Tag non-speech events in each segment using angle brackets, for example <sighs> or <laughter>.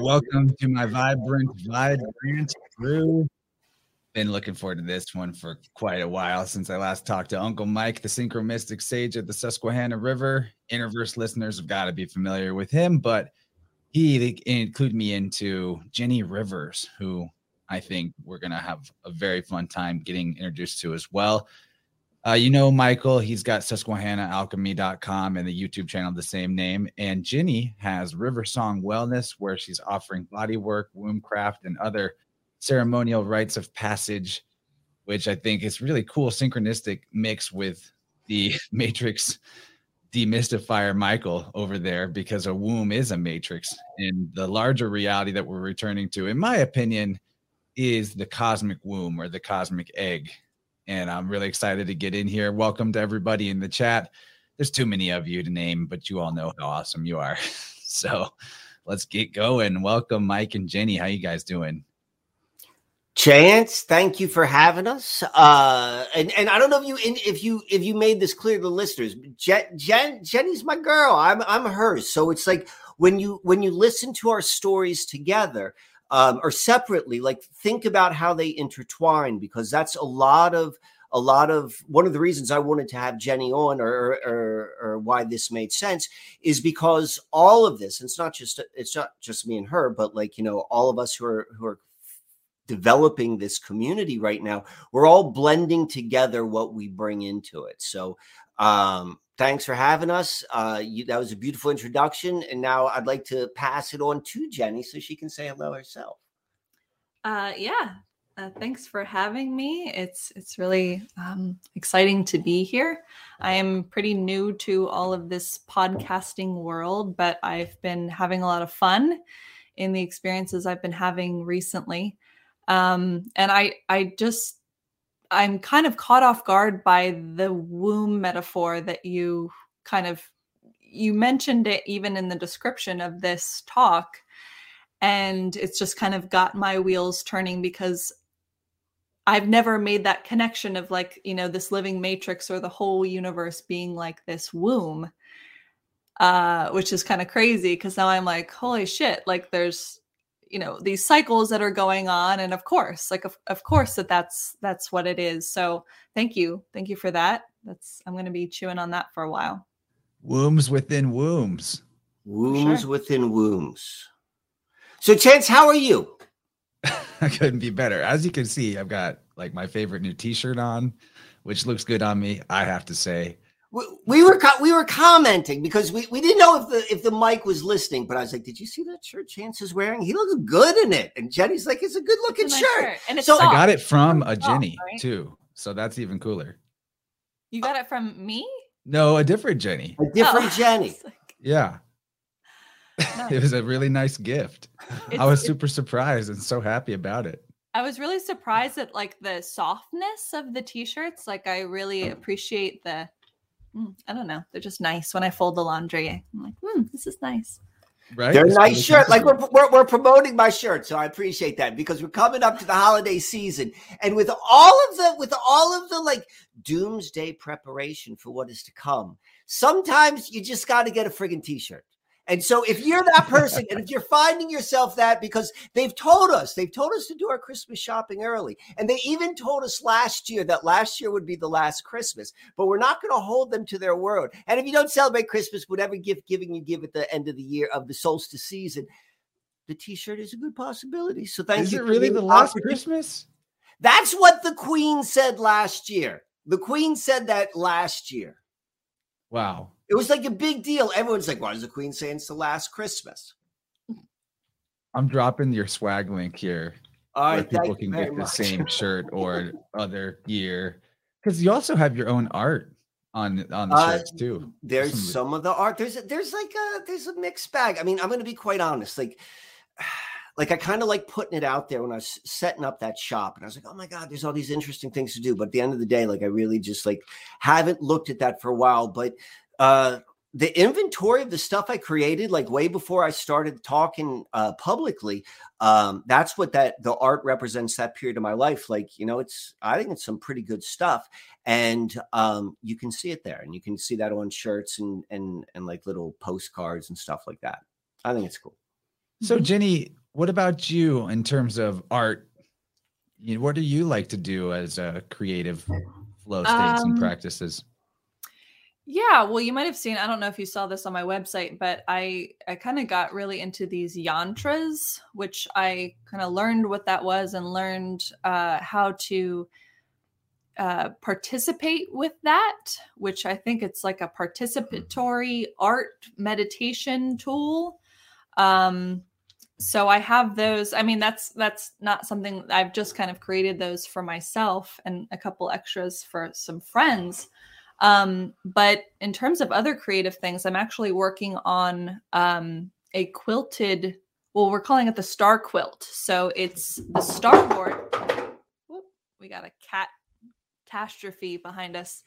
Welcome to my vibrant, vibrant crew. Been looking forward to this one for quite a while since I last talked to Uncle Mike, the synchromystic sage at the Susquehanna River. Innerverse listeners have got to be familiar with him, but he included me into Jenny Rivers, who I think we're going to have a very fun time getting introduced to as well. Uh, you know, Michael, he's got SusquehannaAlchemy.com and the YouTube channel the same name. And Ginny has River Song Wellness, where she's offering body work, womb craft, and other ceremonial rites of passage, which I think is really cool, synchronistic mix with the <laughs> Matrix demystifier Michael over there, because a womb is a matrix. And the larger reality that we're returning to, in my opinion, is the cosmic womb or the cosmic egg and I'm really excited to get in here. Welcome to everybody in the chat. There's too many of you to name, but you all know how awesome you are. <laughs> so let's get going. Welcome, Mike and Jenny. How you guys doing? Chance, thank you for having us. Uh, and and I don't know if you if you if you made this clear to the listeners. Jen, Jen Jenny's my girl. I'm I'm hers. So it's like when you when you listen to our stories together, um, or separately like think about how they intertwine because that's a lot of a lot of one of the reasons I wanted to have Jenny on or, or, or why this made sense is because all of this it's not just it's not just me and her but like you know all of us who are who are developing this community right now we're all blending together what we bring into it. So um thanks for having us. Uh, you, that was a beautiful introduction. And now I'd like to pass it on to Jenny so she can say hello herself. Uh, yeah. Uh, thanks for having me. It's it's really um, exciting to be here. I am pretty new to all of this podcasting world, but I've been having a lot of fun in the experiences I've been having recently. Um, and I I just I'm kind of caught off guard by the womb metaphor that you kind of you mentioned it even in the description of this talk and it's just kind of got my wheels turning because I've never made that connection of like, you know, this living matrix or the whole universe being like this womb. Uh, which is kind of crazy because now I'm like, holy shit, like there's you know these cycles that are going on and of course like of, of course that that's that's what it is. So thank you. Thank you for that. That's i'm going to be chewing on that for a while. Wombs within wombs. Wombs sure. within wombs. So chance how are you? <laughs> I couldn't be better. As you can see i've got like my favorite new t-shirt on which looks good on me i have to say we, were we were commenting because we, we didn't know if the if the mic was listening, but I was like, "Did you see that shirt Chance is wearing? He looks good in it." And Jenny's like, "It's a good looking shirt. shirt. And it's so soft. I got it from a Jenny right? too, so that's even cooler. You got it from me? No, a different Jenny. A different oh, <laughs> Jenny. yeah. Nice. <laughs> it was a really nice gift. It's, I was super surprised and so happy about it. I was really surprised at like the softness of the t-shirts. Like I really oh. appreciate the mm, I don't know. They're just nice. When I fold the laundry, I'm like, hmm, this is nice. Right. They're nice shirt. Like we're, we're, we're promoting my shirt, so I appreciate that because we're coming up to the holiday season, and with all of the with all of the like doomsday preparation for what is to come, sometimes you just got to get a friggin' t-shirt. And so if you're that person and if you're finding yourself that because they've told us, they've told us to do our Christmas shopping early. And they even told us last year that last year would be the last Christmas, but we're not going to hold them to their word. And if you don't celebrate Christmas, whatever gift giving you give at the end of the year of the solstice season, the t-shirt is a good possibility. So thank is you. Is it really the last Christmas? That's what the Queen said last year. The Queen said that last year. Wow. It was like a big deal. Everyone's like, why does the Queen say it's the last Christmas? I'm dropping your swag link here. All right, people can get the same <laughs> shirt or other gear. Because you also have your own art on on the uh, shirts too. There's some, some of the art. There's there's like a there's a mixed bag. I mean, I'm gonna be quite honest. Like <sighs> like I kind of like putting it out there when I was setting up that shop, and I was like, oh my god, there's all these interesting things to do. But at the end of the day, like I really just like haven't looked at that for a while. But uh, the inventory of the stuff I created, like way before I started talking uh, publicly, um, that's what that the art represents that period of my life. Like, you know, it's I think it's some pretty good stuff, and um, you can see it there, and you can see that on shirts and and and like little postcards and stuff like that. I think it's cool. So, Jenny, what about you in terms of art? You know, what do you like to do as a creative flow states Um, and practices? Yeah, well, you might have seen. I don't know if you saw this on my website, but I I kind of got really into these yantras, which I kind of learned what that was and learned uh, how to uh, participate with that. Which I think it's like a participatory art meditation tool. Um, so I have those. I mean, that's that's not something I've just kind of created those for myself and a couple extras for some friends. Um, but in terms of other creative things, I'm actually working on um, a quilted. Well, we're calling it the star quilt. So it's the starboard. Whoop, we got a cat catastrophe behind us.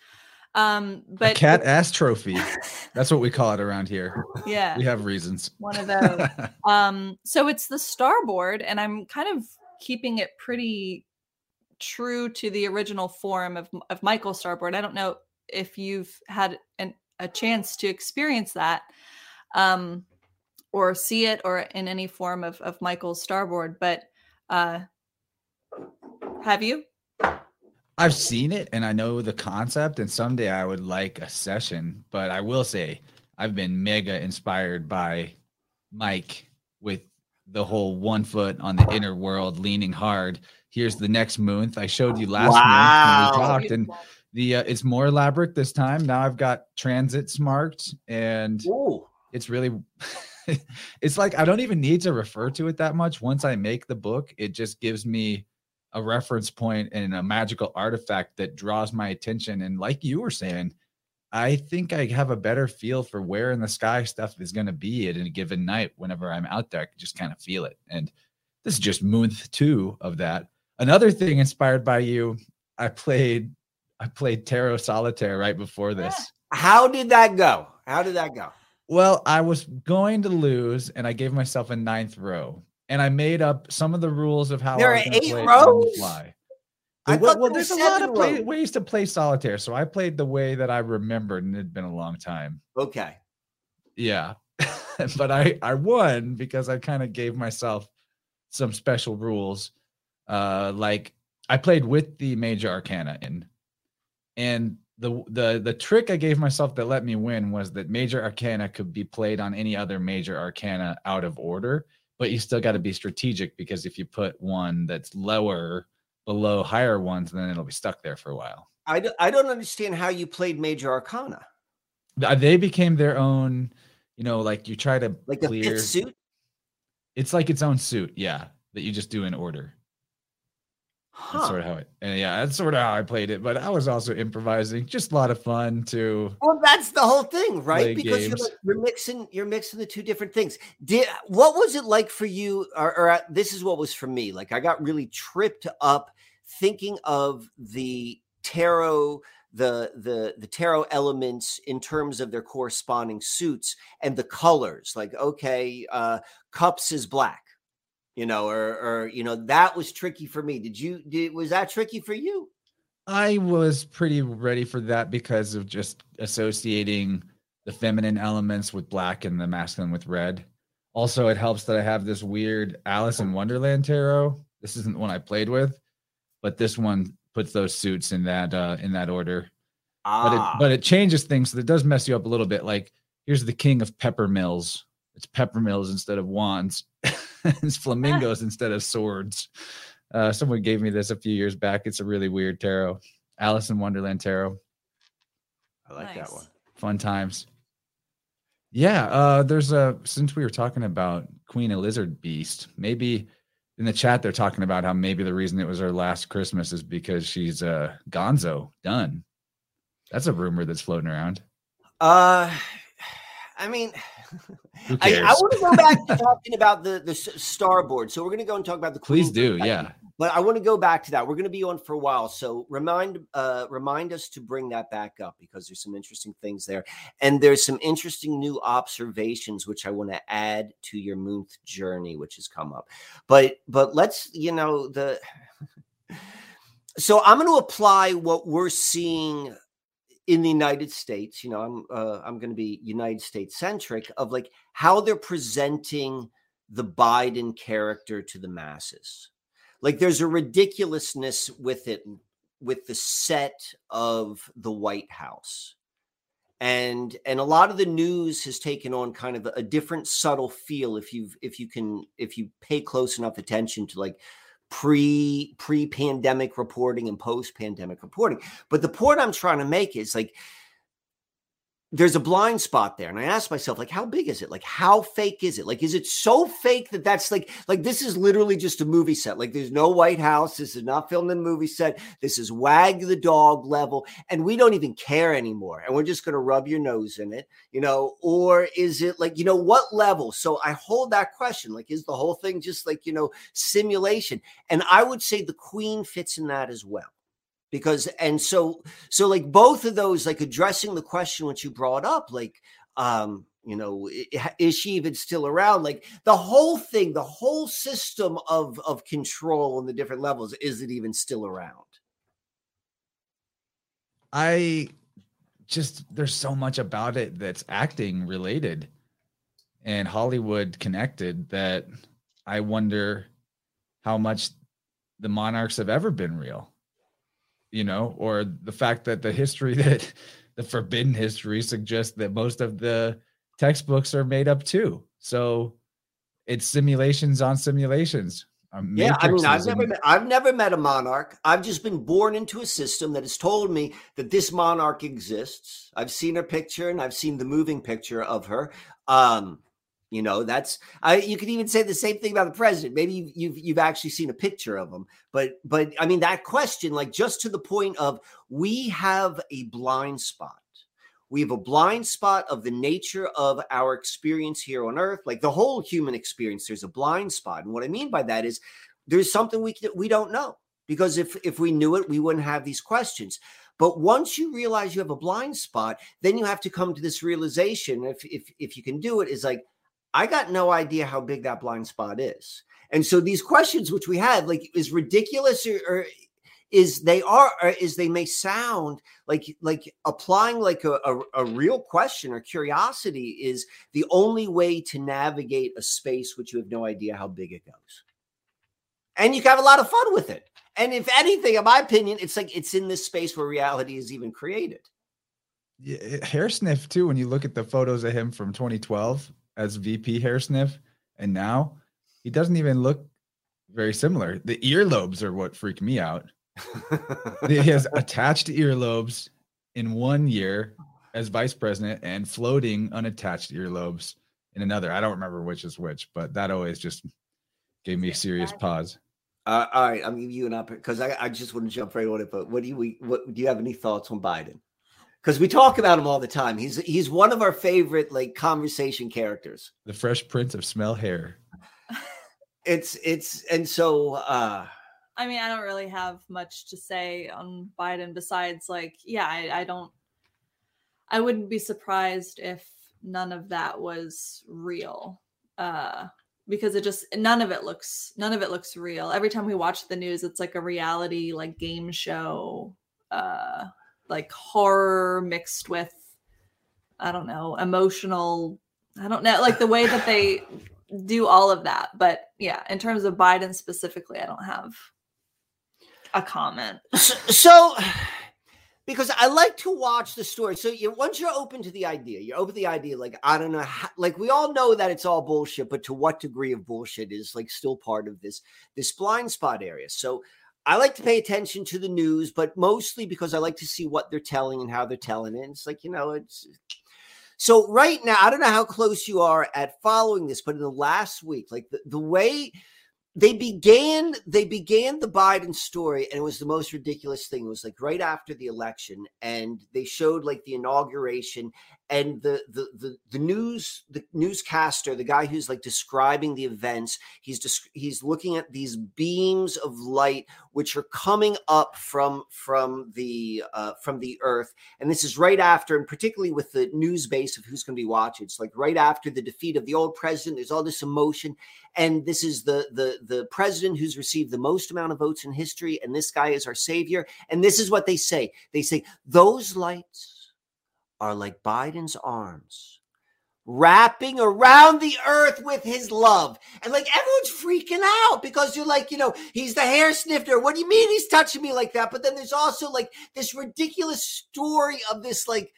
Um, but a cat ass trophy. <laughs> That's what we call it around here. yeah, We have reasons. one of those. <laughs> um so it's the starboard and i'm kind of keeping it pretty true to the original form of, of michael starboard i don't know if you've had an, a chance to experience that um or see it or in any form of, of michael's starboard but uh have you I've seen it and I know the concept, and someday I would like a session. But I will say, I've been mega inspired by Mike with the whole one foot on the inner world, leaning hard. Here's the next month. I showed you last Wow. month when we talked, and the uh, it's more elaborate this time. Now I've got transits marked, and Ooh. it's really <laughs> it's like I don't even need to refer to it that much. Once I make the book, it just gives me a reference point and a magical artifact that draws my attention. And like you were saying, I think I have a better feel for where in the sky stuff is going to be at a given night. Whenever I'm out there, I can just kind of feel it. And this is just month two of that. Another thing inspired by you, I played I played Tarot Solitaire right before this. How did that go? How did that go? Well, I was going to lose, and I gave myself a ninth row, and I made up some of the rules of how There I was are gonna eight play it on the rows? fly. I well, well, there's a lot of play, ways to play solitaire, so I played the way that I remembered, and it had been a long time. Okay. Yeah, <laughs> but I I won because I kind of gave myself some special rules, uh, like I played with the major arcana in, and the the the trick I gave myself that let me win was that major arcana could be played on any other major arcana out of order, but you still got to be strategic because if you put one that's lower below higher ones, then it'll be stuck there for a while. I, do, I don't understand how you played Major Arcana. Uh, They became their own, you know, like you try to Like the clear. fifth suit? It's like its own suit, yeah, that you just do in order. That's sort of how it, and yeah, that's sort of how I played it. But I was also improvising, just a lot of fun too. Well, that's the whole thing, right? Because you're, like, you're mixing you're mixing the two different things. Did what was it like for you? Or, or uh, this is what was for me. Like I got really tripped up thinking of the tarot, the the the tarot elements in terms of their corresponding suits and the colors. Like okay, uh, cups is black, you know, or or you know that was tricky for me. Did you? Did was that tricky for you? I was pretty ready for that because of just associating the feminine elements with black and the masculine with red. Also, it helps that I have this weird Alice in Wonderland tarot. This isn't the one I played with, but this one puts those suits in that uh in that order. But Ah, it but it changes things, so it does mess you up a little bit. Like here's the king of pepper mills. It's pepper mills instead of wands. <laughs> <laughs> it's flamingos instead of swords. Uh, someone gave me this a few years back. It's a really weird tarot. Alice in Wonderland tarot. I like that one. Fun times. Yeah, uh, there's a since we were talking about Queen of Lizard Beast, maybe in the chat they're talking about how maybe the reason it was her last Christmas is because she's uh gonzo done. That's a rumor that's floating around. Uh, <sighs> I mean, Who I. I want to go back to talking about the the starboard. So we're going to go and talk about the. Please do, a yeah. but I want to go back to that. We're going to be on for a while, so remind uh, remind us to bring that back up because there's some interesting things there, and there's some interesting new observations which I want to add to your Moonth journey, which has come up. But but let's you know the. <sighs> so I'm going to apply what we're seeing in the United States. You know, I'm uh, I'm going to be United States centric of like how they're presenting the Biden character to the masses like there's a ridiculousness with it with the set of the White House. And and a lot of the news has taken on kind of a different subtle feel if you if you can if you pay close enough attention to like pre pre pandemic reporting and post pandemic reporting. But the point I'm trying to make is like there's a blind spot there and i asked myself like how big is it? Like how fake is it? Like is it so fake that that's like like this is literally just a movie set. Like there's no white house. This is not filmed in a movie set. This is wag the dog level and we don't even care anymore and we're just going to rub your nose in it you know? Or is it like you know what level? So i hold that question like is the whole thing just like you know simulation? And i would say the queen fits in that as well because and so so like both of those like addressing the question which you brought up like um you know is she even still around? Like the whole thing the whole system of of control and the different levels is it even still around? I just there's so much about it that's acting related and hollywood connected that i wonder how much the monarchs have ever been real you know, or the fact that the history <laughs> that the forbidden history suggests that most of the textbooks are made up too. So it's simulations on simulations. Um, yeah, I mean, I've never, met, I've never met a monarch. I've just been born into a system that has told me that this monarch exists. I've seen her picture and I've seen the moving picture of her. Um, you know, that's I. You could even say the same thing about the president. Maybe you've you've actually seen a picture of him, but but I mean that question, like just to the point of we have a blind spot. We have a blind spot of the nature of our experience here on Earth, like the whole human experience. There's a blind spot, and what I mean by that is there's something we we don't know because if if we knew it, we wouldn't have these questions. But once you realize you have a blind spot, then you have to come to this realization. If if if you can do it, is like I got no idea how big that blind spot is. And so these questions which we had, like, is ridiculous or, or is they are is they may sound like like applying like a, a, a, real question or curiosity is the only way to navigate a space which you have no idea how big it goes. And you can have a lot of fun with it. And if anything in my opinion it's like it's in this space where reality is even created. Yeah, hair sniff too when you look at the photos of him from 2012 as VP hair sniff, and now he doesn't even look very similar. The earlobes are what freak me out. he <laughs> has attached earlobes in one year as vice president and floating unattached earlobes in another. I don't remember which is which, but that always just gave me a serious pause. Uh, all right, I'm giving you an up because I, I just want to jump right on it. But what do you what do you have any thoughts on Biden? Because we talk about him all the time. He's he's one of our favorite like conversation characters. The Fresh Prince of Smell Hair. <laughs> it's it's and so. uh I mean, I don't really have much to say on Biden besides like, yeah, I, I don't. I wouldn't be surprised if none of that was real. Uh because it just none of it looks none of it looks real. Every time we watch the news, it's like a reality like game show uh like horror mixed with I don't know, emotional I don't know, like the way that they do all of that. But yeah, in terms of Biden specifically, I don't have a comment. So, because I like to watch the story. So you once you're open to the idea, you're open to the idea. Like I don't know, how, like we all know that it's all bullshit, but to what degree of bullshit is like still part of this this blind spot area. So I like to pay attention to the news, but mostly because I like to see what they're telling and how they're telling it. It's like, you know, it's so right now, I don't know how close you are at following this, but in the last week, like the, the way they began, they began the Biden story, and it was the most ridiculous thing. It was like right after the election, and they showed like the inauguration, and the, the the the news the newscaster the guy who's like describing the events he's just he's looking at these beams of light which are coming up from from the uh, from the earth. And this is right after and particularly with the news base of who's going to be watching it's like right after the defeat of the old president there's all this emotion. And this is the the the president who's received the most amount of votes in history and this guy is our savior. And this is what they say. They say those lights are like Biden's arms wrapping around the earth with his love. And like everyone's freaking out because you're like, you know, he's the hair snifter. What do you mean he's touching me like that? But then there's also like this ridiculous story of this like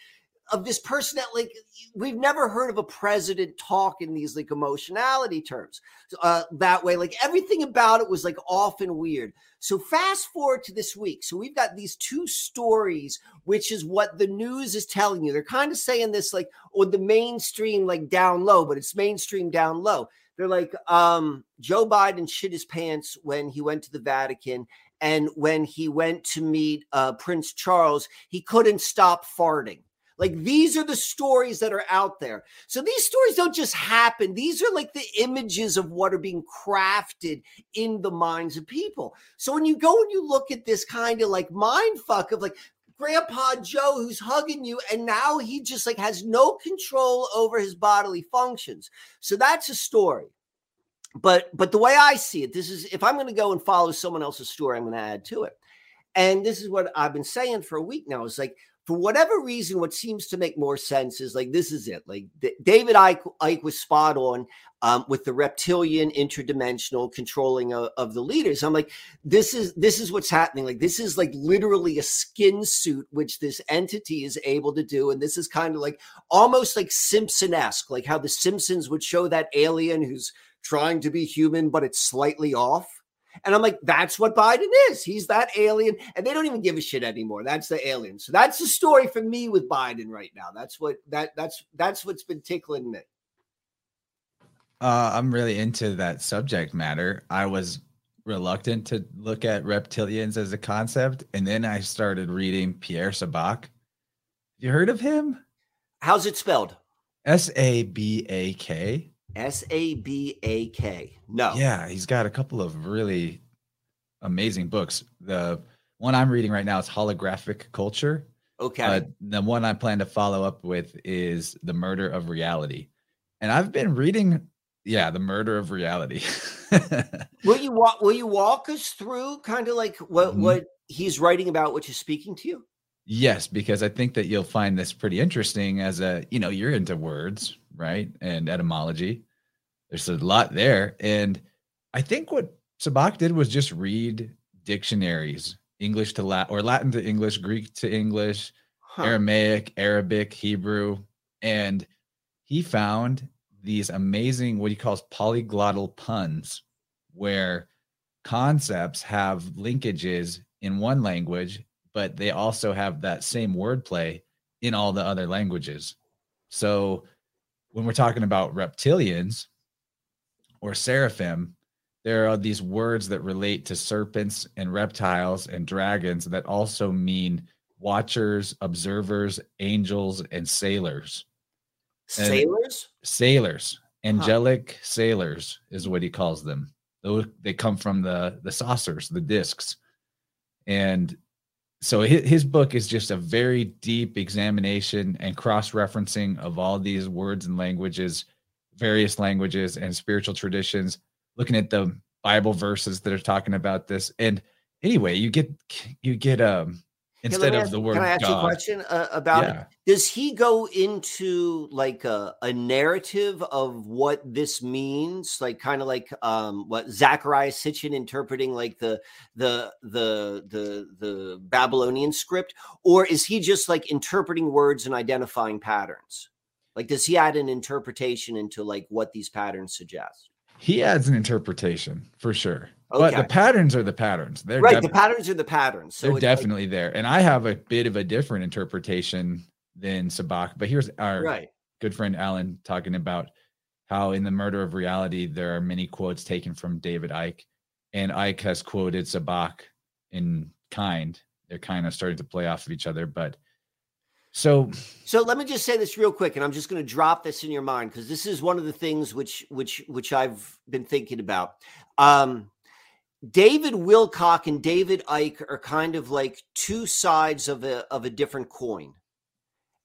of this person that like we've never heard of a president talk in these like emotionality terms. Uh, that way like everything about it was like often weird. So fast forward to this week. So we've got these two stories which is what the news is telling you. They're kind of saying this like on the mainstream like down low but it's mainstream down low. They're like um joe biden shit his pants when he went to the vatican and when he went to meet uh, prince charles he couldn't stop farting like these are the stories that are out there. So these stories don't just happen. These are like the images of what are being crafted in the minds of people. So when you go and you look at this kind of like mind fuck of like Grandpa Joe who's hugging you, and now he just like has no control over his bodily functions. So that's a story. But but the way I see it, this is if I'm going to go and follow someone else's story, I'm going to add to it. And this is what I've been saying for a week now. is like for whatever reason, what seems to make more sense is like this is it. Like David Ike, Icke, was spot on um, with the reptilian interdimensional controlling of, of, the leaders. I'm like, this is this is what's happening. Like this is like literally a skin suit which this entity is able to do, and this is kind of like almost like Simpson esque, like how the Simpsons would show that alien who's trying to be human but it's slightly off and I'm like, that's what Biden is. He's that alien, and they don't even give a shit anymore. That's the alien. So that's the story for me with Biden right now. That's what that that's that's what's been tickling me. Uh, I'm really into that subject matter. I was reluctant to look at reptilians as a concept, and then I started reading Pierre Sabak. You heard of him? How's it spelled? S A B A K. S A B A K. No. Yeah, he's got a couple of really amazing books. The one I'm reading right now is Holographic Culture. Okay. Uh, the one I plan to follow up with is The Murder of Reality. And I've been reading, yeah, The Murder of Reality. <laughs> will you walk will you walk us through kind of like what mm-hmm. what he's writing about which is speaking to you? Yes, because I think that you'll find this pretty interesting as a, you know, you're into words, right? And etymology. There's a lot there. And I think what Sabak did was just read dictionaries, English to Latin or Latin to English, Greek to English, huh. Aramaic, Arabic, Hebrew. And he found these amazing, what he calls polyglottal puns, where concepts have linkages in one language, but they also have that same wordplay in all the other languages. So when we're talking about reptilians or seraphim, there are these words that relate to serpents and reptiles and dragons that also mean watchers, observers, angels, and sailors. Sailors? And sailors. Angelic huh. sailors is what he calls them. They come from the the saucers, the discs. And so his his book is just a very deep examination and cross-referencing of all these words and languages various languages and spiritual traditions looking at the bible verses that are talking about this. And anyway you get you get um instead of ask, the word can i ask God, you a question uh, about yeah. it does he go into like a, a narrative of what this means? Like kind of like um what zecharia sitchin interpreting like the the the the the babylonian script? Or is he just like interpreting words and identifying patterns? Like does he add an interpretation into like what these patterns suggest? He adds an interpretation for sure Okay. But the patterns are the patterns. They're right. The patterns are the patterns. So they're definitely like, there. And I have a bit of a different interpretation than Sabak. But here's our right. good friend Alan talking about how in the murder of reality there are many quotes taken from David Icke, and Icke has quoted Sabak in kind. They're kind of starting to play off of each other, but So, so let me just say this real quick, and I'm just going to drop this in your mind because this is one of the things which which which I've been thinking about. Um, David Wilcock and David Icke are kind of like two sides of a of a different coin.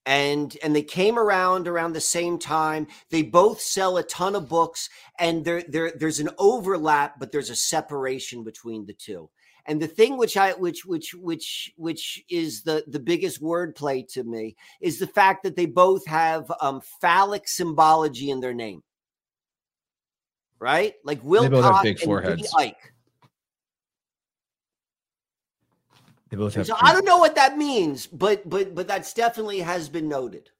And and they came around around the same time. They both sell a ton of books, and there there there's an overlap, but there's a separation between the two. And the thing which I which which which which is the the biggest wordplay to me is the fact that they both have um, phallic symbology in their name. Right? Like Wilcock big foreheads. They both have. So I don't know what that means, but but but that's definitely has been noted.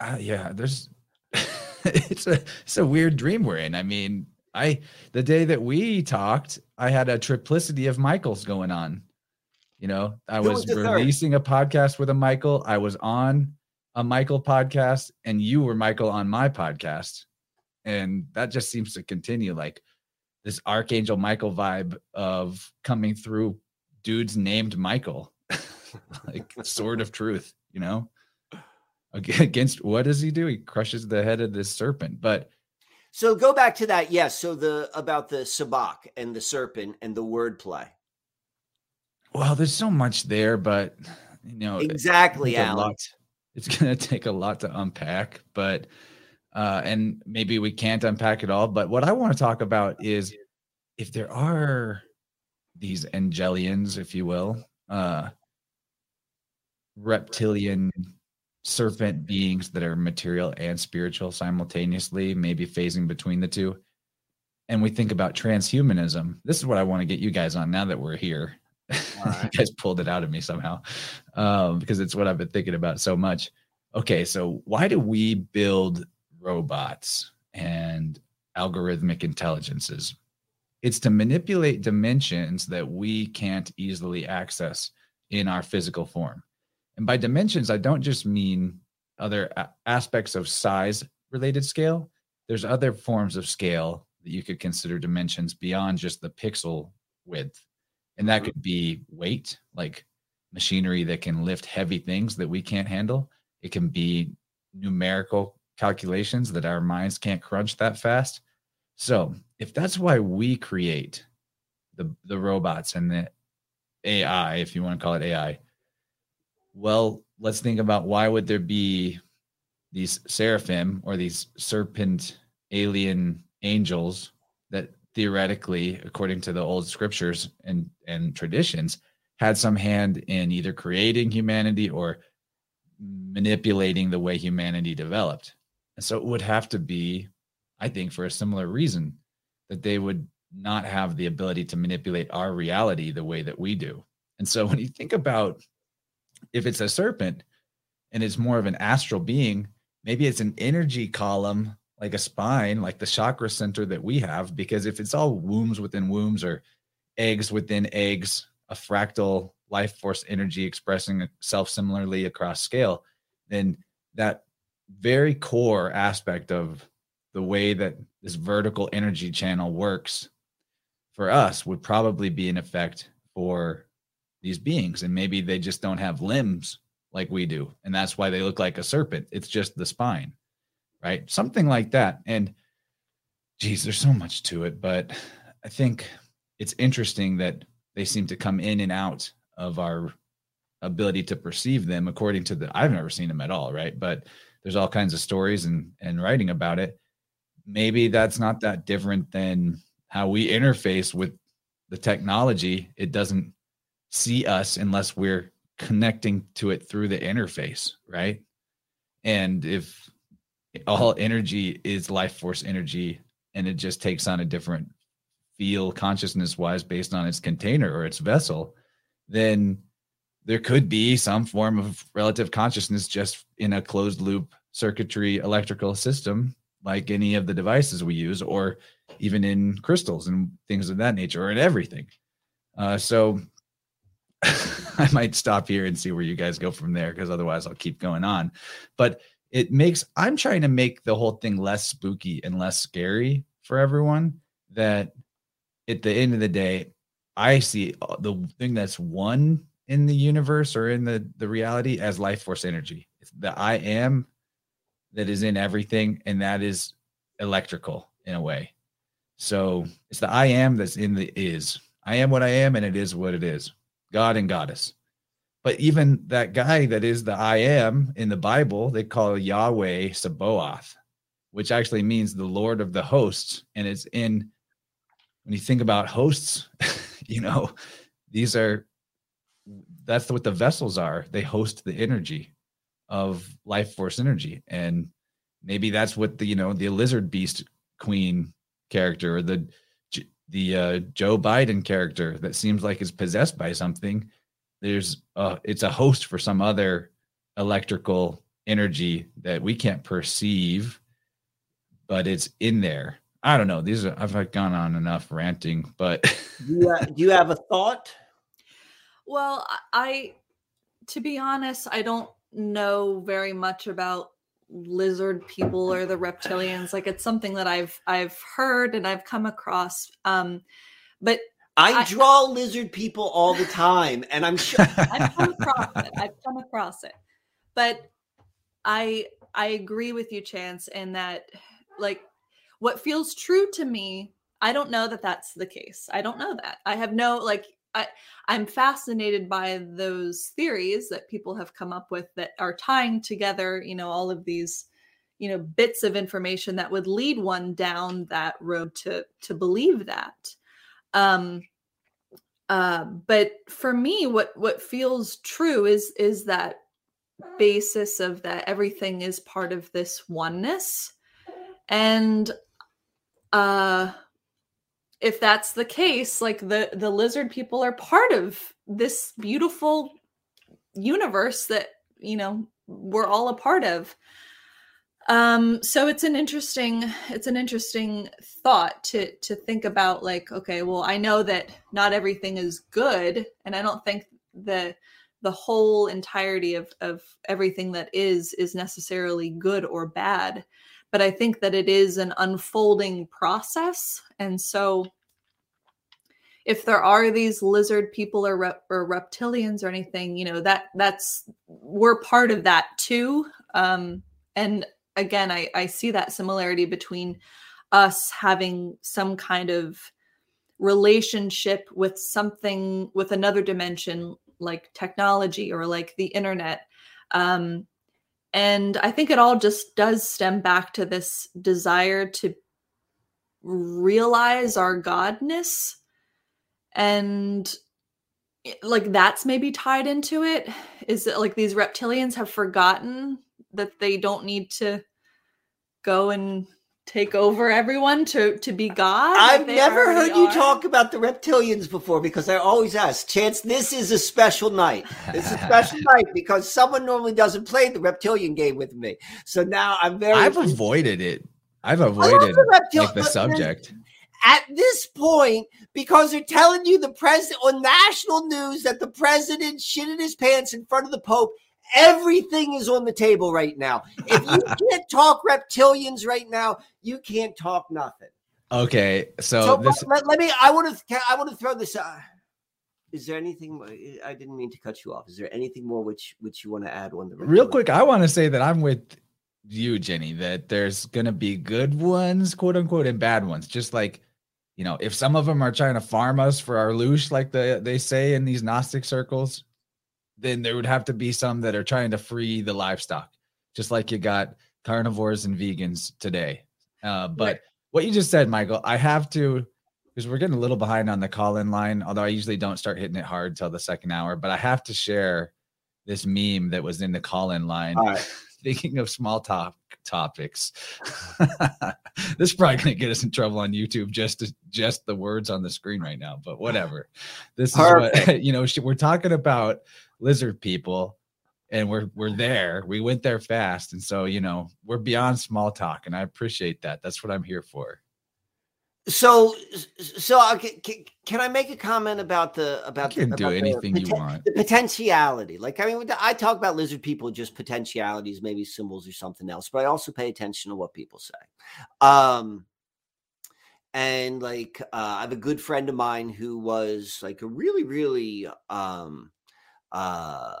Uh, yeah, there's. <laughs> it's a it's a weird dream we're in. I mean, I the day that we talked, I had a triplicity of Michaels going on. You know, I Who was was the third? releasing a podcast with a Michael. I was on a Michael podcast, and you were Michael on my podcast, and that just seems to continue. Like this Archangel Michael vibe of coming through dudes named Michael, <laughs> like <laughs> sword of truth, you know, <laughs> against what does he do? He crushes the head of this serpent. But So go back to that. Yes. So the about the sabak and the serpent and the wordplay. well, there's so much there, but you know, Exactly, it's a Alan. lot. It's gonna take a lot to unpack, but uh, and maybe we can't unpack it all. But what I want to talk about is if there are these angelians, if you will, uh, reptilian serpent beings that are material and spiritual simultaneously, maybe phasing between the two. And we think about transhumanism. This is what I want to get you guys on now that we're here. <laughs> right. you guys pulled it out of me somehow um, because it's what I've been thinking about so much. Okay, so why do we build robots and algorithmic intelligences? It's to manipulate dimensions that we can't easily access in our physical form. And by dimensions, I don't just mean other aspects of size related scale. There's other forms of scale that you could consider dimensions beyond just the pixel width. And that mm-hmm. could be weight, like machinery that can lift heavy things that we can't handle. It can be numerical calculations that our minds can't crunch that fast. So, if that's why we create the the robots and the AI, if you want to call it AI, well, let's think about why would there be these seraphim or these serpent alien angels that theoretically, according to the old scriptures and and traditions, had some hand in either creating humanity or manipulating the way humanity developed. And so it would have to be, I think, for a similar reason that they would not have the ability to manipulate our reality the way that we do. And so when you think about if it's a serpent and it's more of an astral being, maybe it's an energy column like a spine, like the chakra center that we have, because if it's all wombs within wombs or eggs within eggs, a fractal life force energy expressing itself similarly across scale, then that very core aspect of the way that this vertical energy channel works for us would probably be in effect for these beings. And maybe they just don't have limbs like we do. And that's why they look like a serpent. It's just the spine, right? Something like that. And geez, there's so much to it. But I think it's interesting that they seem to come in and out of our ability to perceive them according to the I've never seen them at all, right? But there's all kinds of stories and and writing about it. Maybe that's not that different than how we interface with the technology. It doesn't see us unless we're connecting to it through the interface, right? And if all energy is life force energy and it just takes on a different feel consciousness wise based on its container or its vessel, then there could be some form of relative consciousness just in a closed loop circuitry electrical system like any of the devices we use or even in crystals and things of that nature or in everything uh, so <laughs> i might stop here and see where you guys go from there because otherwise i'll keep going on but it makes i'm trying to make the whole thing less spooky and less scary for everyone that at the end of the day i see the thing that's one in the universe or in the the reality as life force energy. It's the I am that is in everything, and that is electrical in a way. So it's the I am that's in the is. I am what I am, and it is what it is. God and goddess. But even that guy that is the I am in the Bible, they call Yahweh Sabaoth, which actually means the Lord of the hosts. And it's in, when you think about hosts, <laughs> you know, these are, that's what the vessels are. They host the energy of life force energy. And maybe that's what the, you know, the lizard beast queen character or the, the uh, Joe Biden character that seems like is possessed by something there's uh it's a host for some other electrical energy that we can't perceive but it's in there. I don't know. These are i've gone on enough ranting but do, you, do you have a thought? Well i to be honest i don't know very much about lizard people or the reptilians like it's something that i've i've heard and i've come across um but I, I draw lizard people all the time, and I'm sure <laughs> I've come across it. I've come across it, but I I agree with you, Chance, in that like what feels true to me. I don't know that that's the case. I don't know that. I have no like I I'm fascinated by those theories that people have come up with that are tying together, you know, all of these you know bits of information that would lead one down that road to to believe that. Um, uh, but for me, what what feels true is is that basis of that everything is part of this oneness, and uh, if that's the case, like the the lizard people are part of this beautiful universe that you know we're all a part of. Um so it's an interesting it's an interesting thought to to think about like okay well i know that not everything is good and i don't think the the whole entirety of of everything that is is necessarily good or bad but i think that it is an unfolding process. And so if there are these lizard people or, rep- or reptilians or anything you know that that's we're part of that too. Um and again, I, I see that similarity between us having some kind of relationship with something with another dimension like technology or like the internet. Um, and i think it all just does stem back to this desire to realize our godness. And like that's maybe tied into it is that like these reptilians have forgotten that they don't need to go and take over everyone to to be God? I've never heard are? you talk about the reptilians before because I always ask, Chance, this is a special night. It's a special <laughs> night because someone normally doesn't play the reptilian game with me. So now I'm very I've avoided it. I've avoided the, reptil- like, the subject. At this point, because they're telling you the president on national news that the president shitted his pants in front of the Pope Everything is on the table right now. If you <laughs> can't talk reptilians right now, you can't talk nothing. Okay, so, so this... let, let, me. I want to. I want to throw this. Uh, is there anything? I didn't mean to cut you off. Is there anything more which which you want to add on the real quick? I want to say that I'm with you, Jenny. That there's gonna be good ones, quote unquote, and bad ones. Just like you know, if some of them are trying to farm us for our loosh, like the they say in these Gnostic circles, then there would have to be some that are trying to free the livestock, just like you got carnivores and vegans today. Uh, but right. what you just said, Michael, I have to because we're getting a little behind on the call in line, although I usually don't start hitting it hard till the second hour, but I have to share this meme that was in the call in line. Right. <laughs> Thinking of small talk topics. <laughs> this is probably gonna get us in trouble on YouTube just to, just the words on the screen right now, but whatever. This is Perfect. what <laughs> you know. We're talking about lizard people and we're we're there. We went there fast and so you know we're beyond small talk and i appreciate that. That's what i'm here for. So so can, can i make a comment about the about you can the, do anything the, you want. the potentiality? Like i mean i talk about lizard people just potentialities maybe symbols or something else but i also pay attention to what people say. Um and like uh, i have a good friend of mine who was like a really really um uh,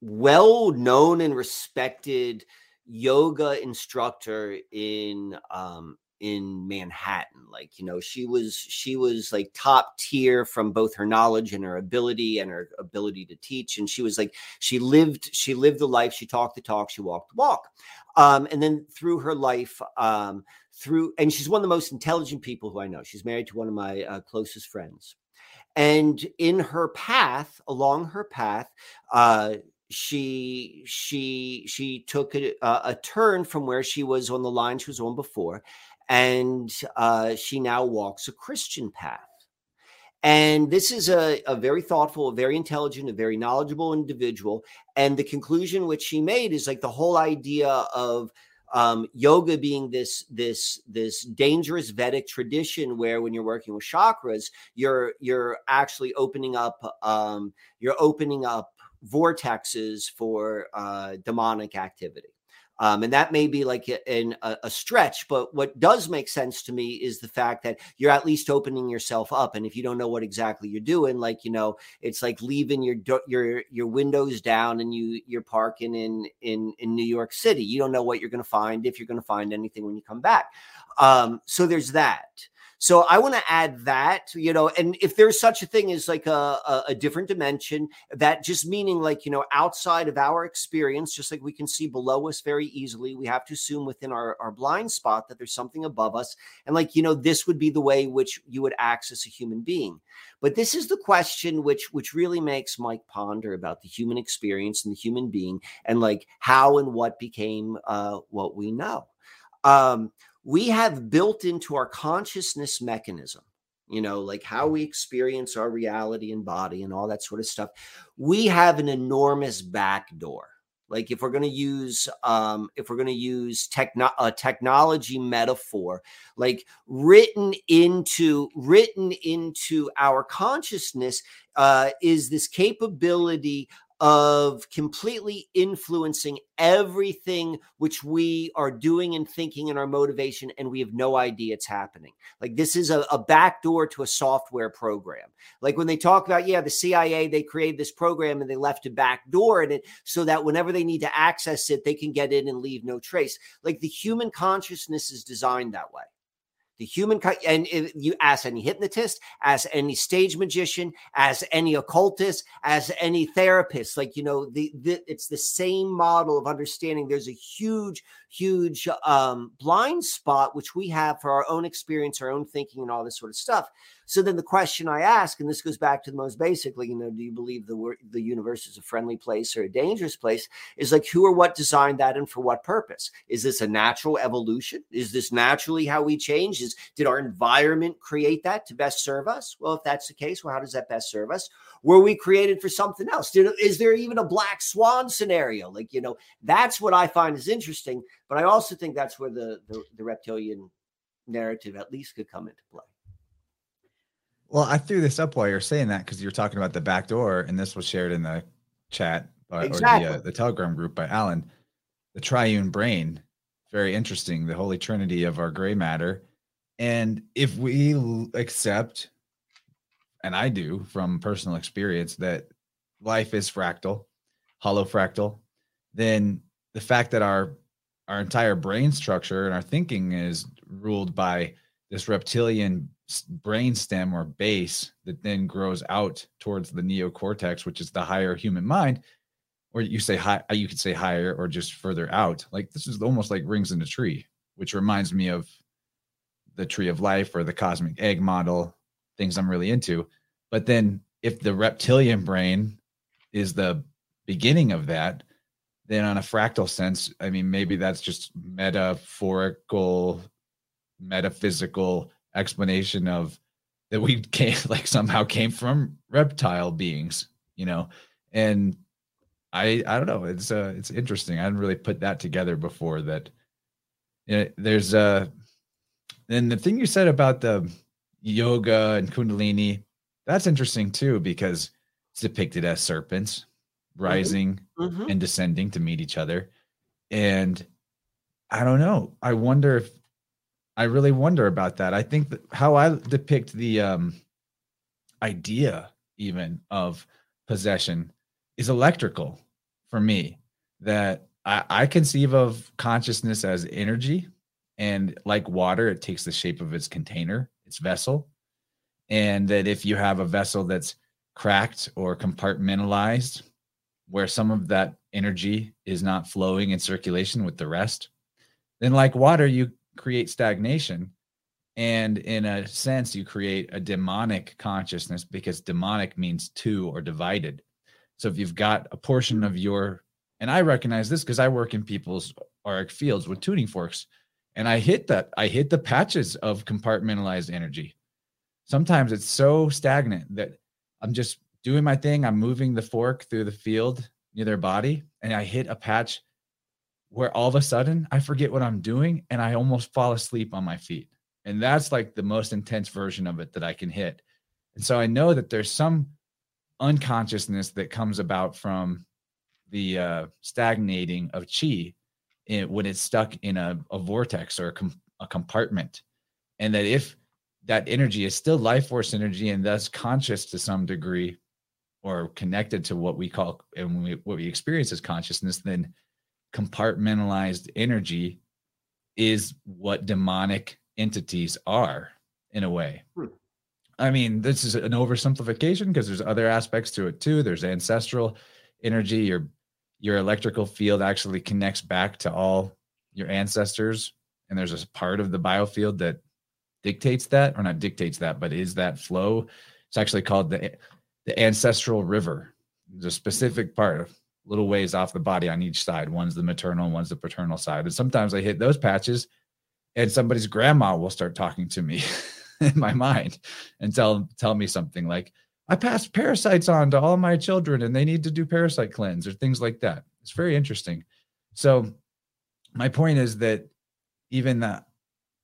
well known and respected yoga instructor in um, in Manhattan. Like, you know, she was she was like top tier from both her knowledge and her ability and her ability to teach. And she was like, she lived, she lived the life, she talked the talk, she walked the walk. Um, and then through her life, um, through and she's one of the most intelligent people who I know. She's married to one of my uh, closest friends. And in her path, along her path, uh, she she she took a, a, turn from where she was on the line she was on before and uh, she now walks a Christian path. And this is a, a very thoughtful, a very intelligent, a very knowledgeable individual. And the conclusion which she made is like the whole idea of um, yoga being this this this dangerous Vedic tradition where when you're working with chakras, you're you're actually opening up um, you're opening up vortexes for uh, demonic activity. Um, and that may be like a, a, stretch, but what does make sense to me is the fact that you're at least opening yourself up. And if you don't know what exactly you're doing, like you know, it's like leaving your your your windows down and you you're parking in in in New York City. You don't know what you're going to find if you're going to find anything when you come back. Um, so there's that. So I want to add that, you know, and if there's such a thing as like a, a, a, different dimension, that just meaning like, you know, outside of our experience, just like we can see below us very easily, we have to assume within our, our blind spot that there's something above us. And like, you know, this would be the way which you would access a human being. But this is the question which which really makes Mike ponder about the human experience and the human being and like how and what became uh, what we know. Um, we have built into our consciousness mechanism you know, like how we experience our reality and body and all that sort of stuff. We have an enormous back door. Like if we're going to use, um, if we're going to use techno- a technology metaphor, like written into written into our consciousness, uh, is this capability of completely influencing everything which we are doing and thinking and our motivation and we have no idea it's happening. Like this is a, a back door to a software program. Like when they talk about yeah the cia they created this program and they left a back door in it so that whenever they need to access it they can get in and leave no trace. Like the human consciousness is designed that way the human and you ask any hypnotist as any stage magician as any occultist as any therapist like you know the, the it's the same model of understanding. There's a huge huge um, blind spot which we have for our own experience our own thinking and all this sort of stuff so then the question I ask, and this goes back to the most basically, you know, do you believe the the universe is a friendly place or a dangerous place? Is like who or what designed that and for what purpose? Is this a natural evolution? Is this naturally how we change? Is did our environment create that to best serve us? Well, if that's the case, well, how does that best serve us? Were we created for something else? Did, is there even a black swan scenario? Like, you know, that's what I find is interesting. But I also think that's where the, the, the reptilian narrative at least could come into play. Well, I threw this up while you're saying that because you're talking about the back door, and this was shared in the chat by, exactly. or the, uh, the Telegram group by Alan. The triune brain, very interesting. The holy trinity of our gray matter, and if we accept, and I do from personal experience, that life is fractal, hollow fractal, then the fact that our our entire brain structure and our thinking is ruled by this reptilian brain stem or base that then grows out towards the neocortex, which is the higher human mind, or you say high, you could say higher or just further out. Like this is almost like rings in a tree, which reminds me of the tree of life or the cosmic egg model, things I'm really into. But then if the reptilian brain is the beginning of that, then on a fractal sense, I mean, maybe that's just metaphorical, metaphysical explanation of that we <laughs> came like somehow came from reptile beings, you know, and I I don't know. It's uh it's interesting. I didn't really put that together before. That you know, there's uh and the thing you said about the yoga and kundalini, that's interesting too because it's depicted as serpents mm-hmm. rising mm-hmm. and descending to meet each other, and I don't know. I wonder if I really wonder about that. I think that how I depict the um, idea even of possession is electrical for me. That I, I conceive of consciousness as energy, and like water, it takes the shape of its container, its vessel. And that if you have a vessel that's cracked or compartmentalized, where some of that energy is not flowing in circulation with the rest, then like water, you create stagnation. And in a sense, you create a demonic consciousness because demonic means two or divided. So if you've got a portion of your, and I recognize this because I work in people's auric fields with tuning forks, and I hit that, I hit the patches of compartmentalized energy. Sometimes it's so stagnant that I'm just doing my thing. I'm moving the fork through the field near their body, and I hit a patch where all of a sudden I forget what I'm doing and I almost fall asleep on my feet. And that's like the most intense version of it that I can hit. And so I know that there's some unconsciousness that comes about from the uh, stagnating of chi in, when it's stuck in a, a vortex or a, com- a compartment. And that if that energy is still life force energy and thus conscious to some degree or connected to what we call and we, what we experience as consciousness, then compartmentalized energy is what demonic entities are in a way. Hmm. I mean, this is an oversimplification because there's other aspects to it too. There's ancestral energy. Your your electrical field actually connects back to all your ancestors, and there's a part of the biofield that dictates that, or not dictates that, but is that flow. It's actually called the the ancestral river. There's a specific part of little ways off the body on each side. One's the maternal, one's the paternal side. And sometimes I hit those patches and somebody's grandma will start talking to me <laughs> in my mind and tell tell me something like, I pass parasites on to all my children and they need to do parasite cleanse or things like that. It's very interesting. So my point is that even the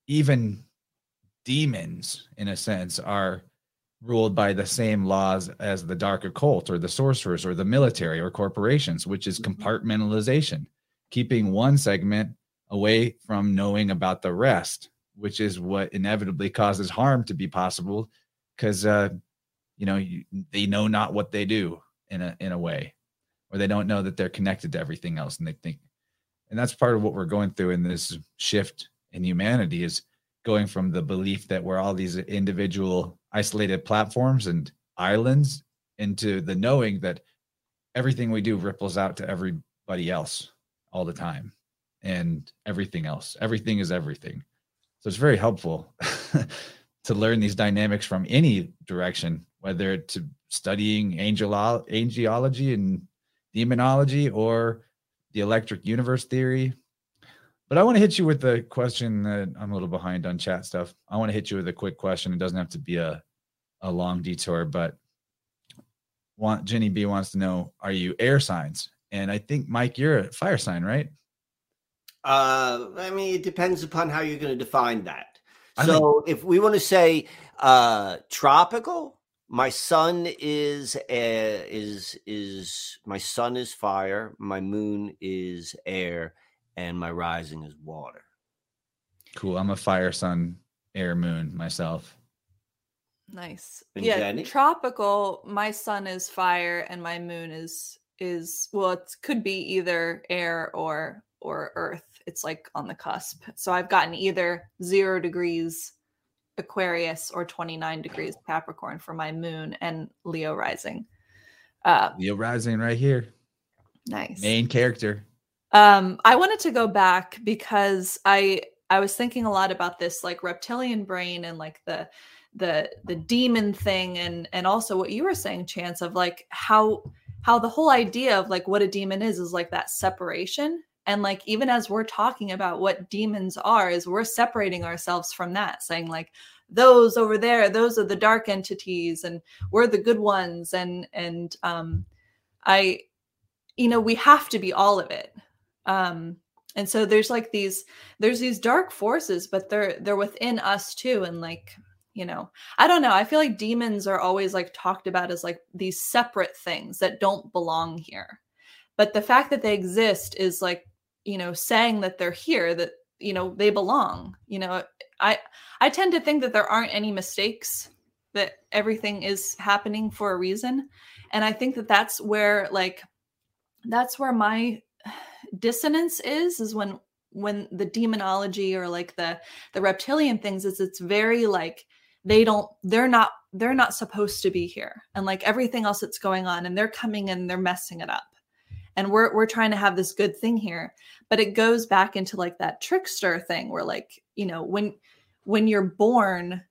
even demons in a sense are ruled by the same laws as the dark occult or the sorcerers or the military or corporations, which is mm-hmm. compartmentalization, keeping one segment away from knowing about the rest, which is what inevitably causes harm to be possible because, uh, you know, you, they know not what they do in a, in a way, or they don't know that they're connected to everything else. And they think, and that's part of what we're going through in this shift in humanity is going from the belief that we're all these individual isolated platforms and islands into the knowing that everything we do ripples out to everybody else all the time and everything else. Everything is everything. So it's very helpful <laughs> to learn these dynamics from any direction, whether to studying angel angelology and demonology or the electric universe theory but I want to hit you with the question that I'm a little behind on chat stuff. I want to hit you with a quick question. It doesn't have to be a, a long detour, but want Jenny B wants to know, are you air signs? And I think Mike, you're a fire sign, right? Uh, I mean, it depends upon how you're going to define that. I so think- if we want to say uh tropical, my sun is uh, is is my sun is fire, my moon is air and my rising is water. Cool. I'm a fire, sun, air, moon myself. Nice. And yeah, Jenny? tropical. My sun is fire, and my moon is is well. It could be either air or or earth. It's like on the cusp. So I've gotten either zero degrees Aquarius or 29 degrees Capricorn for my moon and Leo rising. Uh, Leo rising right here. Nice. Main character. Um, I wanted to go back because I I was thinking a lot about this like reptilian brain and like the the the demon thing and and also what you were saying chance of like how how the whole idea of like what a demon is is like that separation and like even as we're talking about what demons are is we're separating ourselves from that saying like those over there those are the dark entities and we're the good ones. And and um i you know we have to be all of it. Um and so there's like these there's these dark forces but they're they're within us too and like you know i don't know i feel like demons are always like talked about as like these separate things that don't belong here. But the fact that they exist is like you know saying that they're here that you know they belong you know i i tend to think that there aren't any mistakes that everything is happening for a reason. And i think that that's where like that's where my dissonance is is when when the demonology or like the the reptilian things is it's very like they don't they're not they're not supposed to be here. And like everything else that's going on and they're coming and they're messing it up and we're we're trying to have this good thing here but it goes back into like that trickster thing where like you know when when you're born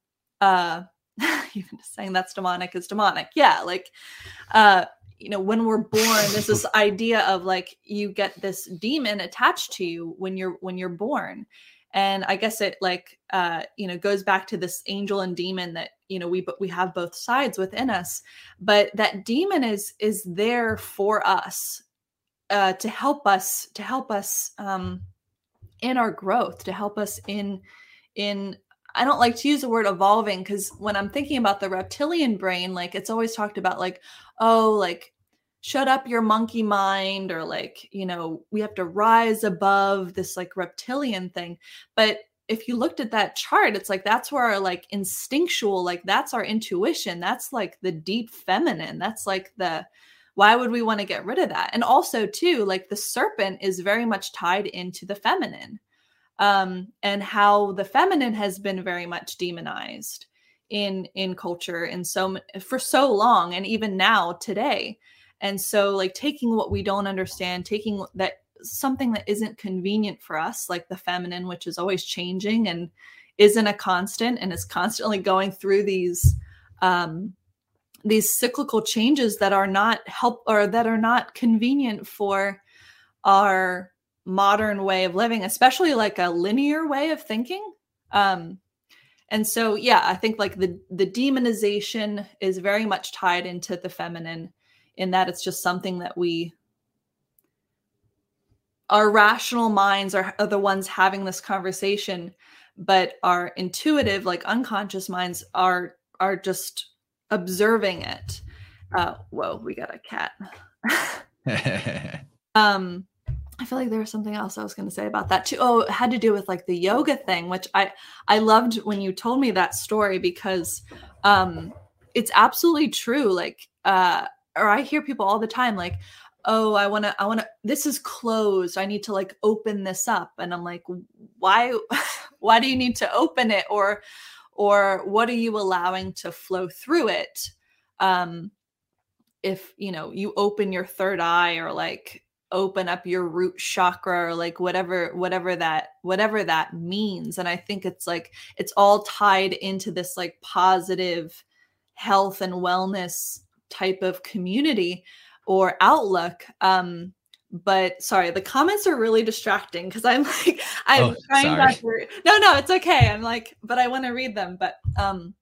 uh <laughs> even just saying that's demonic is demonic. Yeah like uh you know when we're born there's this <laughs> idea of like you get this demon attached to you when you're when you're born. And i guess it like uh you know goes back to this angel and demon that you know we but we have both sides within us but that demon is is there for us uh to help us to help us um in our growth to help us in in I don't like to use the word evolving because when I'm thinking about the reptilian brain, like it's always talked about, like, oh, like shut up your monkey mind, or like, you know, we have to rise above this like reptilian thing. But if you looked at that chart, it's like that's where our like instinctual, like that's our intuition. That's like the deep feminine. That's like the why would we want to get rid of that? And also, too, like the serpent is very much tied into the feminine um, and how the feminine has been very much demonized in in culture and so for so long and even now today and so like taking what we don't understand taking that something that isn't convenient for us like the feminine which is always changing and isn't a constant and is constantly going through these um these cyclical changes that are not help or that are not convenient for our modern way of living, especially like a linear way of thinking. Um, and so, yeah, I think like the the demonization is very much tied into the feminine, in that it's just something that we our rational minds are, are the ones having this conversation, but our intuitive, like unconscious minds, are are just observing it. Uh, whoa, we got a cat. <laughs> um I feel like there was something else I was going to say about that too. Oh, it had to do with like the yoga thing, which I I loved when you told me that story because um it's absolutely true. Like uh or I hear people all the time like, "Oh, I want to I want to this is closed. I need to like open this up." And I'm like, "Why <laughs> why do you need to open it or or what are you allowing to flow through it?" Um if, you know, you open your third eye or like open up your root chakra or like whatever whatever that whatever that means and i think it's like it's all tied into this like positive health and wellness type of community or outlook um but sorry the comments are really distracting because i'm <laughs> like i'm oh, trying not to no no it's okay i'm like but i want to read them but um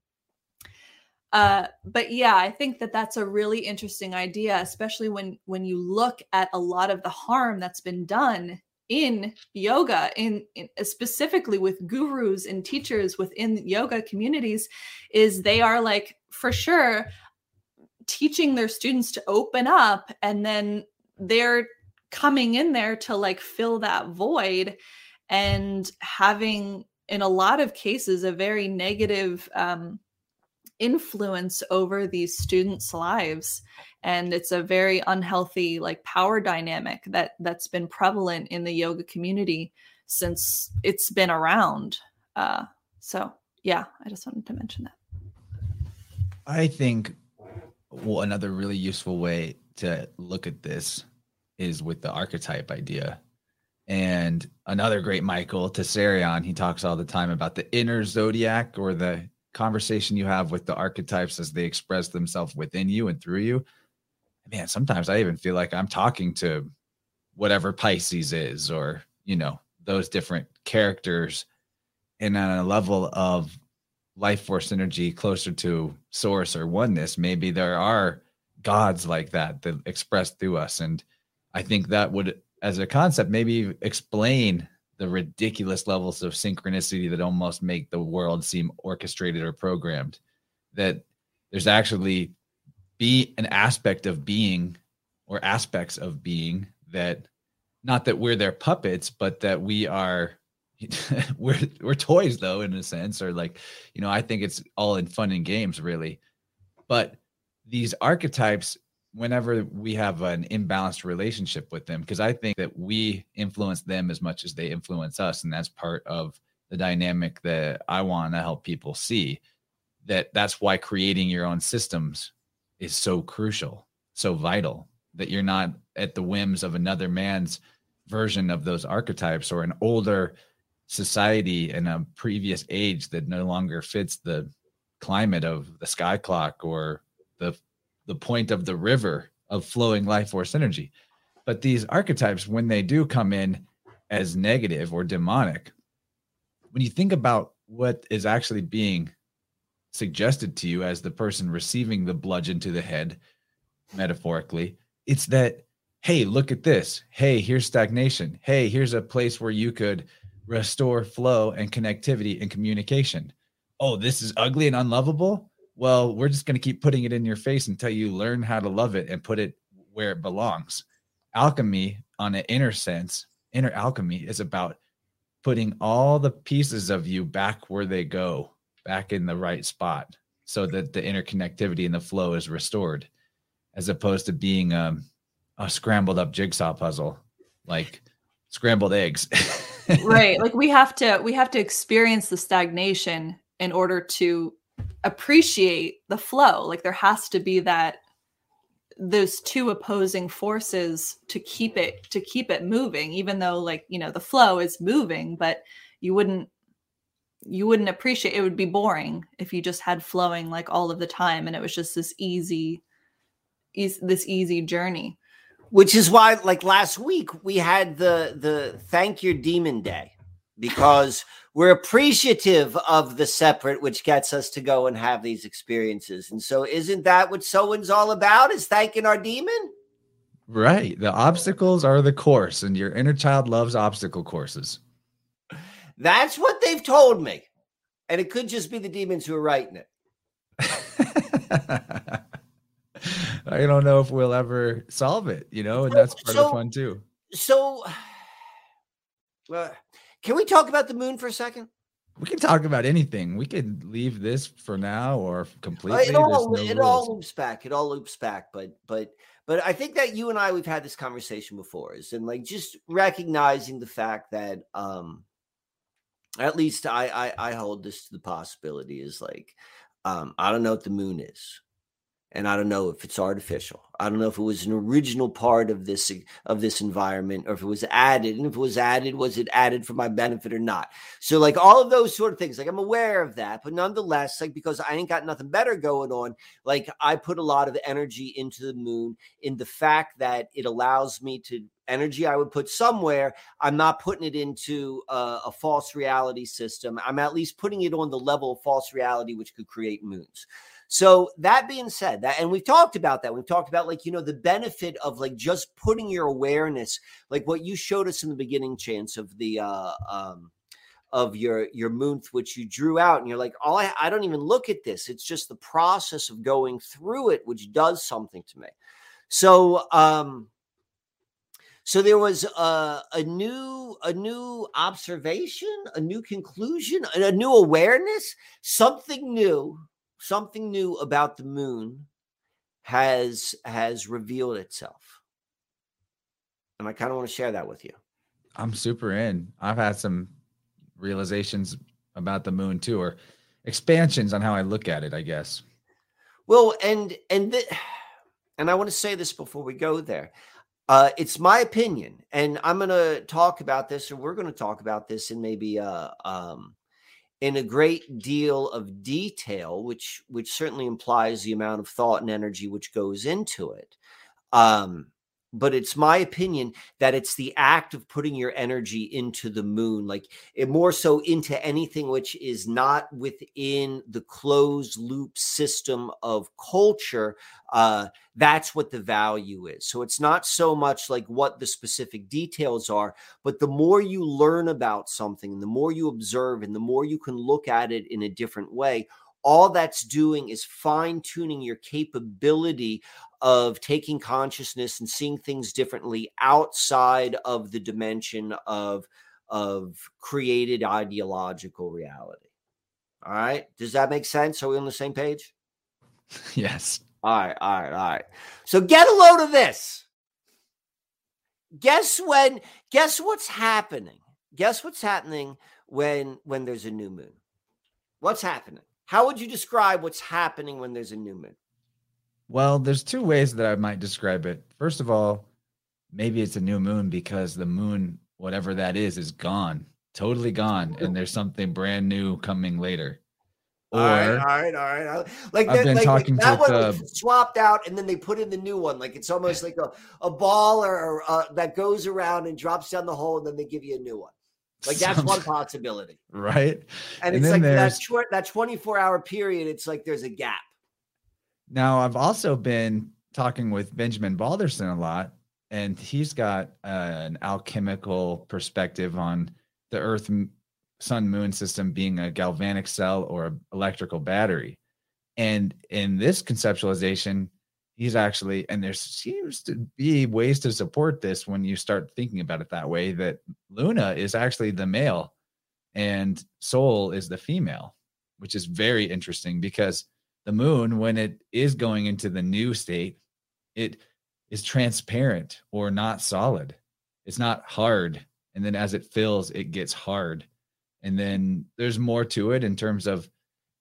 uh, but yeah, I think that that's a really interesting idea, especially when when you look at a lot of the harm that's been done in yoga, in, in specifically with gurus and teachers within yoga communities, is they are like for sure teaching their students to open up, and then they're coming in there to like fill that void and having in a lot of cases a very negative um, influence over these students lives. And it's a very unhealthy like power dynamic that that's been prevalent in the yoga community since it's been around. Uh so yeah i just wanted to mention that. I think well another really useful way to look at this is with the archetype idea. And another great Michael Tsarion, he talks all the time about the inner zodiac or the conversation you have with the archetypes as they express themselves within you and through you. Man sometimes i even feel like i'm talking to whatever pisces is or you know those different characters. And on a level of life force energy closer to source or oneness maybe there are gods like that that express through us. And i think that would as a concept maybe explain the ridiculous levels of synchronicity that almost make the world seem orchestrated or programmed. That there's actually be an aspect of being or aspects of being that not that we're their puppets but that we are <laughs> we're we're toys though in a sense or like you know i think it's all in fun and games really. But these archetypes whenever we have an imbalanced relationship with them because i think that we influence them as much as they influence us and that's part of the dynamic that i want to help people see that that's why creating your own systems is so crucial so vital that you're not at the whims of another man's version of those archetypes or an older society in a previous age that no longer fits the climate of the sky clock or the the point of the river of flowing life force energy but these archetypes when they do come in as negative or demonic when you think about what is actually being suggested to you as the person receiving the bludgeon to the head metaphorically it's that hey look at this hey here's stagnation hey here's a place where you could restore flow and connectivity and communication. Oh, this is ugly and unlovable. Well, we're just going to keep putting it in your face until you learn how to love it and put it where it belongs. Alchemy, on an inner sense, inner alchemy is about putting all the pieces of you back where they go, back in the right spot, so that the interconnectivity and the flow is restored, as opposed to being um, a scrambled up jigsaw puzzle, like scrambled eggs. <laughs> right like we have to we have to experience the stagnation in order to appreciate the flow. Like there has to be that those two opposing forces to keep it to keep it moving even though like you know the flow is moving but you wouldn't you wouldn't appreciate it would be boring if you just had flowing like all of the time and it was just this easy, easy this easy journey. Which is why like last week we had the the thank your demon day because we're appreciative of the separate which gets us to go and have these experiences. And so isn't that what Samhain's all about is thanking our demon? Right. The obstacles are the course and your inner child loves obstacle courses. That's what they've told me. And it could just be the demons who are writing it. <laughs> I don't know if we'll ever solve it, you know, and that's part so, of fun too. So, <sighs> uh, can we talk about the moon for a second? We can talk about anything. We could leave this for now or completely. Uh, it all, no it all loops back. It all loops back. But but but I think that you and I we've had this conversation before. Is and like just recognizing the fact that um at least I I, I hold this to the possibility is like um I don't know what the moon is and I don't know if it's artificial. I don't know if it was an original part of this of this environment or if it was added. And if it was added, was it added for my benefit or not? So like all of those sort of things, like I'm aware of that, but nonetheless, like because I ain't got nothing better going on, like I put a lot of energy into the moon in the fact that it allows me to energy I would put somewhere. I'm not putting it into a, a, false reality system. I'm at least putting it on the level of false reality, which could create moons. So that being said, that and we've talked about that. We've talked about like, you know, the benefit of like just putting your awareness, like what you showed us in the beginning, chance of the uh um of your your moon which you drew out and you're like oh I, I don't even look at this it's just the process of going through it which does something to me so um so there was a, a new a new observation a new conclusion a new awareness something new something new about the moon has has revealed itself. And i kind of want to share that with you. I'm super in. I've had some realizations about the moon too or expansions on how i look at it i guess. Well and and th- <sighs> and i want to say this before we go there. Uh, it's my opinion, and I'm going to talk about this, or we're going to talk about this in maybe uh, um, in a great deal of detail, which which certainly implies the amount of thought and energy which goes into it. Um, but it's my opinion that it's the act of putting your energy into the moon like more so into anything which is not within the closed loop system of culture uh, that's what the value is. So it's not so much like what the specific details are but the more you learn about something the more you observe and the more you can look at it in a different way all that's doing is fine tuning your capability of taking consciousness and seeing things differently outside of the dimension of of created ideological reality. All right. Does that make sense? Are we on the same page? <laughs> Yes. All right. All right. All right. So get a load of this. Guess when, guess what's happening? Guess what's happening when when there's a new moon? What's happening? How would you describe what's happening when there's a new moon? Well, there's two ways that I might describe it. First of all, maybe it's a new moon because the moon, whatever that is, is gone, totally gone, and there's something brand new coming later. Or, all right, all right, all right. Like I've that, been like, talking that to one the- was swapped out, and then they put in the new one. Like it's almost like a, a ball or uh, that goes around and drops down the hole, and then they give you a new one. Like that's one possibility. <laughs> right? And, And it's like that short, that twenty four hour period. It's like there's a gap. Now, I've also been talking with Benjamin Balderson a lot, and he's got uh, an alchemical perspective on the Earth Sun Moon system being a galvanic cell or a electrical battery. And in this conceptualization, he's actually, and there seems to be ways to support this when you start thinking about it that way that Luna is actually the male and Sol is the female, which is very interesting because the moon when it is going into the new state it is transparent or not solid. It's not hard and then as it fills it gets hard. And then there's more to it in terms of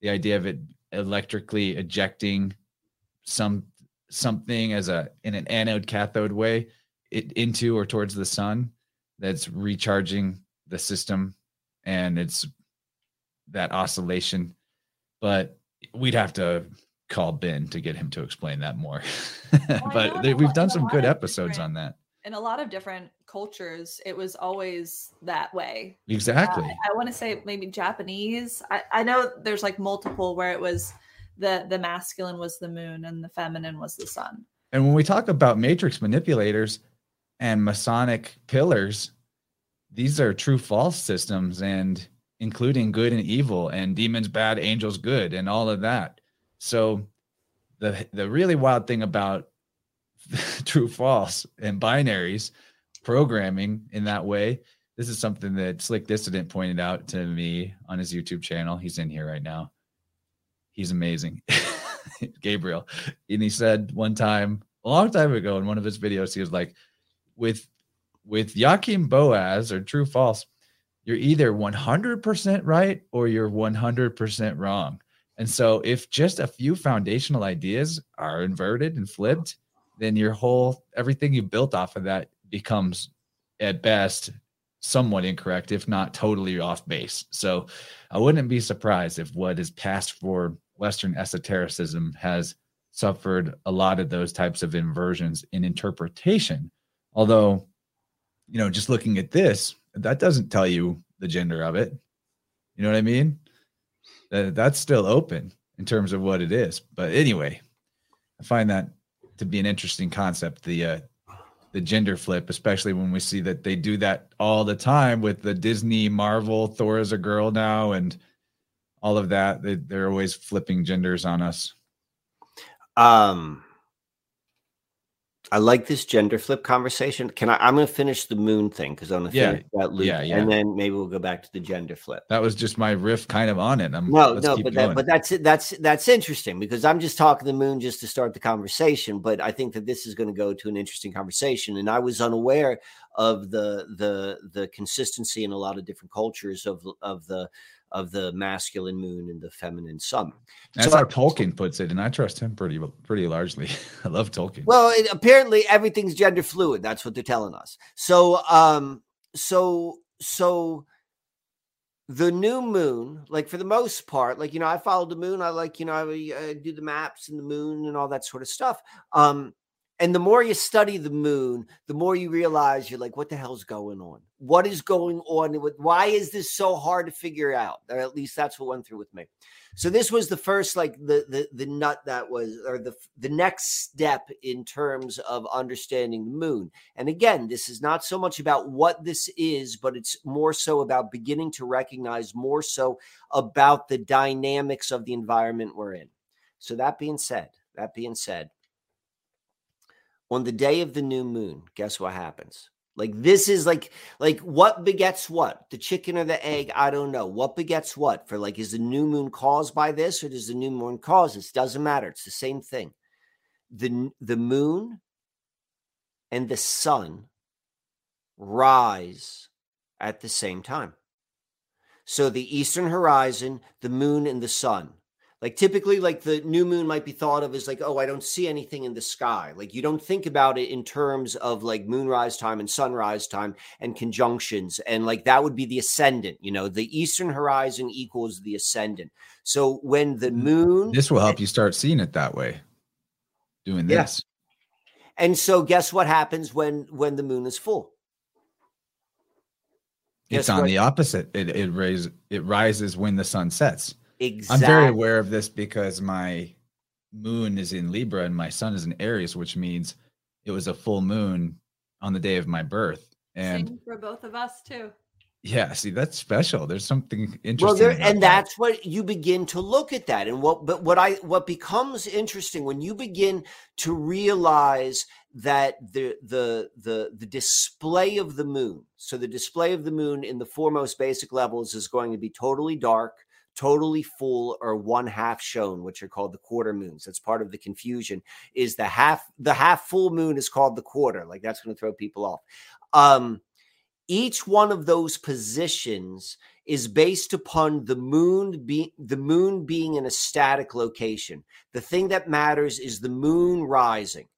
the idea of it electrically ejecting some something as a in an anode cathode way it into or towards the sun that's recharging the system and it's that oscillation. But we'd have to call Ben to get him to explain that more. Oh, I <laughs> but they- we've done some good episodes on that. In a lot of different cultures, it was always that way. Exactly. I want to say maybe Japanese. I, I know there's like multiple where it was the the masculine was the moon and the feminine was the sun. And when we talk about matrix manipulators and Masonic pillars, these are true false systems and including good and evil and demons bad, angels good, and all of that. So the the really wild thing about <laughs> true false and binaries programming in that way. This is something that Slick Dissident pointed out to me on his YouTube channel. He's in here right now. He's amazing. <laughs> Gabriel. And he said one time, a long time ago in one of his videos, he was like, with with Jachin Boaz or true false, you're either 100% right or you're 100% wrong. And so if just a few foundational ideas are inverted and flipped, then your whole everything you built off of that becomes at best somewhat incorrect, if not totally off base. So I wouldn't be surprised if what is passed for Western esotericism has suffered a lot of those types of inversions in interpretation. Although, you know, just looking at this, that doesn't tell you the gender of it. You know what I mean? That, that's still open in terms of what it is. But anyway, I find that to be an interesting concept. The uh, the gender flip, especially when we see that they do that all the time with the Disney Marvel Thor is a girl now and all of that. They, they're always flipping genders on us. Um, I like this gender flip conversation. Can I? I'm going to finish the moon thing because I'm going to Yeah. finish that loop, Yeah, yeah. and then maybe we'll go back to the gender flip. That was just my riff kind of on it. I'm, No, no, but that, but that's. That's that's interesting because I'm just talking the moon just to start the conversation. But I think that this is going to go to an interesting conversation, and I was unaware of the the the consistency in a lot of different cultures of of the of the masculine moon and the feminine sun. That's so- how Tolkien puts it, and I trust him pretty pretty largely. <laughs> I love Tolkien. Well, it, apparently everything's gender fluid. That's what they're telling us. So, um, so, so the new moon, like for the most part, like you know, I follow the moon. I like you know, I, I do the maps and the moon and all that sort of stuff. Um, and the more you study the moon, the more you realize you're like, what the hell's going on? What is going on? Why is this so hard to figure out? Or at least that's what went through with me. So this was the first, like the the the nut that was, or the the next step in terms of understanding the moon. And again, this is not so much about what this is, but it's more so about beginning to recognize more so about the dynamics of the environment we're in. So that being said, that being said, on the day of the new moon, guess what happens? Like this is like like what begets what? The chicken or the egg? I don't know. What begets what? For like is the new moon caused by this or does the new moon cause this? Doesn't matter. It's the same thing. The the moon and the sun rise at the same time. So the eastern horizon, the moon and the sun like typically, like the new moon might be thought of as like, oh, I don't see anything in the sky. Like you don't think about it in terms of like moonrise time and sunrise time and conjunctions. And like that would be the ascendant, you know, the eastern horizon equals the ascendant. So when the mm. moon This will help you start seeing it that way. Doing this. Yeah. And so guess what happens when when the moon is full? Guess it's on what? the opposite. It it raises it rises when the sun sets. Exactly. I'm very aware of this because my moon is in Libra and my sun is in Aries, which means it was a full moon on the day of my birth. And Same for both of us too. Yeah, see, that's special. There's something interesting. Well, there, and that. that's what you begin to look at that. And what, but what I, what becomes interesting when you begin to realize that the, the, the, the display of the moon. So the display of the moon in the foremost basic levels is going to be totally dark totally full or one half shown which are called the quarter moons. That's part of the confusion is the half the half full moon is called the quarter. Like that's going to throw people off. Um each one of those positions is based upon the moon being the moon being in a static location. The thing that matters is the moon rising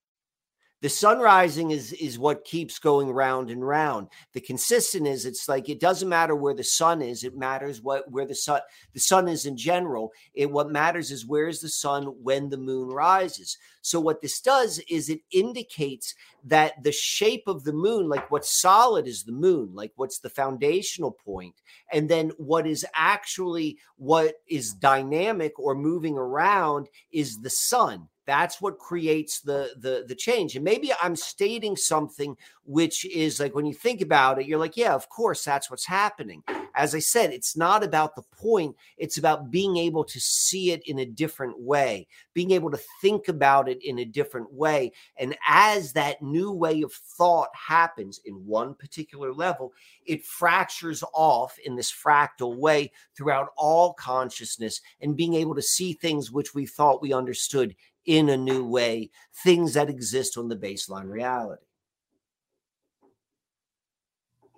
the sun rising is is what keeps going round and round. The consistent is it's like it doesn't matter where the sun is it matters what where the sun the sun is in general. It what matters is where is the sun when the moon rises? So what this does is it indicates that the shape of the moon like what's solid is the moon like what's the foundational point and then what is actually what is dynamic or moving around is the sun that's what creates the the the change. And maybe i'm stating something which is like when you think about it you're like yeah of course that's what's happening. As i said it's not about the point it's about being able to see it in a different way being able to think about it in a different way. And as that new way of thought happens in one particular level it fractures off in this fractal way throughout all consciousness and being able to see things which we thought we understood in a new way, things that exist on the baseline reality.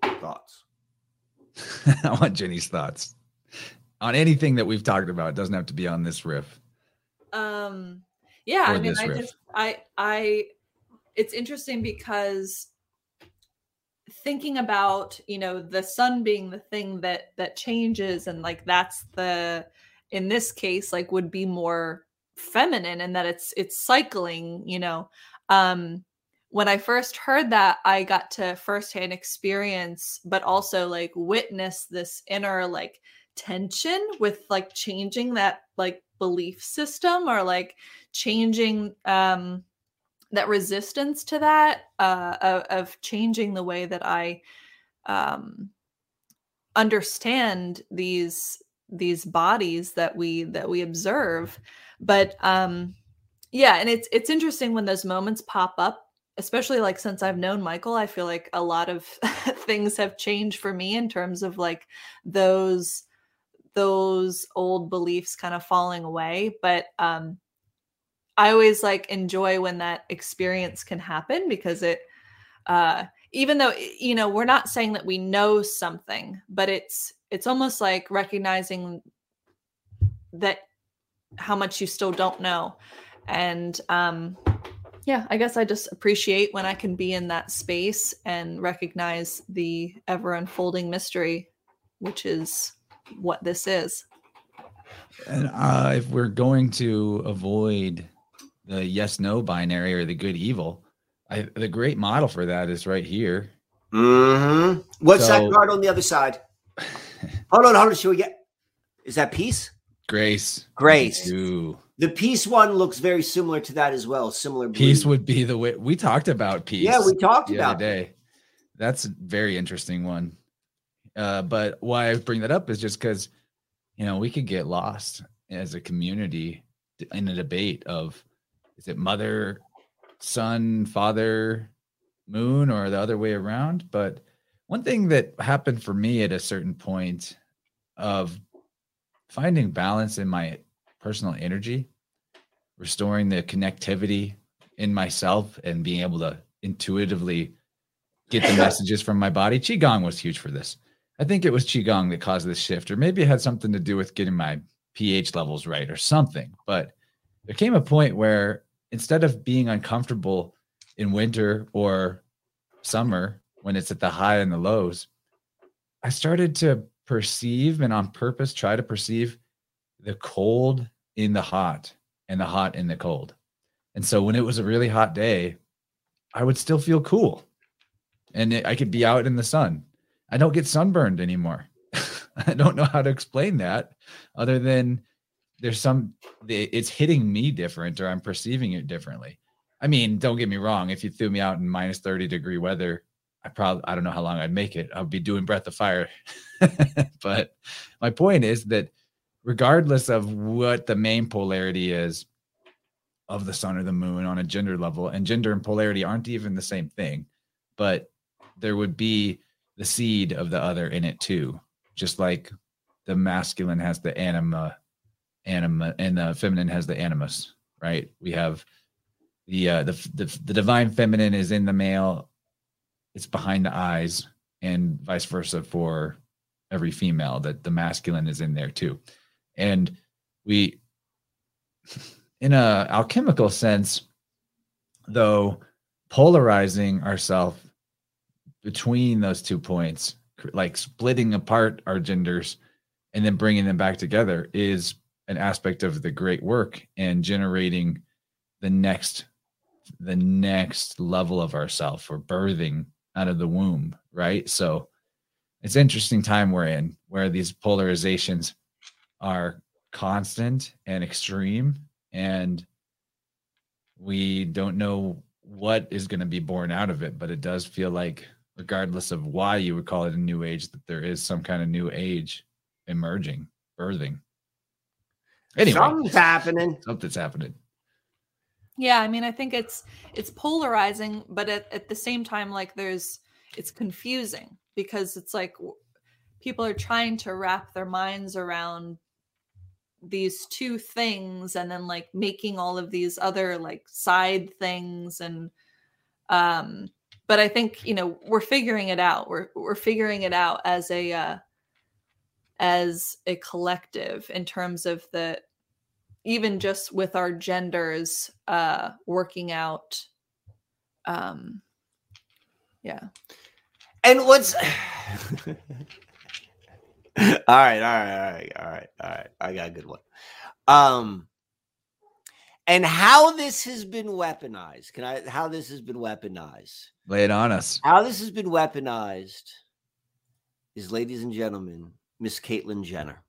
Thoughts? <laughs> I want Jenny's thoughts on anything that we've talked about. It doesn't have to be on this riff. Um, yeah, or I mean, I riff. just, I, I, it's interesting because thinking about you know the sun being the thing that that changes and like that's the in this case like would be more feminine and that it's it's cycling you know um when i first heard that i got to firsthand experience but also like witness this inner like tension with like changing that like belief system or like changing um that resistance to that uh of, of changing the way that i um understand these these bodies that we that we observe. But um yeah and it's it's interesting when those moments pop up especially like since i've known michael i feel like a lot of <laughs> things have changed for me in terms of like those those old beliefs kind of falling away. But um i always like enjoy when that experience can happen because it uh even though you know we're not saying that we know something but it's it's almost like recognizing that how much you still don't know. And um yeah i guess i just appreciate when i can be in that space and recognize the ever unfolding mystery which is what this is. And uh if we're going to avoid the yes no binary or the good evil I, the great model for that is right here mm-hmm. what's so, that card on the other side <laughs> hold on hold on should we get is that peace Grace. Grace. Ooh. The peace one looks very similar to that as well. Similar. Peace would be the way we talked about peace. Yeah, we talked about day. That's a very interesting one. Uh, but why I bring that up is just because, you know, we could get lost as a community in a debate of is it mother, son, father, moon or the other way around. But one thing that happened for me at a certain point of finding balance in my personal energy, restoring the connectivity in myself, and being able to intuitively get the <laughs> messages from my body. Qigong was huge for this. I think it was Qigong that caused this shift, or maybe it had something to do with getting my pH levels right or something. But there came a point where instead of being uncomfortable in winter or summer when it's at the high and the lows, I started to perceive and on purpose try to perceive the cold in the hot and the hot in the cold. And so when it was a really hot day, I would still feel cool and it, I could be out in the sun. I don't get sunburned anymore. <laughs> I don't know how to explain that other than there's some it's hitting me different or I'm perceiving it differently. I mean, don't get me wrong. If you threw me out in minus 30 degree weather, I probably, I don't know how long I'd make it. I'd be doing breath of fire. <laughs> but my point is that regardless of what the main polarity is of the sun or the moon on a gender level, and gender and polarity aren't even the same thing, but there would be the seed of the other in it too. Just like the masculine has the anima, anima, and the feminine has the animus, right? We have the uh, the, the the divine feminine is in the male it's behind the eyes and vice versa for every female that the masculine is in there too and we in a alchemical sense though polarizing ourselves between those two points like splitting apart our genders and then bringing them back together is an aspect of the great work and generating the next the next level of ourself or birthing out of the womb, right? So it's interesting time we're in where these polarizations are constant and extreme and we don't know what is going to be born out of it but it does feel like regardless of why you would call it a new age that there is some kind of new age emerging birthing anyway. Something's happening. Something's happening. Yeah, I mean, I think it's it's polarizing, but at, at the same time, like there's it's confusing because it's like people are trying to wrap their minds around these two things and then like making all of these other like side things and um but i think you know we're figuring it out. We're we're figuring it out as a uh as a collective in terms of the even just with our genders uh working out um yeah. And what's <laughs> <laughs> all right all right all right all right all right. I got a good one. Um and how this has been weaponized can i how this has been weaponized? Lay it on us. How this has been weaponized is ladies and gentlemen miss caitlyn jenner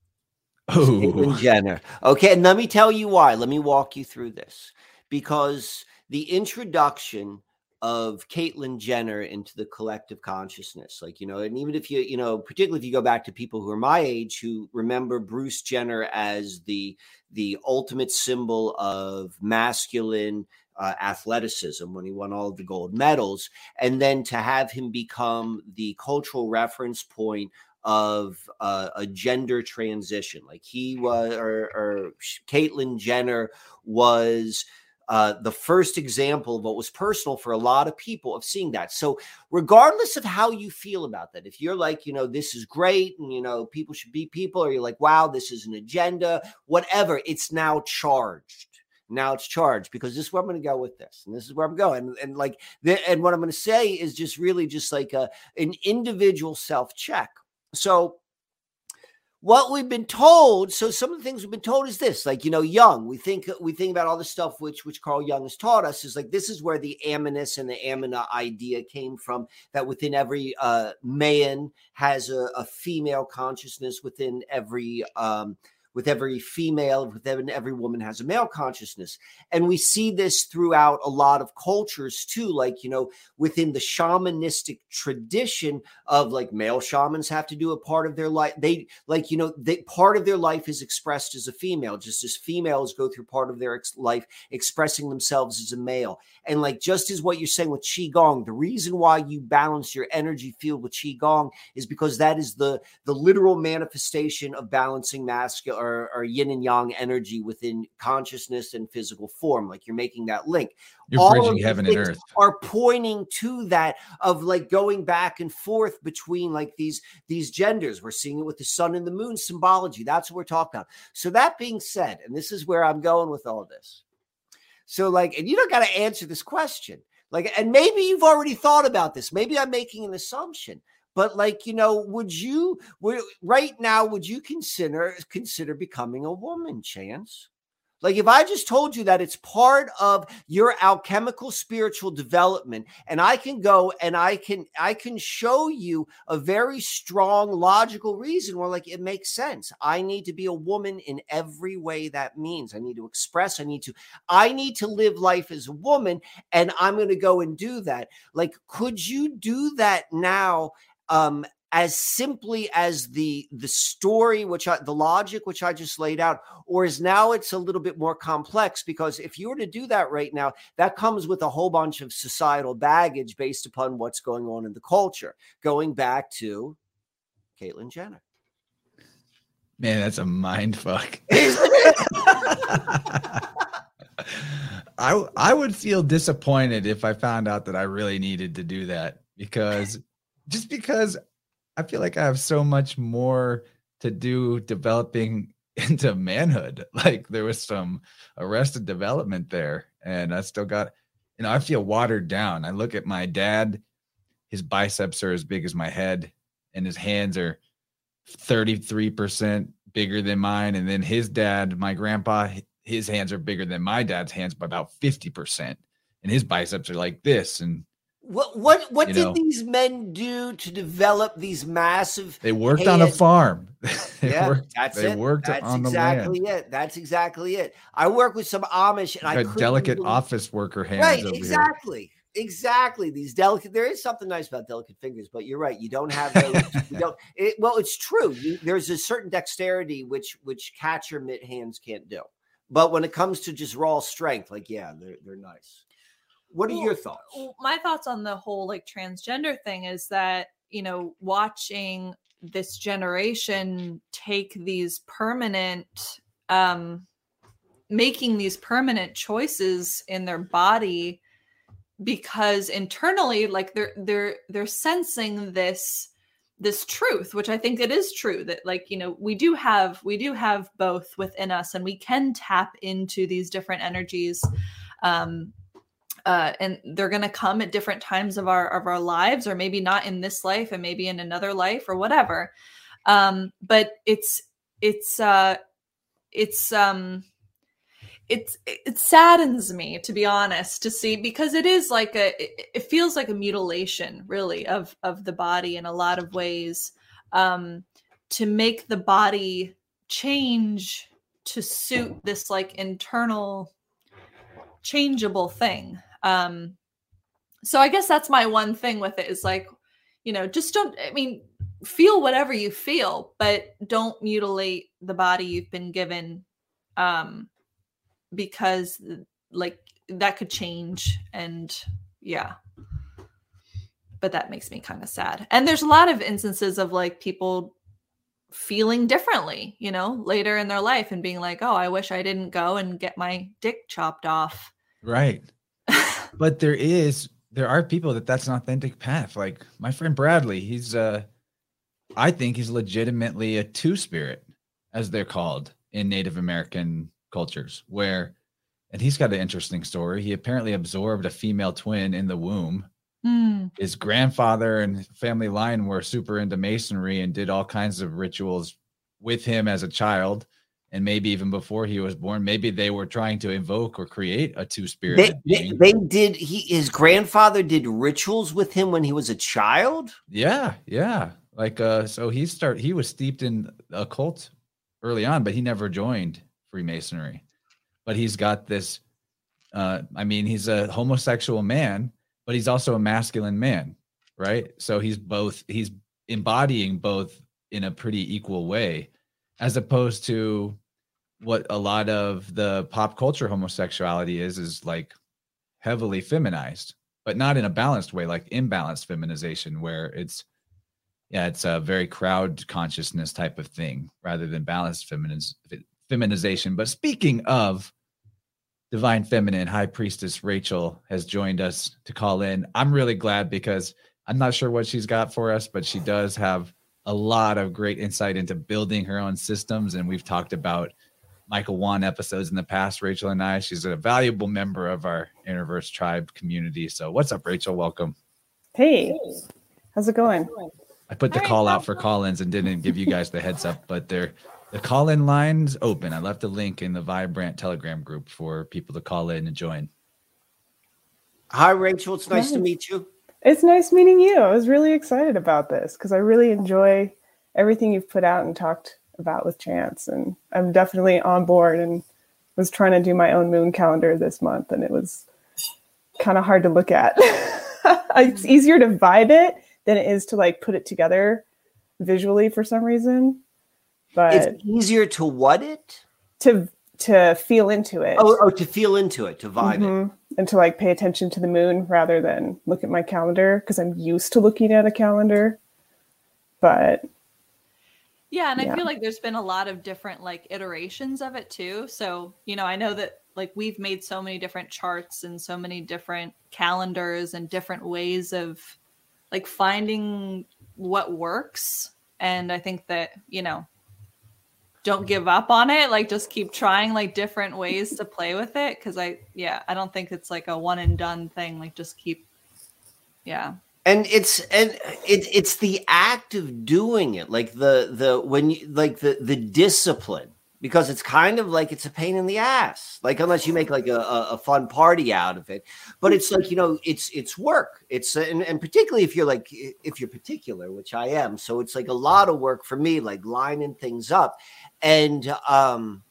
Oh. Jenner. Okay, and let me tell you why. Let me walk you through this. Because the introduction of Caitlyn Jenner into the collective consciousness, like, you know, and even if you, you know, particularly if you go back to people who are my age who remember Bruce Jenner as the the ultimate symbol of masculine uh, athleticism when he won all of the gold medals, and then to have him become the cultural reference point of uh, a gender transition. Like he was, or, or Caitlyn Jenner was uh, the first example of what was personal for a lot of people of seeing that. So, regardless of how you feel about that, if you're like, you know, this is great and, you know, people should be people, or you're like, wow, this is an agenda, whatever, it's now charged. Now it's charged because this is where I'm going to go with this, and this is where I'm going. And, and like, the, and what I'm going to say is just really just like a, an individual self check so what we've been told so some of the things we've been told is this like you know young we think we think about all the stuff which which carl Jung has taught us is like this is where the animus and the anima idea came from that within every uh man has a, a female consciousness within every um with every female, with every, woman has a male consciousness. And we see this throughout a lot of cultures too, like, you know, within the shamanistic tradition of like male shamans have to do a part of their life. They like, you know, they part of their life is expressed as a female, just as females go through part of their ex- life expressing themselves as a male. And like, just as what you're saying with Qigong, the reason why you balance your energy field with Qigong is because that is the, the literal manifestation of balancing masculine or, or yin and yang energy within consciousness and physical form. Like you're making that link. You're All bridging of heaven and earth. Are pointing to that of like going back and forth between like these these genders. We're seeing it with the sun and the moon symbology. That's what we're talking about. So that being said, and this is where I'm going with all this. So like, and you don't got to answer this question. Like, and maybe you've already thought about this. Maybe I'm making an assumption but like you know would you would, right now would you consider consider becoming a woman chance? Like if i just told you that it's part of your alchemical spiritual development and i can go and i can i can show you a very strong logical reason where like it makes sense. I need to be a woman in every way that means. I need to express i need to i need to live life as a woman and i'm going to go and do that. Like could you do that now um as simply as the the story which I, the logic which i just laid out or is now it's a little bit more complex because if you were to do that right now that comes with a whole bunch of societal baggage based upon what's going on in the culture. Going back to caitlyn jenner. Man, that's a mind fuck. <laughs> I I would feel disappointed if I found out that I really needed to do that because just because I feel like I have so much more to do developing <laughs> into manhood. <laughs> Like there was some arrested development there, and I still got, you know, I feel watered down. I look at my dad, his biceps are as big as my head, and his hands are 33% bigger than mine. And then his dad, my grandpa, his hands are bigger than my dad's hands by about 50%. And his biceps are like this. And what what what You did know. these men do to develop these massive they worked on a farm. <laughs> they yeah, worked, that's they it. worked That's on the exactly land. it. That's exactly it. I work with some Amish, and I Got delicate believe- office worker hands right over here. exactly exactly these delicate there is something nice about delicate fingers but you're right you don't have those you <laughs> don't it, well it's true you, there's a certain dexterity which which catcher mitt hands can't do but when it comes to just raw strength like yeah they're, they're nice what are your thoughts? my thoughts on the whole like transgender thing is that you know watching this generation take these permanent um making these permanent choices in their body because internally like they're they're they're sensing this this truth which i think it is true that like you know we do have we do have both within us and we can tap into these different energies um uh, and they're going to come at different times of our of our lives or maybe not in this life and maybe in another life or whatever. Um but it's it's uh it's um it's it saddens me to be honest to see because it is like a it, feels like a mutilation really of of the body in a lot of ways um to make the body change to suit this like internal changeable thing um so i guess that's my one thing with it is like you know just don't i mean feel whatever you feel but don't mutilate the body you've been given um because like that could change and yeah. But that makes me kind of sad. And there's a lot of instances of like people feeling differently you know later in their life and being like oh i wish i didn't go and get my dick chopped off. Right. But there is there are people that that's an authentic path. Like my friend bradley he's uh i think he's legitimately a two spirit as they're called in native american cultures where and he's got an interesting story. He apparently absorbed a female twin in the womb. Hmm. his grandfather and family line were super into masonry and did all kinds of rituals with him as a child and maybe even before he was born maybe they were trying to invoke or create a two spirit. they, being. they did he his grandfather did rituals with him when he was a child yeah yeah like uh so he start he was steeped in occult early on, but he never joined Freemasonry. But he's got this. Uh, I mean, he's a homosexual man, but he's also a masculine man, right? So he's both. He's embodying both in a pretty equal way, as opposed to what a lot of the pop culture homosexuality is is like heavily feminized but not in a balanced way like imbalanced feminization where it's yeah it's a very crowd consciousness type of thing rather than balanced feminiz- feminization. But speaking of divine feminine high priestess rachel has joined us to call in. I'm really glad because i'm not sure what she's got for us but she does have a lot of great insight into building her own systems and we've talked about Michael Wan episodes in the past, Rachel and I. She's a valuable member of our Innerverse Tribe community. So, what's up, Rachel? Welcome. Hey, how's it going? I put the call out for call-ins and didn't give you guys the heads up, but they're the call-in lines open. I left a link in the Vibrant Telegram group for people to call in and join. Hi, Rachel. It's nice, nice. to meet you. It's nice meeting you. I was really excited about this because I really enjoy everything you've put out and talked about with Chance. And I'm definitely on board and was trying to do my own moon calendar this month. And it was kind of hard to look at. <laughs> it's easier to vibe it than it is to like put it together visually for some reason. But it's easier to what it? To to feel into it. Oh, oh to feel into it, to vibe mm-hmm. it. And to like pay attention to the moon rather than look at my calendar because I'm used to looking at a calendar. But yeah, and yeah. I feel like there's been a lot of different like iterations of it too. So, you know, I know that like we've made so many different charts and so many different calendars and different ways of like finding what works. And I think that, you know, don't give up on it. Like just keep trying like different ways to play with it. Cause I, yeah, I don't think it's like a one and done thing. Like just keep, yeah and it's and it, it's the act of doing it like the the when you like the the discipline because it's kind of like it's a pain in the ass like unless you make like a, a fun party out of it but it's like you know it's it's work it's and, and particularly if you're like if you're particular which i am so it's like a lot of work for me like lining things up and um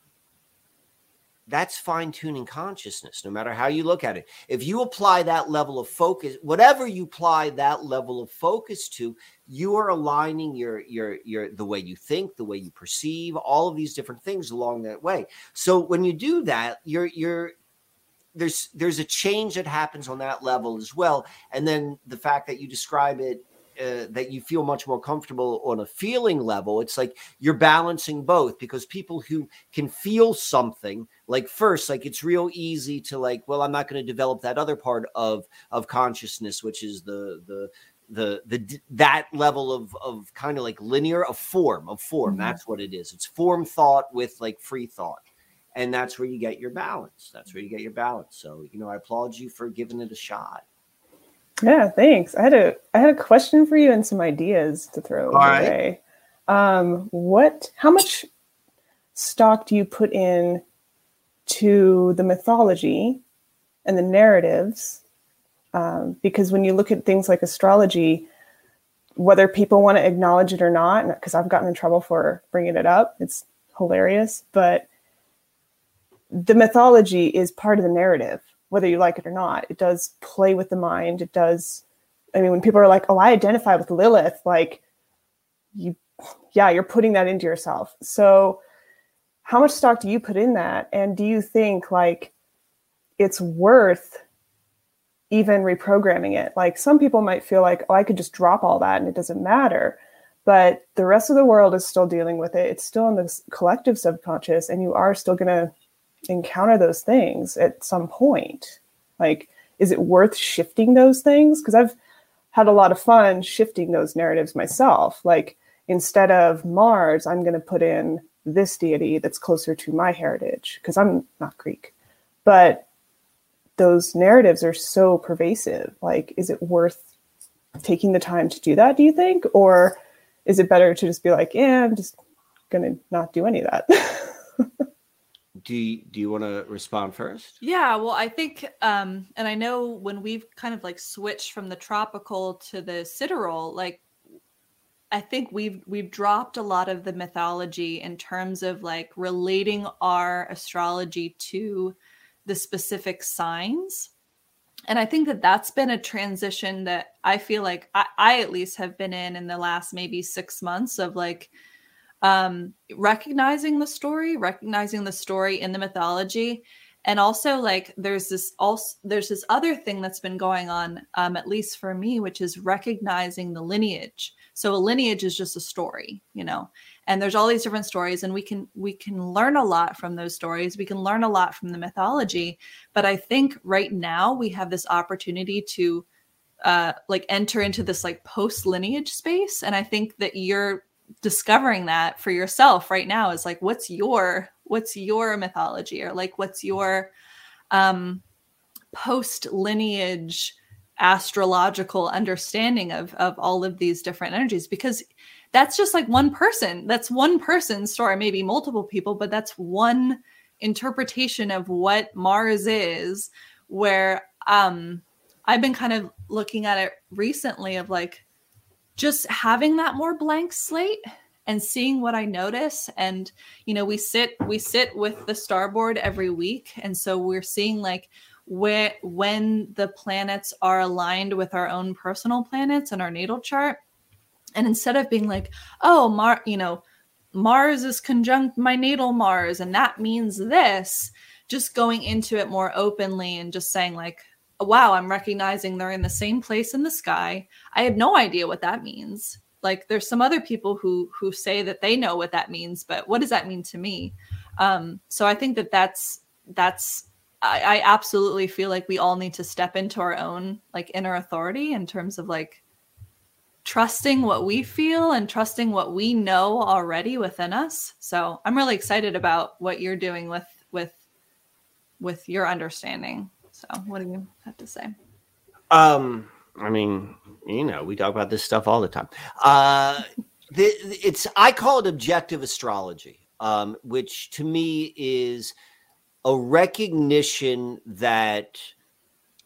that's fine tuning consciousness, no matter how you look at it. If you apply that level of focus, whatever you apply that level of focus to, you are aligning your your your the way you think, the way you perceive, all of these different things along that way. So when you do that, you're you're there's there's a change that happens on that level as well. And then the fact that you describe it uh, that you feel much more comfortable on a feeling level. It's like you're balancing both because people who can feel something like first, like it's real easy to like, well, I'm not going to develop that other part of of consciousness, which is the the the the that level of of kind of like linear of form of form. Mm-hmm. That's what it is. It's form thought with like free thought and that's where you get your balance. That's where you get your balance. So, you know, I applaud you for giving it a shot. Yeah, thanks. I had a I had a question for you and some ideas to throw All away. Right. Um, what? How much stock do you put in to the mythology and the narratives? Um, because when you look at things like astrology, whether people want to acknowledge it or not, because I've gotten in trouble for bringing it up, it's hilarious. But the mythology is part of the narrative whether you like it or not. It does play with the mind. It does. I mean, when people are like, "Oh, I identify with Lilith," like you, yeah, you're putting that into yourself. So, how much stock do you put in that? And do you think like it's worth even reprogramming it? Like some people might feel like, "Oh, I could just drop all that and it doesn't matter." But the rest of the world is still dealing with it. It's still in the collective subconscious, and you are still going to encounter those things at some point? Like is it worth shifting those things? Because i've had a lot of fun shifting those narratives myself. Like instead of mars i'm going to put in this deity that's closer to my heritage because i'm not greek. But those narratives are so pervasive. Like is it worth taking the time to do that do you think? Or is it better to just be like yeah i'm just going to not do any of that <laughs> do you, do you want to respond first? Yeah, well, I think, um, and I know when we've kind of like switched from the tropical to the sidereal, like I think we've we've dropped a lot of the mythology in terms of like relating our astrology to the specific signs. And I think that that's been a transition that I feel like I, I at least have been in in the last maybe six months of like um, recognizing the story, recognizing the story in the mythology, and also like there's this also there's this other thing that's been going on, um, at least for me, which is recognizing the lineage. So a lineage is just a story, you know, and there's all these different stories, and we can we can learn a lot from those stories. We can learn a lot from the mythology, but I think right now we have this opportunity to uh like enter into this like post lineage space and i think that you're discovering that for yourself right now is like what's your what's your mythology or like what's your um post lineage astrological understanding of of all of these different energies? Because that's just like one person that's one person's story maybe multiple people but that's one interpretation of what mars is where um i've been kind of looking at it recently of like just having that more blank slate and seeing what I notice. And, you know, we sit, we sit with the starboard every week. And so we're seeing like where, when the planets are aligned with our own personal planets and our natal chart. And instead of being like, oh, Mar, you know, Mars is conjunct my natal Mars, and that means this, just going into it more openly and just saying, like, wow, I'm recognizing they're in the same place in the sky. I have no idea what that means. Like there's some other people who who say that they know what that means, but what does that mean to me? Um, so I think that that's that's I, I absolutely feel like we all need to step into our own like inner authority in terms of like trusting what we feel and trusting what we know already within us. So I'm really excited about what you're doing with with with your understanding. So, what do you have to say? Um, I mean, you know, we talk about this stuff all the time. Uh, the, it's I call it objective astrology, um, which to me is a recognition that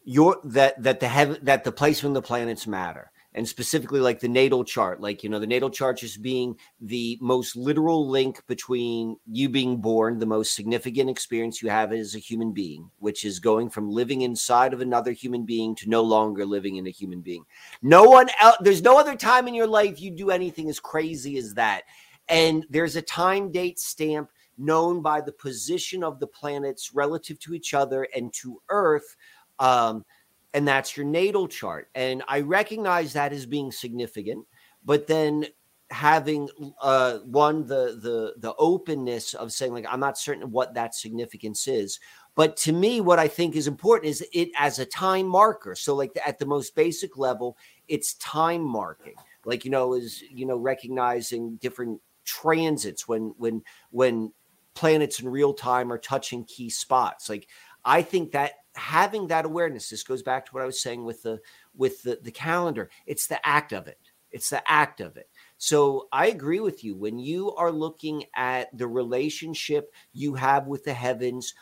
your that that the heaven that the placement of the planets matter and specifically like the natal chart like you know the natal chart just being the most literal link between you being born the most significant experience you have as a human being which is going from living inside of another human being to no longer living in a human being. No one else there's no other time in your life you do anything as crazy as that. And there's a time date stamp known by the position of the planets relative to each other and to earth um, and that's your natal chart. And I recognize that as being significant, but then having uh one the the the openness of saying like i'm not certain what that significance is but to me what i think is important is it as a time marker so like at the most basic level it's time marking like you know is you know recognizing different transits when when when planets in real time are touching key spots like i think that having that awareness this goes back to what i was saying with the with the, the calendar it's the act of it it's the act of it. So i agree with you when you are looking at the relationship you have with the heavens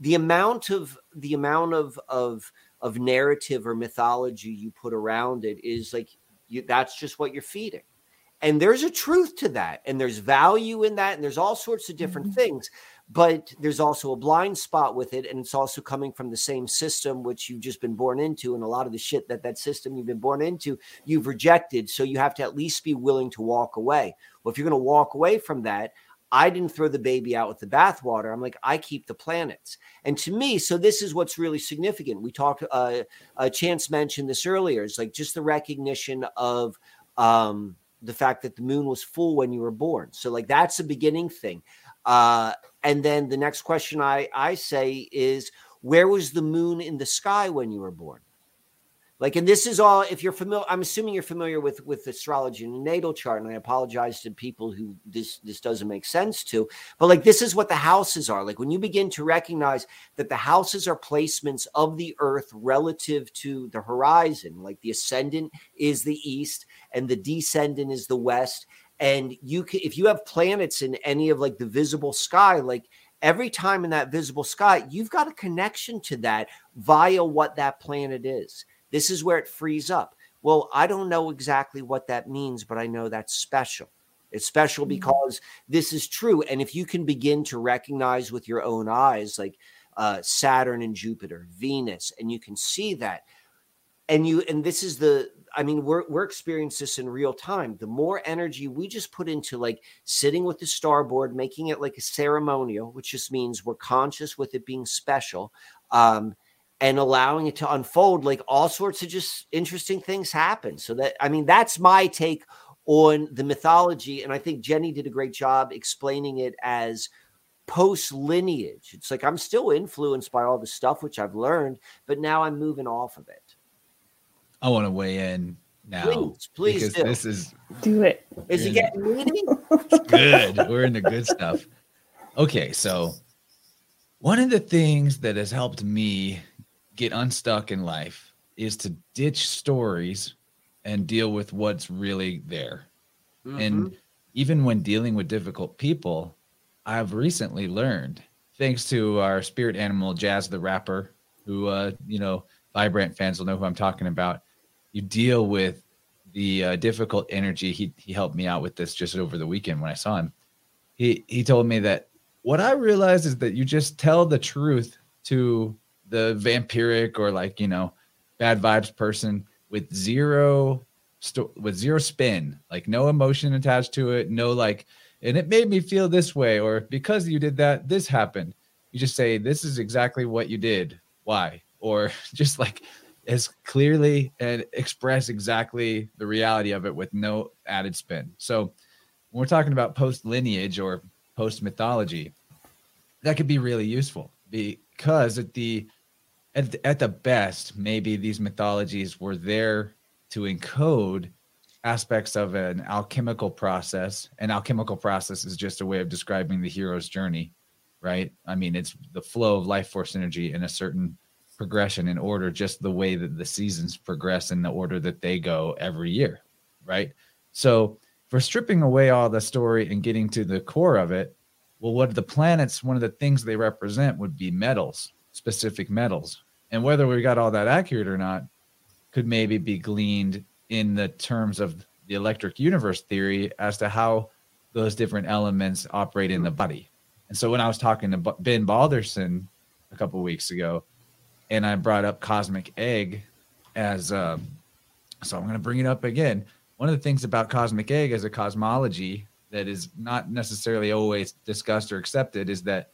the amount of the amount of of of narrative or mythology you put around it is like you, that's just what you're feeding. And there's a truth to that and there's value in that and there's all sorts of different mm-hmm. things but there's also a blind spot with it and it's also coming from the same system which you've just been born into and a lot of the shit that that system you've been born into you've rejected so you have to at least be willing to walk away well if you're going to walk away from that I didn't throw the baby out with the bathwater. I'm like, I keep the planets. And to me, so this is what's really significant. We talked, uh, uh Chance mentioned this earlier. It's like just the recognition of um, the fact that the moon was full when you were born. So, like, that's a beginning thing. Uh, and then the next question I, I say is, where was the moon in the sky when you were born? Like, and this is all, if you're familiar, I'm assuming you're familiar with, with astrology and natal chart. And I apologize to people who this, this doesn't make sense to, but like, this is what the houses are. Like when you begin to recognize that the houses are placements of the earth relative to the horizon, like the ascendant is the east and the descendant is the west and you can if you have planets in any of like the visible sky like every time in that visible sky you've got a connection to that via what that planet is this is where it frees up Well, I don't know exactly what that means, but I know that's special. It's special mm-hmm. because this is true. And if you can begin to recognize with your own eyes, like uh, Saturn and Jupiter, Venus, and you can see that, and you, and this is the, I mean, we're we're experiencing this in real time. The more energy we just put into like sitting with the starboard, making it like a ceremonial, which just means we're conscious with it being special. Um, and allowing it to unfold like all sorts of just interesting things happen so that i mean that's my take on the mythology and i think jenny did a great job explaining it as post lineage it's like i'm still influenced by all the stuff which i've learned but now i'm moving off of it i want to weigh in now please please do. this is do it is it getting meaty <laughs> good we're in the good stuff okay so one of the things that has helped me get unstuck in life is to ditch stories and deal with what's really there. Mm-hmm. And even when dealing with difficult people, I've recently learned, thanks to our spirit animal, Jazz the Rapper, who, uh, you know, Vibrant fans will know who I'm talking about. You deal with the uh, difficult energy. He, he helped me out with this just over the weekend when I saw him. He, he told me that what I realized is that you just tell the truth to the vampiric or like you know bad vibes person with zero sto- with zero spin like no emotion attached to it no like and it made me feel this way or because you did that this happened you just say this is exactly what you did why or <laughs> just like as clearly and express exactly the reality of it with no added spin so when we're talking about post lineage or post mythology that could be really useful because at the at, at the best, maybe these mythologies were there to encode aspects of an alchemical process. An alchemical process is just a way of describing the hero's journey, right? I mean, it's the flow of life force energy in a certain progression in order, just the way that the seasons progress in the order that they go every year, right? So, for stripping away all the story and getting to the core of it, well, what the planets, one of the things they represent would be metals, specific metals. And whether we got all that accurate or not could maybe be gleaned in the terms of the electric universe theory as to how those different elements operate in the body. And so when I was talking to Ben Balderson a couple weeks ago, and I brought up cosmic egg as um, so I'm going to bring it up again. One of the things about cosmic egg as a cosmology that is not necessarily always discussed or accepted is that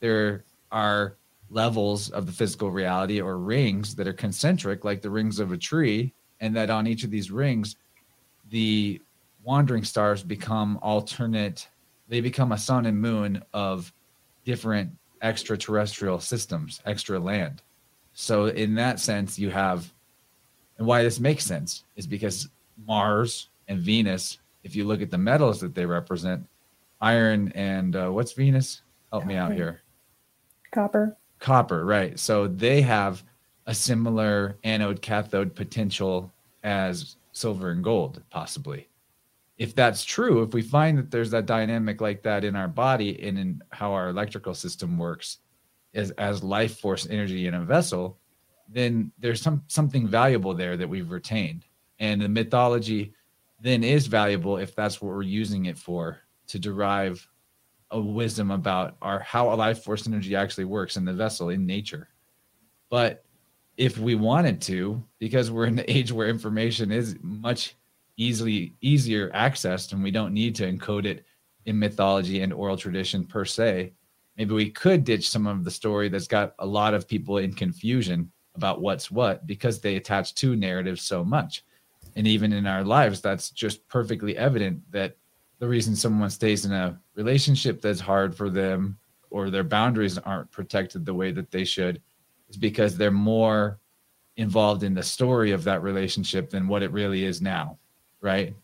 there are levels of the physical reality or rings that are concentric, like the rings of a tree, and that on each of these rings, the wandering stars become alternate, they become a sun and moon of different extraterrestrial systems, extra land. So, in that sense, you have, and why this makes sense is because Mars and Venus, if you look at the metals that they represent, iron and uh, what's Venus? Help me out here. Copper. Copper, right. So they have a similar anode cathode potential as silver and gold, possibly. If that's true, if we find that there's that dynamic like that in our body and in how our electrical system works as, as life force energy in a vessel, then there's some something valuable there that we've retained. And the mythology then is valuable if that's what we're using it for to derive a wisdom about our how a life force energy actually works in the vessel in nature. But if we wanted to, because we're in the <laughs> age where information is much easily easier accessed and we don't need to encode it in mythology and oral tradition per se, maybe we could ditch some of the story that's got a lot of people in confusion about what's what because they attach to narratives so much. And even in our lives, that's just perfectly evident that the reason someone stays in a relationship that's hard for them or their boundaries aren't protected the way that they should is because they're more involved in the story of that relationship than what it really is now right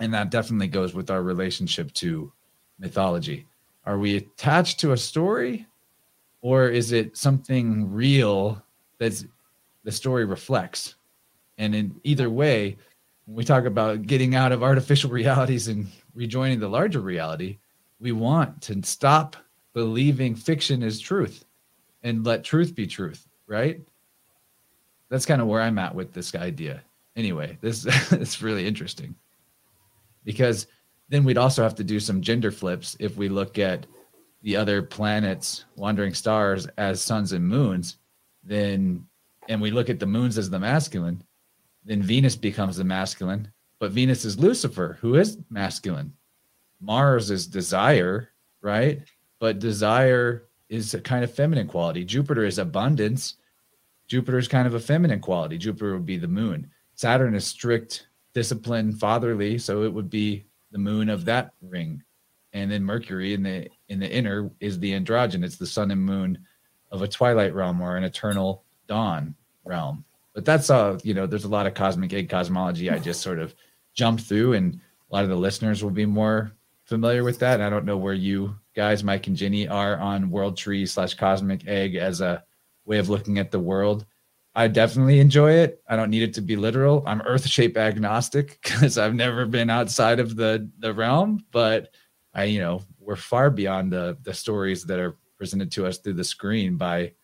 and that definitely goes with our relationship to mythology are we attached to a story or is it something real that's the story reflects and in either way when we talk about getting out of artificial <laughs> realities and rejoining the larger reality, we want to stop believing fiction is truth and let truth be truth, right? That's kind of where I'm at with this idea. anyway, this <laughs> is really interesting because then we'd also have to do some gender flips if we look at the other planets, wandering stars, as suns and moons. Then, and we look at the moons as the masculine, then Venus becomes the masculine, but Venus is Lucifer, who is masculine. Mars is desire, right? But desire is a kind of feminine quality. Jupiter is abundance. Jupiter is kind of a feminine quality. Jupiter would be the moon. Saturn is strict, discipline, fatherly, so it would be the moon of that ring. And then Mercury in the in the inner is the androgen. It's the sun and moon of a twilight realm or an eternal dawn realm. But that's all, you know, there's a lot of cosmic egg cosmology I just sort of jumped through and a lot of the listeners will be more familiar with that. I don't know where you guys, Mike and Ginny, are on World Tree slash Cosmic Egg as a way of looking at the world. I definitely enjoy it. I don't need it to be literal. I'm earth shape agnostic <laughs> because I've never been outside of the the realm, but I, you know, we're far beyond the the stories that are presented to us through the screen by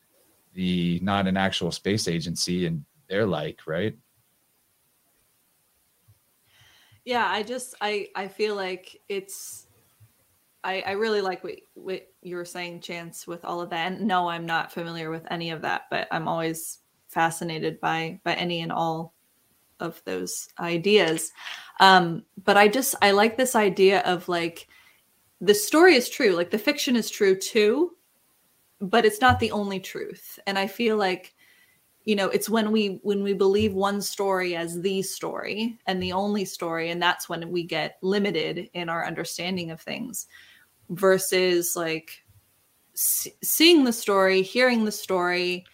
the not an actual space agency and their like, right? Yeah, I just I I feel like it's I, I really like what, what you were saying, Chance, with all of that. And no, I'm not familiar with any of that, but I'm always fascinated by by any and all of those ideas. Um, but I just I like this idea of like the story is true, like the fiction is true too, but it's not the only truth. And I feel like you know it's when we when we believe one story as the story and the only story and that's when we get limited in our understanding of things versus like seeing the story hearing the story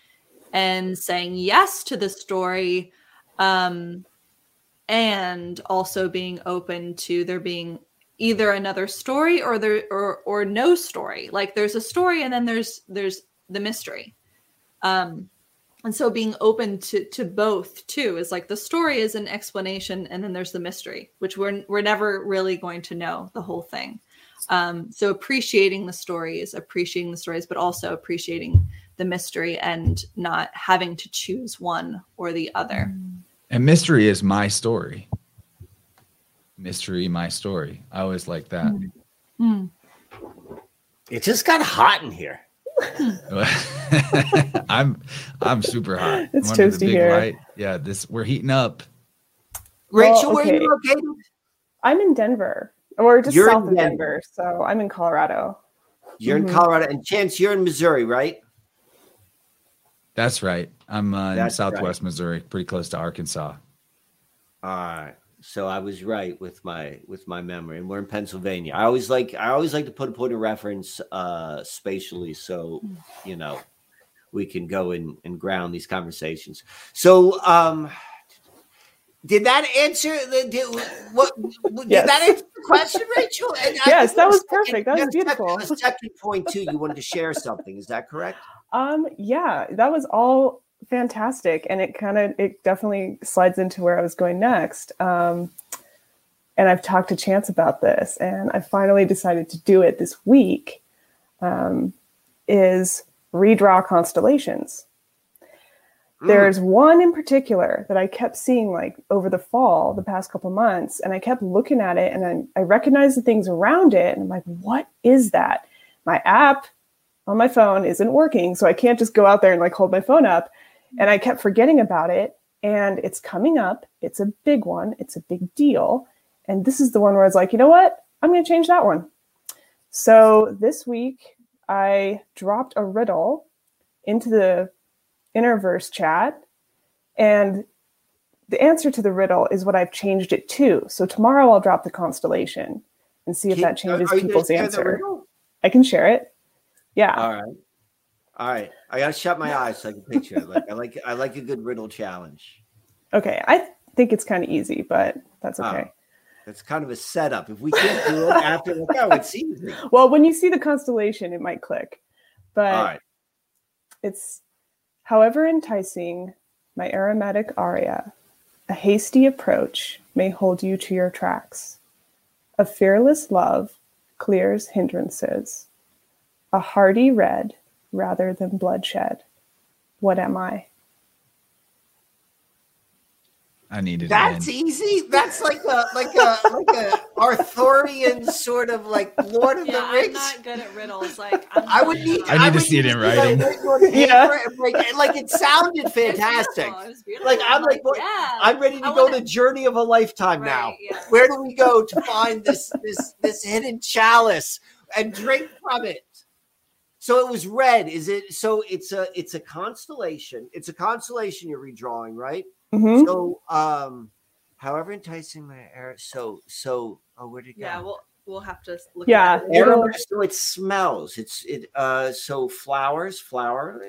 and saying yes to the story um, and also being open to there being either another story or there or or no story. Like there's a story and then there's there's the mystery. Um and so being open to to both too is like the story is an explanation and then there's the mystery which we're we're never really going to know the whole thing. Um so appreciating the stories appreciating the stories but also appreciating the mystery and not having to choose one or the other. And mystery is my story. Mystery, my story. I always like that. Mm. It just got hot in here. <laughs> I'm I'm super hot. It's I'm toasty here. Light. Yeah, this we're heating up. Rachel, well, okay. where are you located? I'm in Denver, or just you're south of Denver. Denver. So I'm in Colorado. You're mm-hmm. in Colorado, and Chance, you're in Missouri, right? That's right. I'm uh, in Southwest right. Missouri, pretty close to Arkansas. All right. So I was right with my with my memory, and we're in Pennsylvania. I always like I always like to put a point of reference uh, spatially, so you know we can go and, and ground these conversations. So, um, did that answer the did, what did yes. that answer the question, Rachel? And yes, that was perfect. That was beautiful. The second point too, you wanted to share something. Is that correct? Um, yeah, that was all fantastic, and it kind of it definitely slides into where I was going next. Um, and I've talked to Chance about this, and I finally decided to do it this week. Um, is redraw constellations. Mm. There's one in particular that I kept seeing like over the fall, the past couple months, and I kept looking at it and I, I recognized the things around it. And I'm like, what is that? My app on my phone isn't working. So I can't just go out there and like hold my phone up. And I kept forgetting about it. And it's coming up. It's a big one. It's a big deal. And this is the one where I was like, you know what? I'm going to change that one. So this week, I dropped a riddle into the Interverse chat. And the answer to the riddle is what I've changed it to. So tomorrow I'll drop the constellation and see if that changes people's answer. I can share it. Yeah. All right. All right. I gotta shut my eyes so I can picture it. Like I like I like a good riddle challenge. Okay. I think it's kind of easy, but that's ah, okay. It's kind of a setup. If we can't do it after the oh, it's easy. Well, when you see the constellation, it might click. But it's however enticing my aromatic aria, a hasty approach may hold you to your tracks. A fearless love clears hindrances a hearty red rather than bloodshed. What am I? I needed. That's easy. That's like a like a like a Arthurian sort of like Lord of yeah, the Rings. I'm not good at riddles. Like I'm I would need. I need to would see it in writing. written on paper Yeah. and break- like it sounded It's fantastic. beautiful, it was beautiful. Like, I'm like, what- yeah. I'm ready to I go wanna- the journey of a lifetime now. Yeah. Where do we go to find this this this hidden chalice and drink from it? So it was red. Is it? So it's a it's a constellation. It's a constellation you're redrawing, right? Mhm. So um, however enticing my air. So so oh, where'd it go? Yeah, we'll we'll have to look. Yeah, At it. it'll- so it smells. It's it uh so flowers, flower.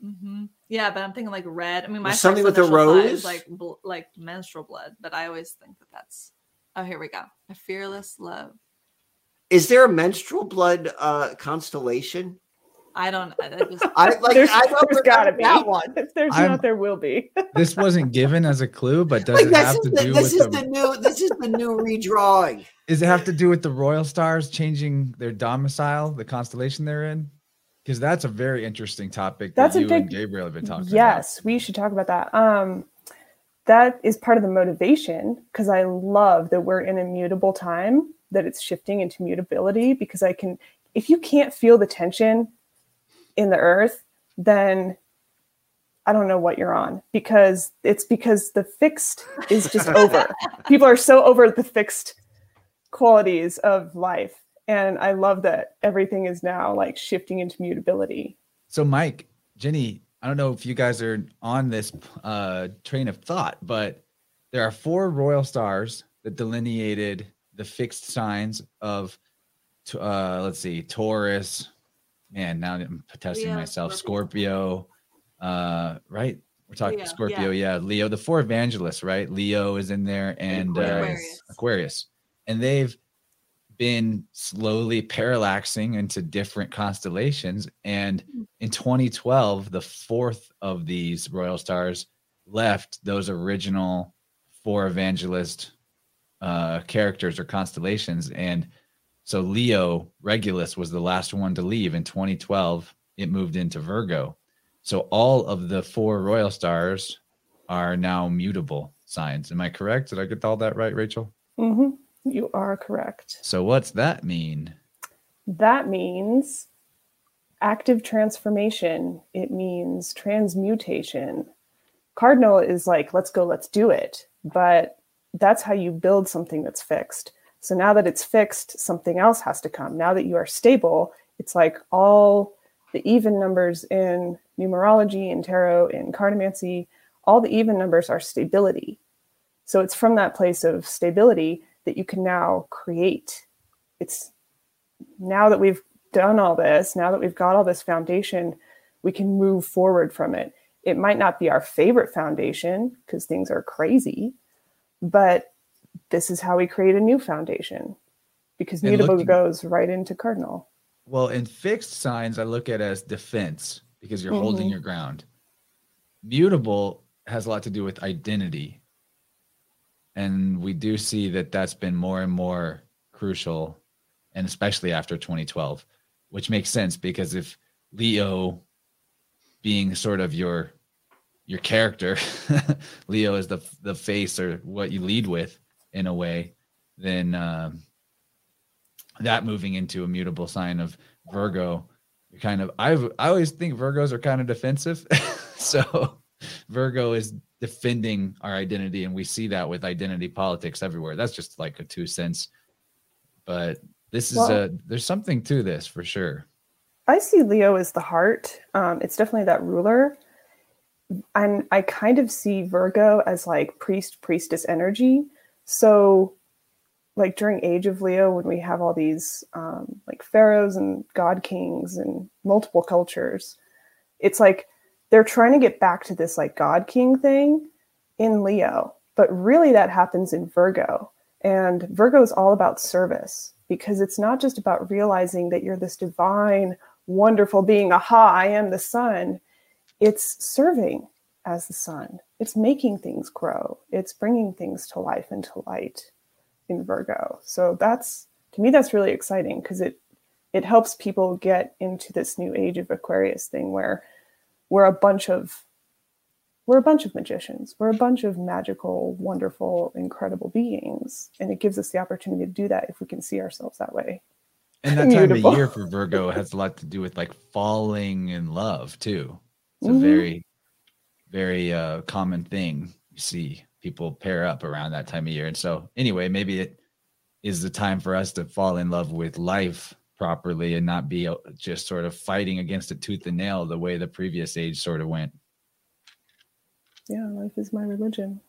hmm Yeah, but I'm thinking like red. I mean, my something with a rose? is like bl- like menstrual blood, but I always think that that's. Oh, here we go. A fearless love. Is there a menstrual blood uh constellation? I don't. I I just. I like There's- I don't there's gotta be. that one. If there's I'm- not, there will be. <laughs> This wasn't given as a clue, but does Like it have to the, do this with is the, the new this is the new redrawing. Does it have to do with the royal stars changing their domicile, the constellation they're in? Because that's a very interesting topic that That's a you and big- Gabriel have been talking about. yes, we should talk about that. Um, that is part of the motivation because I love that we're in a mutable time, that it's shifting into mutability. Because I can, if you can't feel the tension in the earth, then I don't know what you're on because it's because the fixed is just <laughs> over. People are so over the fixed qualities of life. And I love that everything is now like shifting into mutability. So, Mike, Jenny, I don't know if you guys are on this uh, train of thought, but there are four royal stars that delineated the fixed signs of, uh, let's see, Taurus. Man, now I'm testing Leo, myself. Scorpio. Uh, right? We're talking Leo, Scorpio, yeah. Leo, the four evangelists, right? Leo is in there, and uh, Aquarius. Aquarius, and they've been slowly parallaxing into different constellations. And in 2012, the fourth of these royal stars left those original four evangelist uh, characters or constellations. And so Leo Regulus was the last one to leave in 2012. It moved into Virgo. So all of the four royal stars are now mutable signs. Am I correct? Did I get all that right, Rachel? Mm-hmm. You are correct. So what's that mean? That means active transformation. It means transmutation. Cardinal is like, let's go, let's do it. But that's how you build something that's fixed. So now that it's fixed, something else has to come. Now that you are stable, it's like all the even numbers in numerology, in tarot, in cartomancy, all the even numbers are stability. So it's from that place of stability that you can now create. It's now that we've done all this, now that we've got all this foundation, we can move forward from it. It might not be our favorite foundation because things are crazy, but this is how we create a new foundation because mutable goes right into cardinal. Well, in fixed signs, I look at as defense because you're holding Mhm. your ground. Mutable has a lot to do with identity. And we do see that that's been more and more crucial, and especially after 2012, which makes sense because if Leo being sort of your your character, <laughs> Leo is the the face or what you lead with in a way, then um, that moving into a mutable sign of Virgo, you're kind of I I always think Virgos are kind of defensive, <laughs> so Virgo is defending our identity, and we see that with identity politics everywhere. That's just like a two cents, but this is Well- a there's something to this for sure. I see Leo as the heart. Um, it's definitely that ruler. And I kind of see Virgo as like priest, priestess energy. So, like during Age of Leo, when we have all these um, like pharaohs and god kings and multiple cultures, it's like they're trying to get back to this like god king thing in Leo. But really, that happens in Virgo. And Virgo is all about service because it's not just about realizing that you're this divine, wonderful being. Aha, I am the sun. It's serving as the sun, it's making things grow, it's bringing things to life and to light in Virgo. So that's to me, that's really exciting because it it helps people get into this new age of Aquarius thing where we're a bunch of we're a bunch of magicians. We're a bunch of magical, wonderful, incredible beings. And it gives us the opportunity to do that if we can see ourselves that way. And that <laughs> time of year for Virgo has a lot to do with like falling in love too. It's a mm-hmm. very, very uh, common thing you see people pair up around that time of year. And so, anyway, maybe it is the time for us to fall in love with life properly and not be uh, just sort of fighting against it tooth and nail the way the previous age sort of went. Yeah, life is my religion.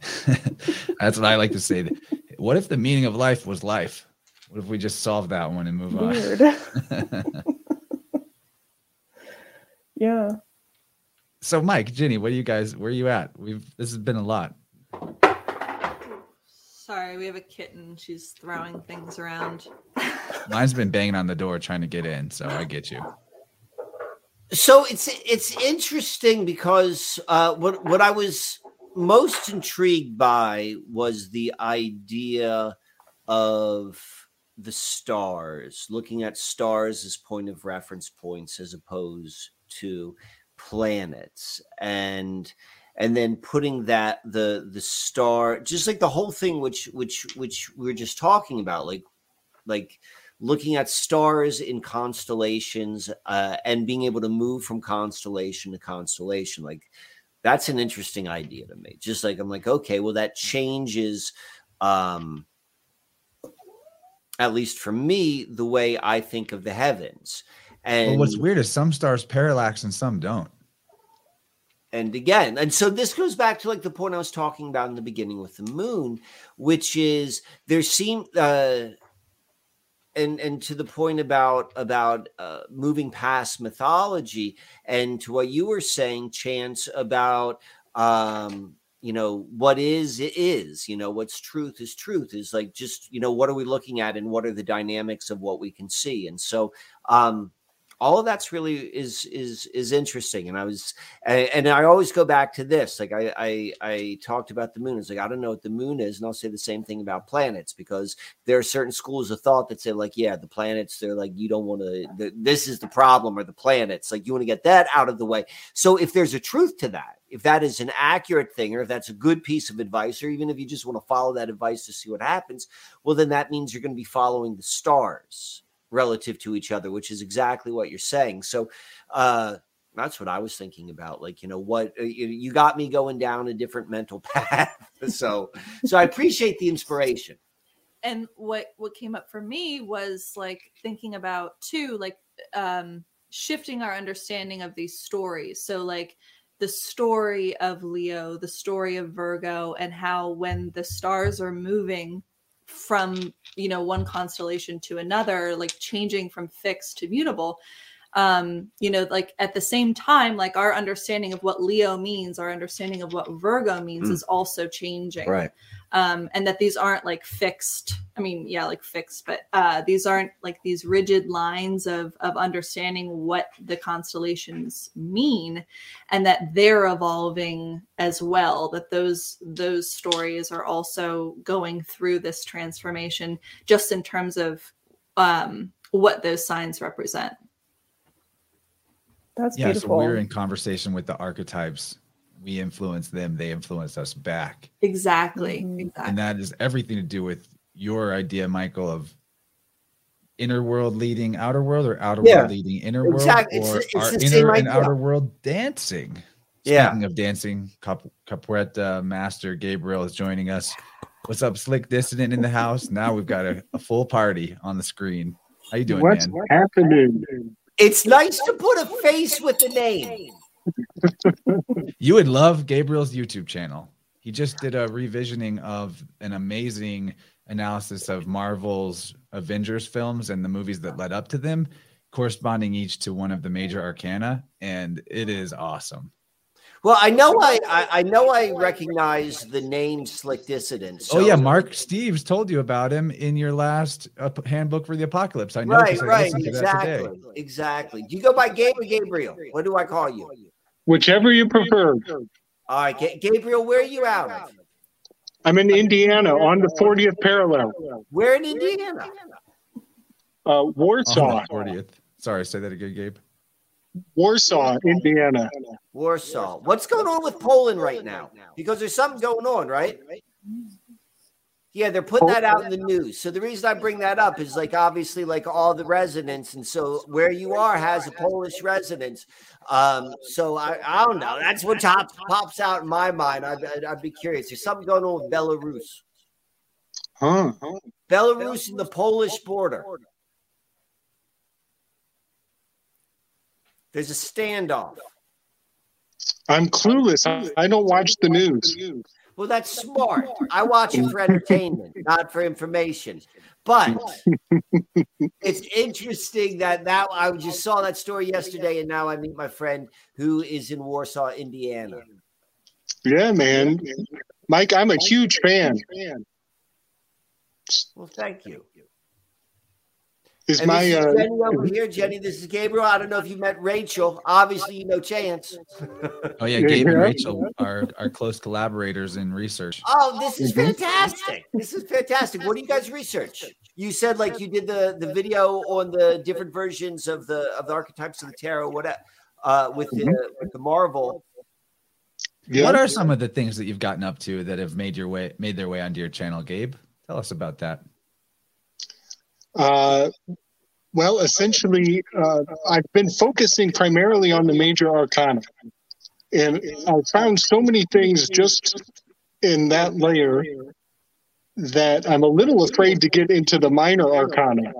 <laughs> That's what I like to say. What if the meaning of life was life? What if we just solve that one and move Weird. on? <laughs> <laughs> yeah. So, Mike, Jenny, what are you guys? Where are you at? We've this has been a lot. Sorry, we have a kitten. She's throwing things around. <laughs> Mine's been banging on the door trying to get in, so I get you. So it's it's interesting because uh, what what I was most intrigued by was the idea of the stars, looking at stars as point of reference points as opposed to planets, and and then putting that the the star just like the whole thing which which which we are just talking about like like looking at stars in constellations uh, and being able to move from constellation to constellation like that's an interesting idea to me. Just like i'm like okay well that changes um at least for me the way i think of the heavens and well, what's weird is some stars parallax and some don't. And again and so this goes back to like the point i was talking about in the beginning with the moon which is there seem uh and and to the point about about uh, moving past mythology and to what you were saying chance about um you know what is it is you know what's truth is truth is like just you know what are we looking at and what are the dynamics of what we can see? And so um all of that's really is is is interesting and i was and, i always go back to this like I, I i talked about the moon it's like i don't know what the moon is and i'll say the same thing about planets because there are certain schools of thought that say like yeah the planets they're like you don't want to this is the problem or the planets like you want to get that out of the way. So if there's a truth to that if that is an accurate thing or if that's a good piece of advice or even if you just want to follow that advice to see what happens well then that means you're going to be following the stars relative to each other, which is exactly what you're saying. So, uh, that's what I was thinking about. Like, you know, what uh, you got me going down a different mental <laughs> path. so, so I appreciate the inspiration. And what what came up for me was like thinking about too, like um, shifting our understanding of these stories. So, like the story of Leo, the story of Virgo, and how when the stars are moving from you know one constellation to another like changing from fixed to mutable um you know like at the same time like our understanding of what leo means our understanding of what virgo means mm. is also changing. Right. Um and that these aren't like fixed i mean yeah like fixed but uh these aren't like these rigid lines of of understanding what the constellations mean and that they're evolving as well that those those stories are also going through this transformation just in terms of um what those signs represent that's yeah, beautiful. So we're in conversation with the archetypes. We influence them, they influence us back. Exactly. Mm-hmm. exactly. And that is everything to do with your idea, Michael, of inner world leading outer world or outer yeah, world leading inner exactly. world or it's, it's our inner and outer world dancing. Yeah. Speaking of dancing, Cap- Capoeira master Gabriel is joining us. What's up, Slick Dissident in the house? Now we've got a, a full party on the screen. How you doing, What's man? happening? It's nice to put a face with the name. <laughs> you would love Gabriel's YouTube channel. He just did a revisioning of an amazing analysis of Marvel's Avengers films and the movies that led up to them, corresponding each to one of the major arcana, and it is awesome. Well, I know I, I, I know I recognize the name Slick Dissident. So. Oh yeah, Mark Steves told you about him in your last uh, handbook for the apocalypse. I know. Right, right, exactly, exactly. Do you go by Gabe or Gabriel? What do I call you? Whichever you prefer. All right, G- Gabriel, where are you out of? I'm in Indiana on the 40th parallel. Where in Indiana? Uh, Warsaw. Fortieth. Sorry, say that again, Gabe. Warsaw, Indiana. Warsaw. What's going on with Poland right now? Because there's something going on, right? Yeah, they're putting that out in the news. So the reason I bring that up is like obviously like all the residents, and so where you are has a Polish residence. Um, so I, I don't know. That's what top, pops out in my mind. I'd, I'd, be curious. There's something going on with Belarus. Huh. Belarus and the Polish border. There's a standoff. I'm clueless. I, don't watch the news. Well, that's smart. I watch it for entertainment, <laughs> not for information. But it's interesting that now I just saw that story yesterday, and now I meet my friend who is in Warsaw, Indiana. Yeah, man. Mike, I'm a huge fan. Well, thank you. Is And my this is uh, Jenny over here, Jenny. This is Gabriel. I don't know if you met Rachel. Obviously, you know Chance. Oh yeah, Yeah, Gabe and. Rachel are are close collaborators in research. Oh, this is Mhm. fantastic. This is fantastic. What do you guys research? You said like you did the the video on the different versions of the of the archetypes of the tarot, what uh with the with the Marvel. yeah. What are some of the things that you've gotten up to that have made your way made their way onto your channel, Gabe? Tell us about that. Uh, well, essentially, uh, I've been focusing primarily on the major arcana. And I found so many things just in that layer that I'm a little afraid to get into the minor arcana.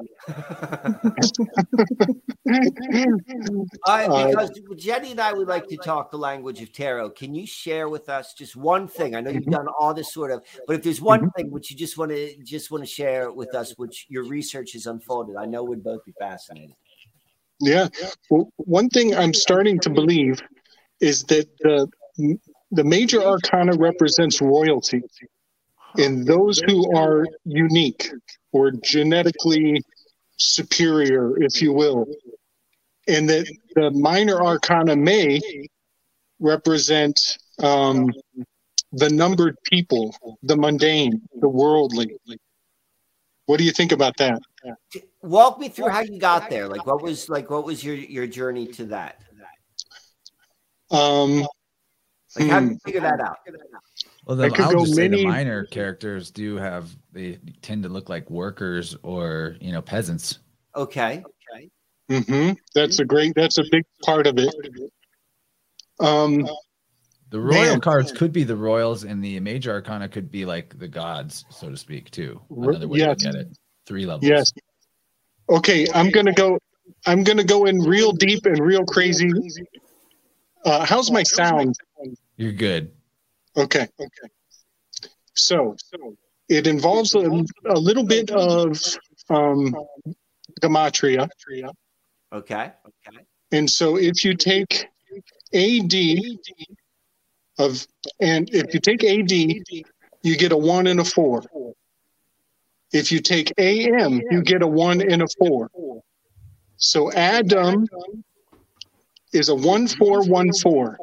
I, <laughs> Uh, because Jenny and I would like to talk the language of tarot. Can you share with us just one thing? I know you've done all this sort of, but if there's one thing which you just want to just want to share with us, which your research has unfolded, I know we'd both be fascinated. Yeah. Well, one thing I'm starting to believe is that the the major arcana represents royalty, and those who are unique or genetically superior, if you will, and that the minor arcana may represent um, the numbered people, the mundane, the worldly. What do you think about that? Walk me through how you got there. Like what was like what was your your journey to that? Um, Like how did Hmm. you figure that out? Well, I the, could I'll go just say many- the minor characters do have they tend to look like workers or you know peasants. Okay. Okay. hmm That's a great. That's a big part of it. Um, The royal Man. cards could be the royals, and the major arcana could be like the gods, so to speak, too. Another way Yes. to look at it. Three levels. yes. Okay, I'm gonna go. I'm gonna go in real deep and real crazy. Uh, how's my sound? You're good. Okay. Okay. So it involves a, a little bit of um, gematria, Okay. Okay. and so if you take AD of, and if you take AD, you get a one and a four. If you take AM, you get a one and a four. So Adam is a one four one four.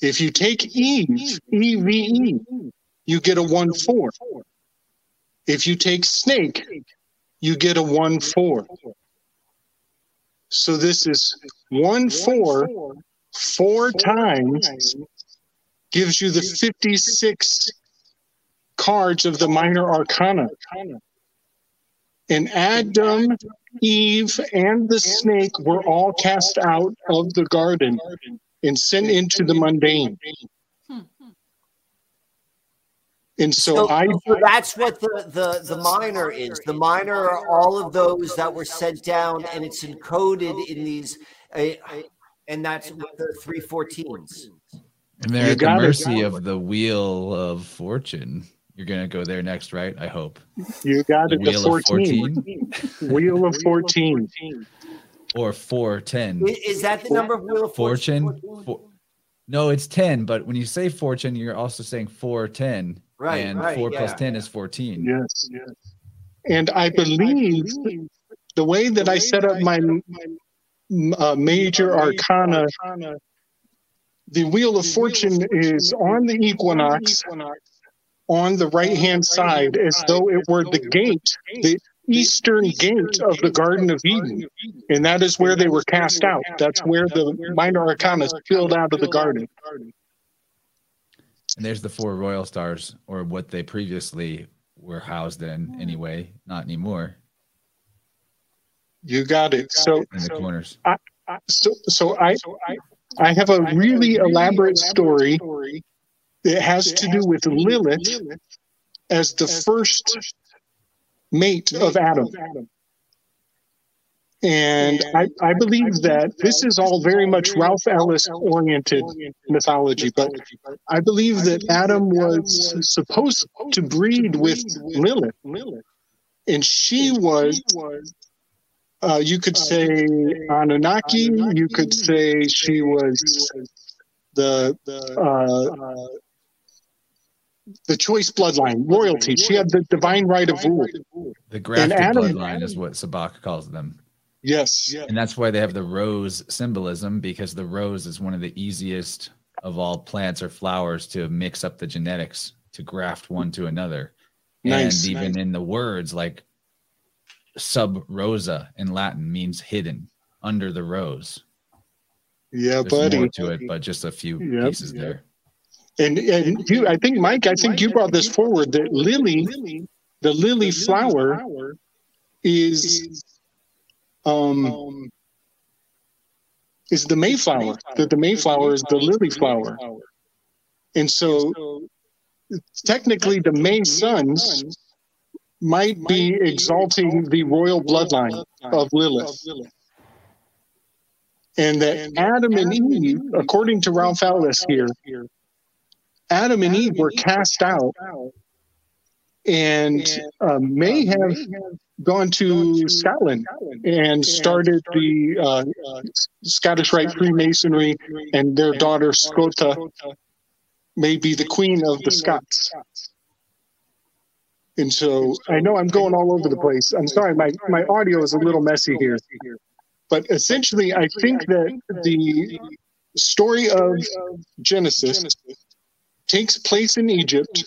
If you take Eve, EVE, you get a one four. If you take Snake, you get a one four. So this is one four four times gives you the 56 cards of the minor arcana. And Adam, Eve, and the snake were all cast out of the garden and sent into the mundane. And so, So, I, so that's what the, the the minor is. The minor are all of those that were sent down, and it's encoded in these, uh, and that's what the three fourteens. And they're You at the got it. mercy of the wheel of fortune. You're gonna go there next, right? I hope. you got The it, the wheel of 14. Wheel of 14. Or four ten. I- Is that the number of Wheel of Fortune. For, no, it's ten. But when you say fortune, you're also saying four ten. Right, And right, four yeah. ten is fourteen. Yes. yes. And I believe the way that I set up my uh, major arcana, the Wheel of Fortune is on the equinox on the right hand side as though it were the gate, the, eastern gate of the Garden of Eden, and that is where they were cast out. That's where the minor arcana filled out of the garden. And there's the four royal stars, or what they previously were housed in, anyway. Not anymore. You got it. So in the corners. I, I, so, so I, I have a really elaborate story. It has to do with Lilith as the first mate of Adam. And I, I believe that this is all very much Ralph Ellis oriented mythology, but I believe that Adam was supposed to breed with Lilith. And she was, uh, you could say Anunnaki, you could say she was the, uh, the choice bloodline, royalty. She had the divine right of rule. The grafted Adam, bloodline is what Sabak calls them. Yes. And that's why they have the rose symbolism because the rose is one of the easiest of all plants or flowers to mix up the genetics to graft one to another. Nice, and even nice. in the words like sub rosa in Latin means hidden under the rose. Yeah, There's buddy. More to it, but just a few yep, pieces yep. there. And and you, I think Mike, I think you brought this forward that lily, the lily flower, is um is the Mayflower. That the Mayflower is the lily flower, and so technically the Masons might be exalting the royal bloodline of Lilith. And that Adam and Eve, according to Ralph Ellis here, Adam and Eve were cast out and uh, may have gone to Scotland and started the uh, Scottish Rite Freemasonry, and their daughter Scota may be the queen of the Scots. And so I know I'm going all over the place. I'm sorry, my, my audio is a little messy here. But essentially, I think that the story of Genesis takes place in Egypt,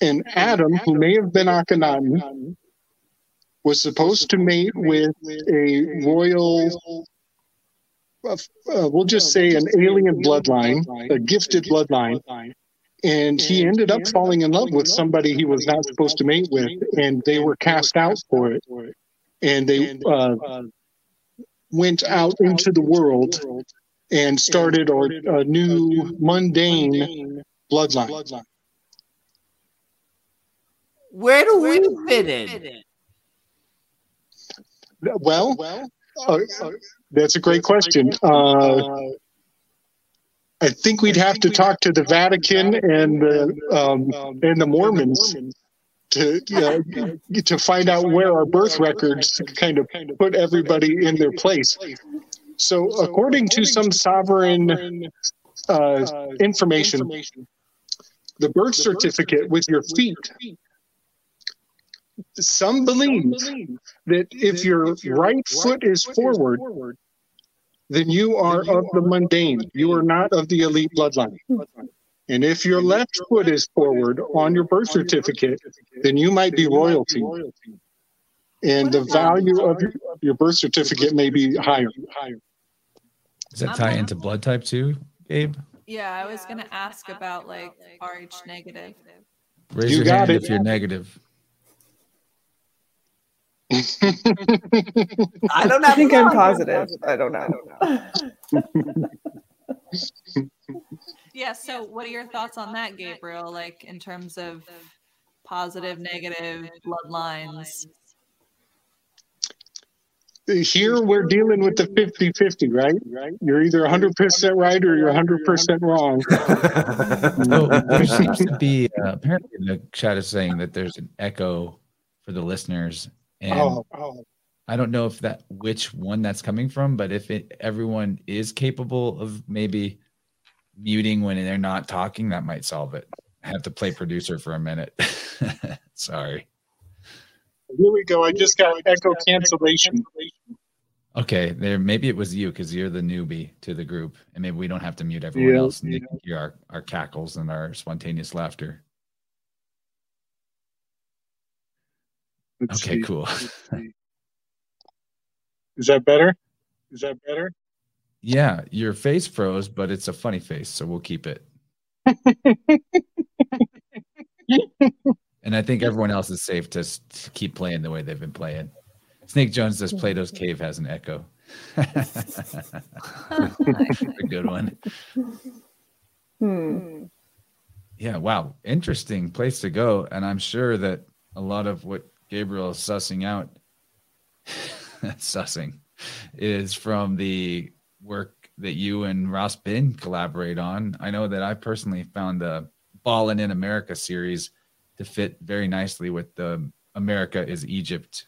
and Adam, who may have been Akhenaten, was supposed to mate with a royal, uh, uh, we'll just say an alien bloodline, a gifted bloodline. And he ended up falling in love with somebody he was not supposed to mate with, and they were cast out for it. And they uh, went out into the world and started a, a new mundane bloodline. Where do we fit in? Well, uh, uh, that's a great question. Uh, I think we'd have to talk to the Vatican and the um, and the Mormons to <laughs> uh, to find out where our birth records kind of put everybody in their place. So, according to some sovereign uh, information, the birth certificate with your feet, some believe that if your right foot is forward, then you are of the mundane. You are not of the elite bloodline. And if your left foot is forward on your birth certificate, then you might be royalty. And the value of your, your birth certificate may be higher. Does that tie into blood type too, Gabe? Yeah, I was gonna ask about like Rh negative. Raise you your hand it. if you're negative. <laughs> I don't know. I think I'm positive. I don't know. I don't know. yeah. So, what are your thoughts on that, Gabriel? Like in terms of positive, negative bloodlines? Here we're dealing with the 50 50, right? You're either 100% right or you're 100% wrong. <laughs> so <laughs> there seems to be, uh, apparently, the chat is saying that there's an echo for the listeners. And oh, oh. I don't know if that which one that's coming from, but if it, everyone is capable of maybe muting when they're not talking, that might solve it. I have to play producer for a minute. <laughs> Sorry. Here we go. I just got echo cancellation. Okay, there. Maybe it was you because you're the newbie to the group, and maybe we don't have to mute everyone yeah, else and yeah. hear our, our cackles and our spontaneous laughter. Let's Okay, see. cool. Is that better? Is that better? Yeah, your face froze, but it's a funny face, so we'll keep it. <laughs> and I think everyone else is safe to, s- to keep playing the way they've been playing. Snake Jones says Plato's Cave has an echo. <laughs> a good one. Hmm. Yeah, wow. Interesting place to go. And I'm sure that a lot of what Gabriel is sussing out, <laughs> sussing, is from the work that you and Ross Bin collaborate on. I know that I personally found the Ballin' in America series to fit very nicely with the America is Egypt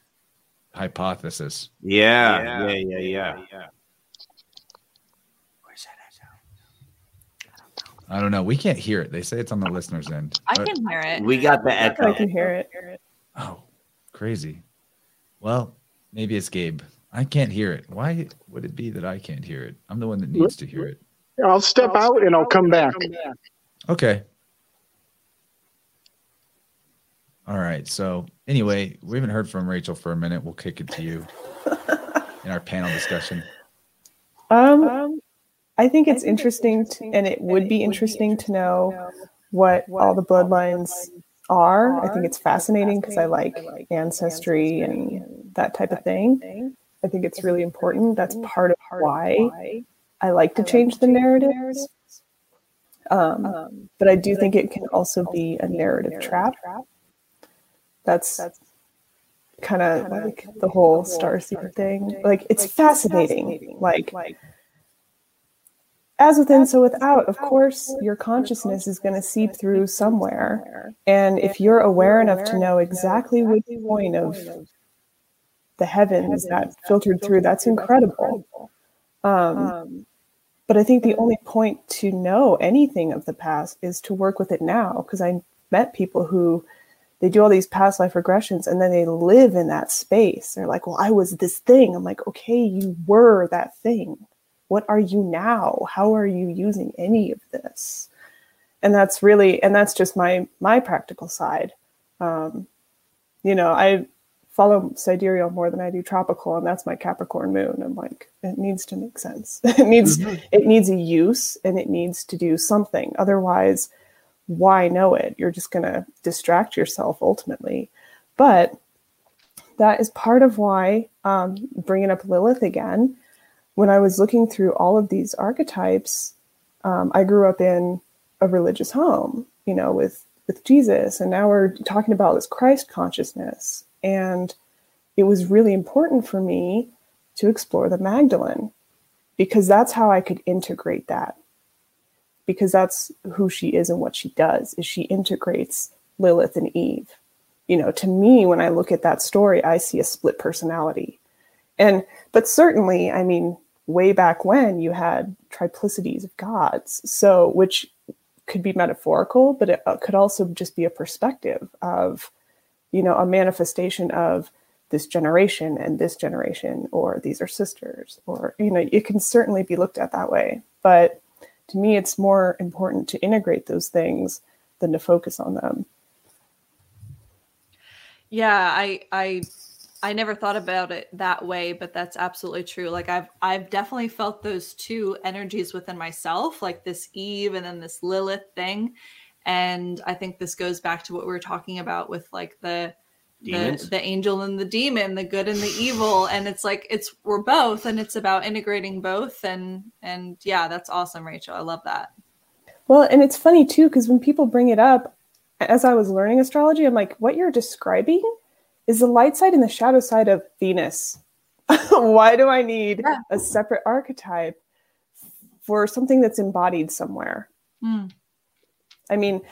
hypothesis. Yeah, yeah, yeah, yeah. Where's that I don't know. We can't hear it. They say it's on the listener's end. I But- can hear it. We got the echo. I can hear it. Oh, crazy. Well, maybe it's Gabe. I can't hear it. Why would it be that I can't hear it? I'm the one that needs to hear it. I'll step out and I'll come back. Okay. All right. So, anyway, we haven't heard from Rachel for a minute. We'll kick it to you <laughs> in our panel discussion. Um, I think it's interesting, to, and it would be interesting to know what all the bloodlines are. I think it's fascinating because I like ancestry and that type of thing. I think it's really important. That's part of why I like to change the narratives. Um, but I do think it can also be a narrative trap. That's kind of like the whole starseed thing. Like it's fascinating. Like as within, so without. Of course, your consciousness is going to seep through somewhere, and if you're aware enough to know exactly which point of the heavens that filtered through, that's incredible. Um, but I think the only point to know anything of the past is to work with it now. Because I met people who they do all these past life regressions and then they live in that space. They're like, well, I was this thing. I'm like, okay, you were that thing. What are you now? How are you using any of this? And that's really, and that's just my my practical side. Um, you know, I follow sidereal more than I do tropical, and that's my Capricorn moon. I'm like, it needs to make sense. <laughs> it needs it needs a use, and it needs to do something. Otherwise, why know it? You're just going to distract yourself ultimately. But that is part of why um, bringing up Lilith again. When I was looking through all of these archetypes, um, I grew up in a religious home, you know, with with Jesus, and now we're talking about this Christ consciousness. And it was really important for me to explore the Magdalene because that's how I could integrate that. Because that's who she is and what she does is she integrates Lilith and Eve. You know, to me, when I look at that story, I see a split personality. And but certainly, I mean, way back when you had triplicities of gods, so which could be metaphorical, but it uh, could also just be a perspective of, you know, a manifestation of this generation and this generation, or these are sisters, or, you know, it can certainly be looked at that way. But to me, it's more important to integrate those things than to focus on them. Yeah, I I I never thought about it that way, but that's absolutely true. Like I've I've definitely felt those two energies within myself, like this Eve and then this Lilith thing. And I think this goes back to what we were talking about with like the Demons? the angel and the demon, the good and the evil. And it's like it's we're both and it's about integrating both and and yeah, that's awesome, Rachel. I love that. Well, and it's funny too, because when people bring it up, as I was learning astrology, I'm like, what you're describing is the light side and the shadow side of Venus. <laughs> Why do I need Yeah. a separate archetype for something that's embodied somewhere? Hmm. I mean,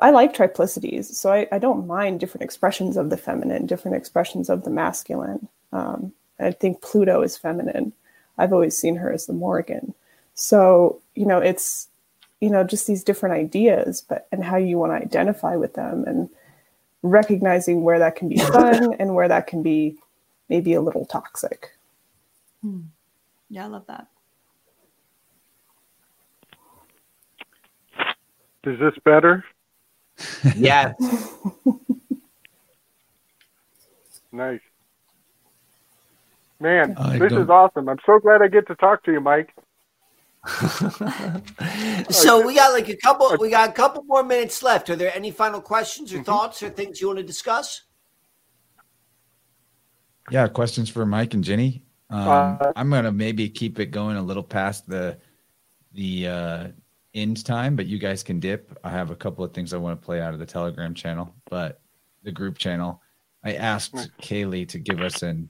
I like triplicities, so I, I don't mind different expressions of the feminine, different expressions of the masculine. Um, I think Pluto is feminine. I've always seen her as the Morrigan. So, you know, it's, you know, just these different ideas, but and how you want to identify with them and recognizing where that can be <laughs> fun and where that can be maybe a little toxic. Yeah, I love that. Is this better? Yes. <laughs> Nice. Man, I this is awesome. I'm so glad I get to talk to you, Mike. <laughs> so we got like a couple we got a couple more minutes left. Are there any final questions or mm-hmm. thoughts or things you want to discuss? Yeah, questions for Mike and Jenny. Um, uh, I'm gonna maybe keep it going a little past the the uh, end time, but you guys can dip. I have a couple of things I want to play out of the Telegram channel, but the group channel. I asked Kaylee to give us an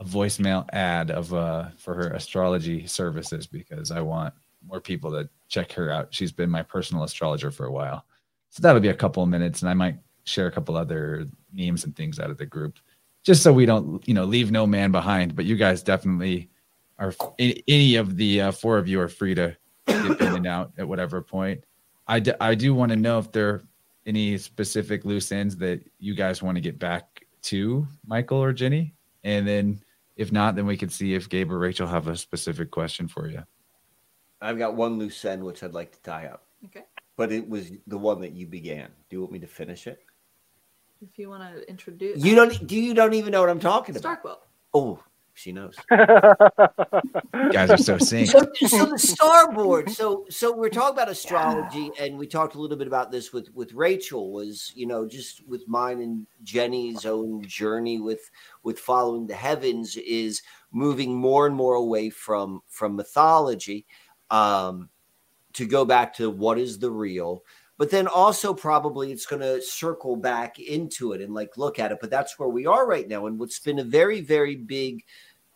a voicemail ad of uh for her astrology services because I want more people to check her out. She's been my personal astrologer for a while. So that'll be a couple of minutes and I might share a couple other memes and things out of the group just so we don't, you know, leave no man behind, but you guys definitely are any of the uh, four of you are free to get in and out at whatever point. I, d- I do want to know if there are any specific loose ends that you guys want to get back to Michael or Jenny. And then if not, then we could see if Gabe or Rachel have a specific question for you. I've got one loose end which I'd like to tie up. Okay. But it was the one that you began. Do you want me to finish it? If you want to introduce, you don't. Do you don't even know what I'm talking about? Starkwill. Oh, she knows. <laughs> guys are so <laughs> synced. So, so, the starboard. So so we're talking about astrology, yeah. and we talked a little bit about this with with Rachel. Was you know just with mine and Jenny's own journey with with following the heavens is moving more and more away from from mythology, um, to go back to what is the real but then also probably it's going to circle back into it and like look at it but that's where we are right now and what's been a very very big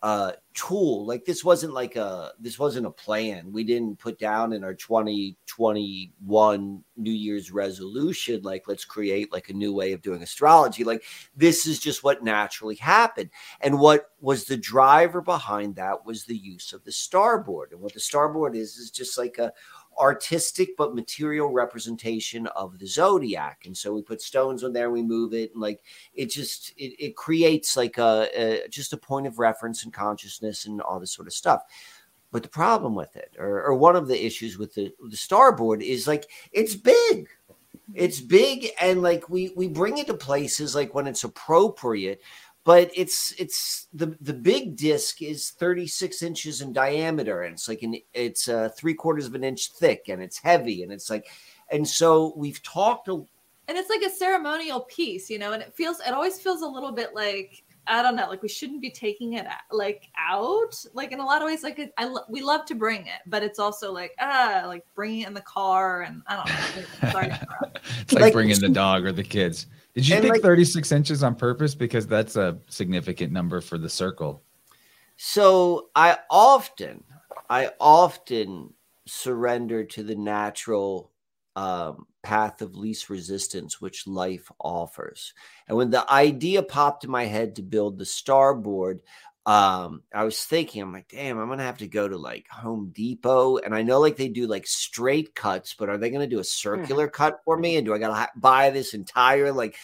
uh, tool. Like this wasn't like a this wasn't a plan. We didn't put down in our 2021 New Year's resolution like let's create like a new way of doing astrology. Like this is just what naturally happened. And what was the driver behind that was the use of the starboard. And what the starboard is is just like a artistic but material representation of the zodiac. And so we put stones on there we move it and like it just it, it creates like a, a, just a point of reference and consciousness and all this sort of stuff. But the problem with it or, or one of the issues with the the starboard is like it's big. It's big and like we we bring it to places like when it's appropriate but it's it's the the big disc is 36 inches in diameter and it's like an it's uh three quarters of an inch thick and it's heavy and it's like and so we've talked a, and it's like a ceremonial piece you know and it feels it always feels a little bit like I don't know, like we shouldn't be taking it like out. Like in a lot of ways, like I we love to bring it, but it's also like ah, like bringing it in the car, and I don't know. <laughs> Sorry, it's like, like bringing the dog or the kids. Did you pick like, 36 inches on purpose? Because that's a significant number for the circle. So I often, I often surrender to the natural um, path of least resistance which life offers. And when the idea popped in my head to build the starboard, um, I was thinking, I'm like, damn, I'm gonna have to go to like Home Depot, and I know like they do like straight cuts, but are they gonna do a hmm. circular cut for me? And do I gotta ha- buy this entire like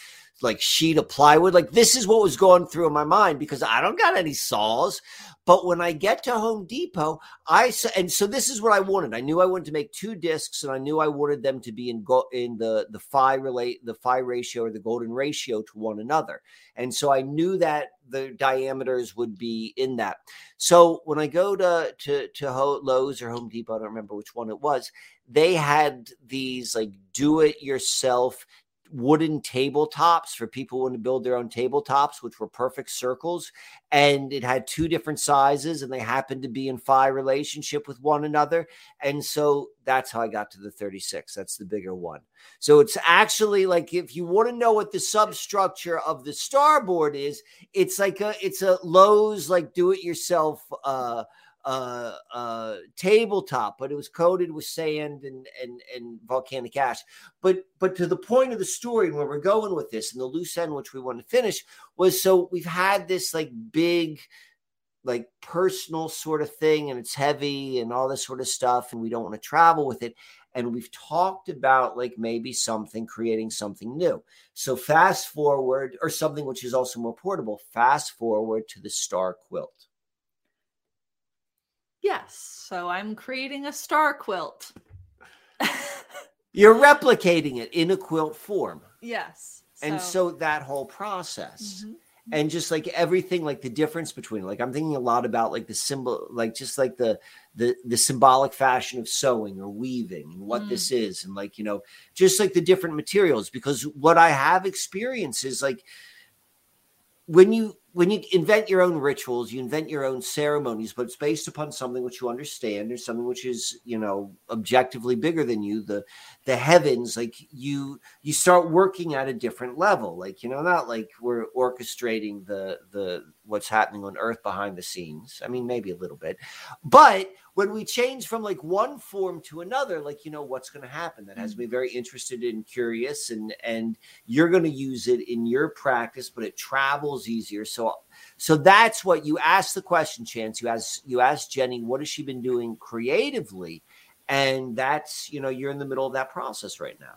like sheet of plywood. Like this is what was going through in my mind because I don't got any saws. But when I get to Home Depot, I and so this is what I wanted. I knew I wanted to make two discs, and I knew I wanted them to be in go, in the the phi relate the phi ratio or the golden ratio to one another. And so I knew that the diameters would be in that. So when I go to to to Lowe's or Home Depot, I don't remember which one it was. They had these like do it yourself wooden tabletops for people want to build their own tabletops, which were perfect circles. And it had two different sizes and they happened to be in phi relationship with one another. And so that's how I got to the 36. That's the bigger one. So it's actually like if you want to know what the substructure of the starboard is, it's like a it's a Lowe's like do it yourself uh uh, uh, tabletop, but it was coated with sand and, and, and volcanic ash. But, but to the point of the story and where we're going with this and the loose end, which we want to finish was, so we've had this like big, like personal sort of thing and it's heavy and all this sort of stuff. And we don't want to travel with it. And we've talked about like maybe something creating something new. So fast forward or something which is also more portable, fast forward to the star quilt Yes. So I'm creating a star quilt. <laughs> You're replicating it in a quilt form. Yes. So. And so that whole process. Mm-hmm. and just like everything like the difference between like i'm thinking a lot about like the symbol like just like the the the symbolic fashion of sewing or weaving and what mm. this is and like you know just like the different materials because what i have experienced is like when you when you invent your own rituals, you invent your own ceremonies, but it's based upon something which you understand or something which is, you know, objectively bigger than you. The the heavens, like you you start working at a different level. Like, you know, not like we're orchestrating the the what's happening on earth behind the scenes. I mean, maybe a little bit. But when we change from like one form to another, like you know what's going to happen. That has me very interested and curious, and and you're going to use it in your practice, but it travels easier. So so that's what you ask the question, Chance. You ask you ask Jenny, what has she been doing creatively, and that's you know you're in the middle of that process right now.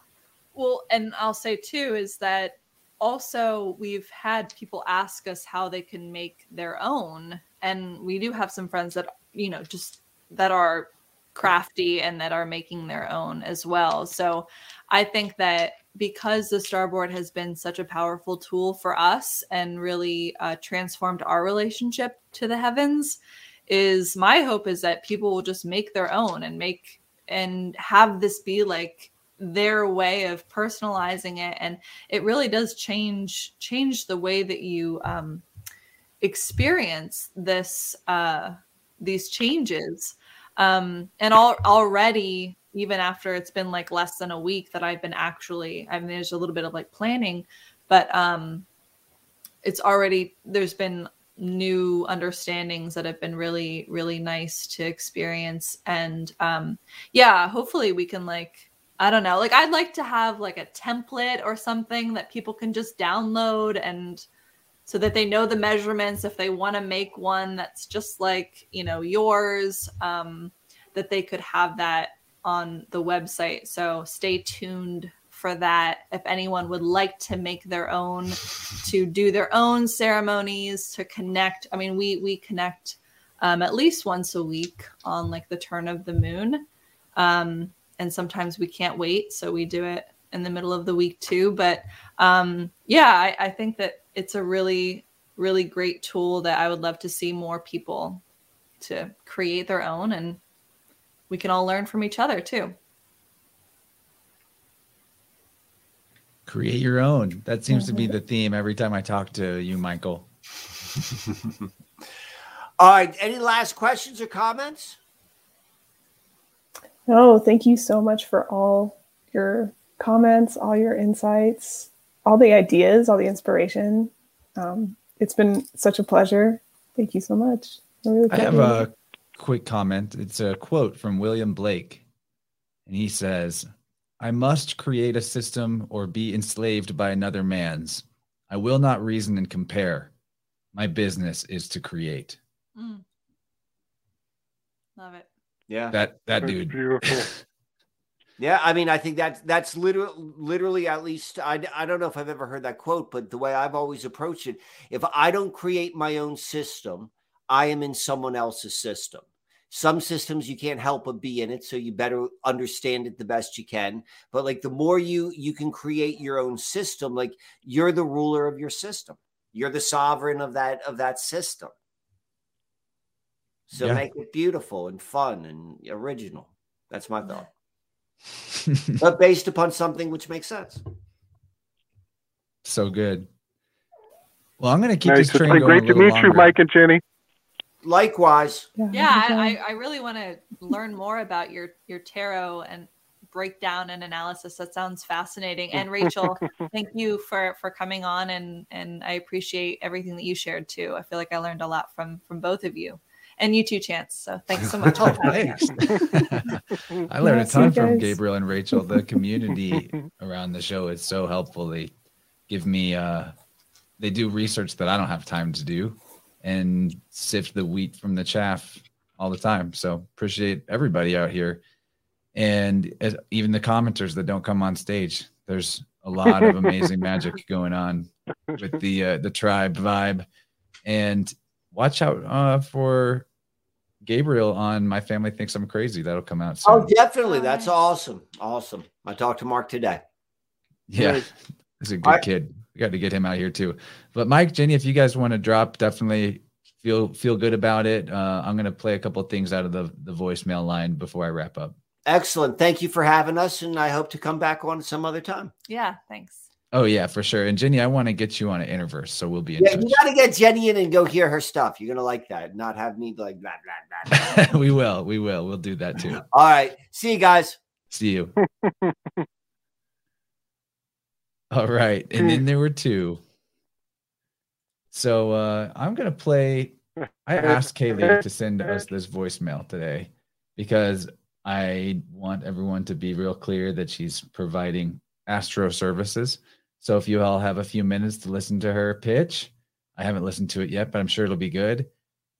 Well, and I'll say too is that also we've had people ask us how they can make their own and we do have some friends that you know just that are crafty and that are making their own as well. So I think that because the starboard has been such a powerful tool for us and really uh, transformed our relationship to the heavens, is my hope is that people will just make their own and make and have this be like their way of personalizing it and it really does change change the way that you um experience this uh these changes um, and all, already, even after it's been like less than a week that I've been actually, I mean, there's a little bit of like planning, but um, it's already, there's been new understandings that have been really, really nice to experience. And um, yeah, hopefully we can like, I don't know, like I'd like to have like a template or something that people can just download and so that they know the measurements if they want to make one that's just like you know yours um, that they could have that on the website. So stay tuned for that. If anyone would like to make their own to do their own ceremonies to connect i mean we we connect um, at least once a week on like the turn of the moon. Um, and sometimes we can't wait so we do it in the middle of the week too but um, yeah I, I think that it's a really really great tool that I would love to see more people to create their own and we can all learn from each other too. Create your own. That seems to be the theme every time I talk to you, Michael. <laughs> all right. Any last questions or comments? No, thank you so much for all your comments, all your insights all the ideas, all the inspiration. Um, it's been such a pleasure. Thank you so much. I, really I have a quick comment. It's a quote from William Blake, and he says, I must create a system or be enslaved by another man's. I will not reason and compare. My business is to create. Mm. Love it. Yeah. That that That's dude. Beautiful. <laughs> Yeah, I mean, I think that's that's literally, literally at least I, I don't know if I've ever heard that quote, but the way I've always approached it, if I don't create my own system, I am in someone else's system. Some systems you can't help but be in it, so you better understand it the best you can. But like the more you you can create your own system, like you're the ruler of your system. You're the sovereign of that of that system. So yeah. make it beautiful and fun and original. That's my thought. <laughs> but based upon something which makes sense. So good. Well, I'm going to keep nice. this train it's been great to meet longer. you, Mike and Jenny. Likewise. Yeah, I, I really want to learn more about your your tarot and breakdown and analysis. That sounds fascinating. And Rachel, <laughs> thank you for for coming on and and I appreciate everything that you shared too. I feel like I learned a lot from from both of you and you too, Chance. So thanks so much. <laughs> oh, thanks. I learned a ton from Gabriel and Rachel. The <laughs> community around the show is so helpful. They give me, uh, they do research that I don't have time to do and sift the wheat from the chaff all the time. So appreciate everybody out here. And as, even the commenters that don't come on stage, there's a lot of amazing magic <laughs> going on with the uh, the tribe vibe. And watch out uh, for Gabriel on My Family Thinks I'm Crazy. That'll come out soon. Oh, definitely. That's awesome. Awesome. I talked to Mark today. Yeah. <laughs> He's a good kid. we got to get him out here too. But Mike, Jenny, if you guys want to drop, definitely feel feel good about it. Uh, I'm going to play a couple things out of the the voicemail line before I wrap up. Excellent. Thank you for having us, and I hope to come back on some other time. Yeah, thanks. Oh yeah, for sure. And Jenny, I want to get you on an Innerverse, so we'll be in yeah. touch. You got to get Jenny in and go hear her stuff. You're gonna like that. Not have me like blah blah blah. <laughs> we will. We will. We'll do that too. <laughs> All right. See you guys. See you. <laughs> All right, and then there were two. So uh, I'm gonna play. I asked Kyleigh to send us this voicemail today because I want everyone to be real clear that she's providing Astro services. So if you all have a few minutes to listen to her pitch, I haven't listened to it yet, but I'm sure it'll be good.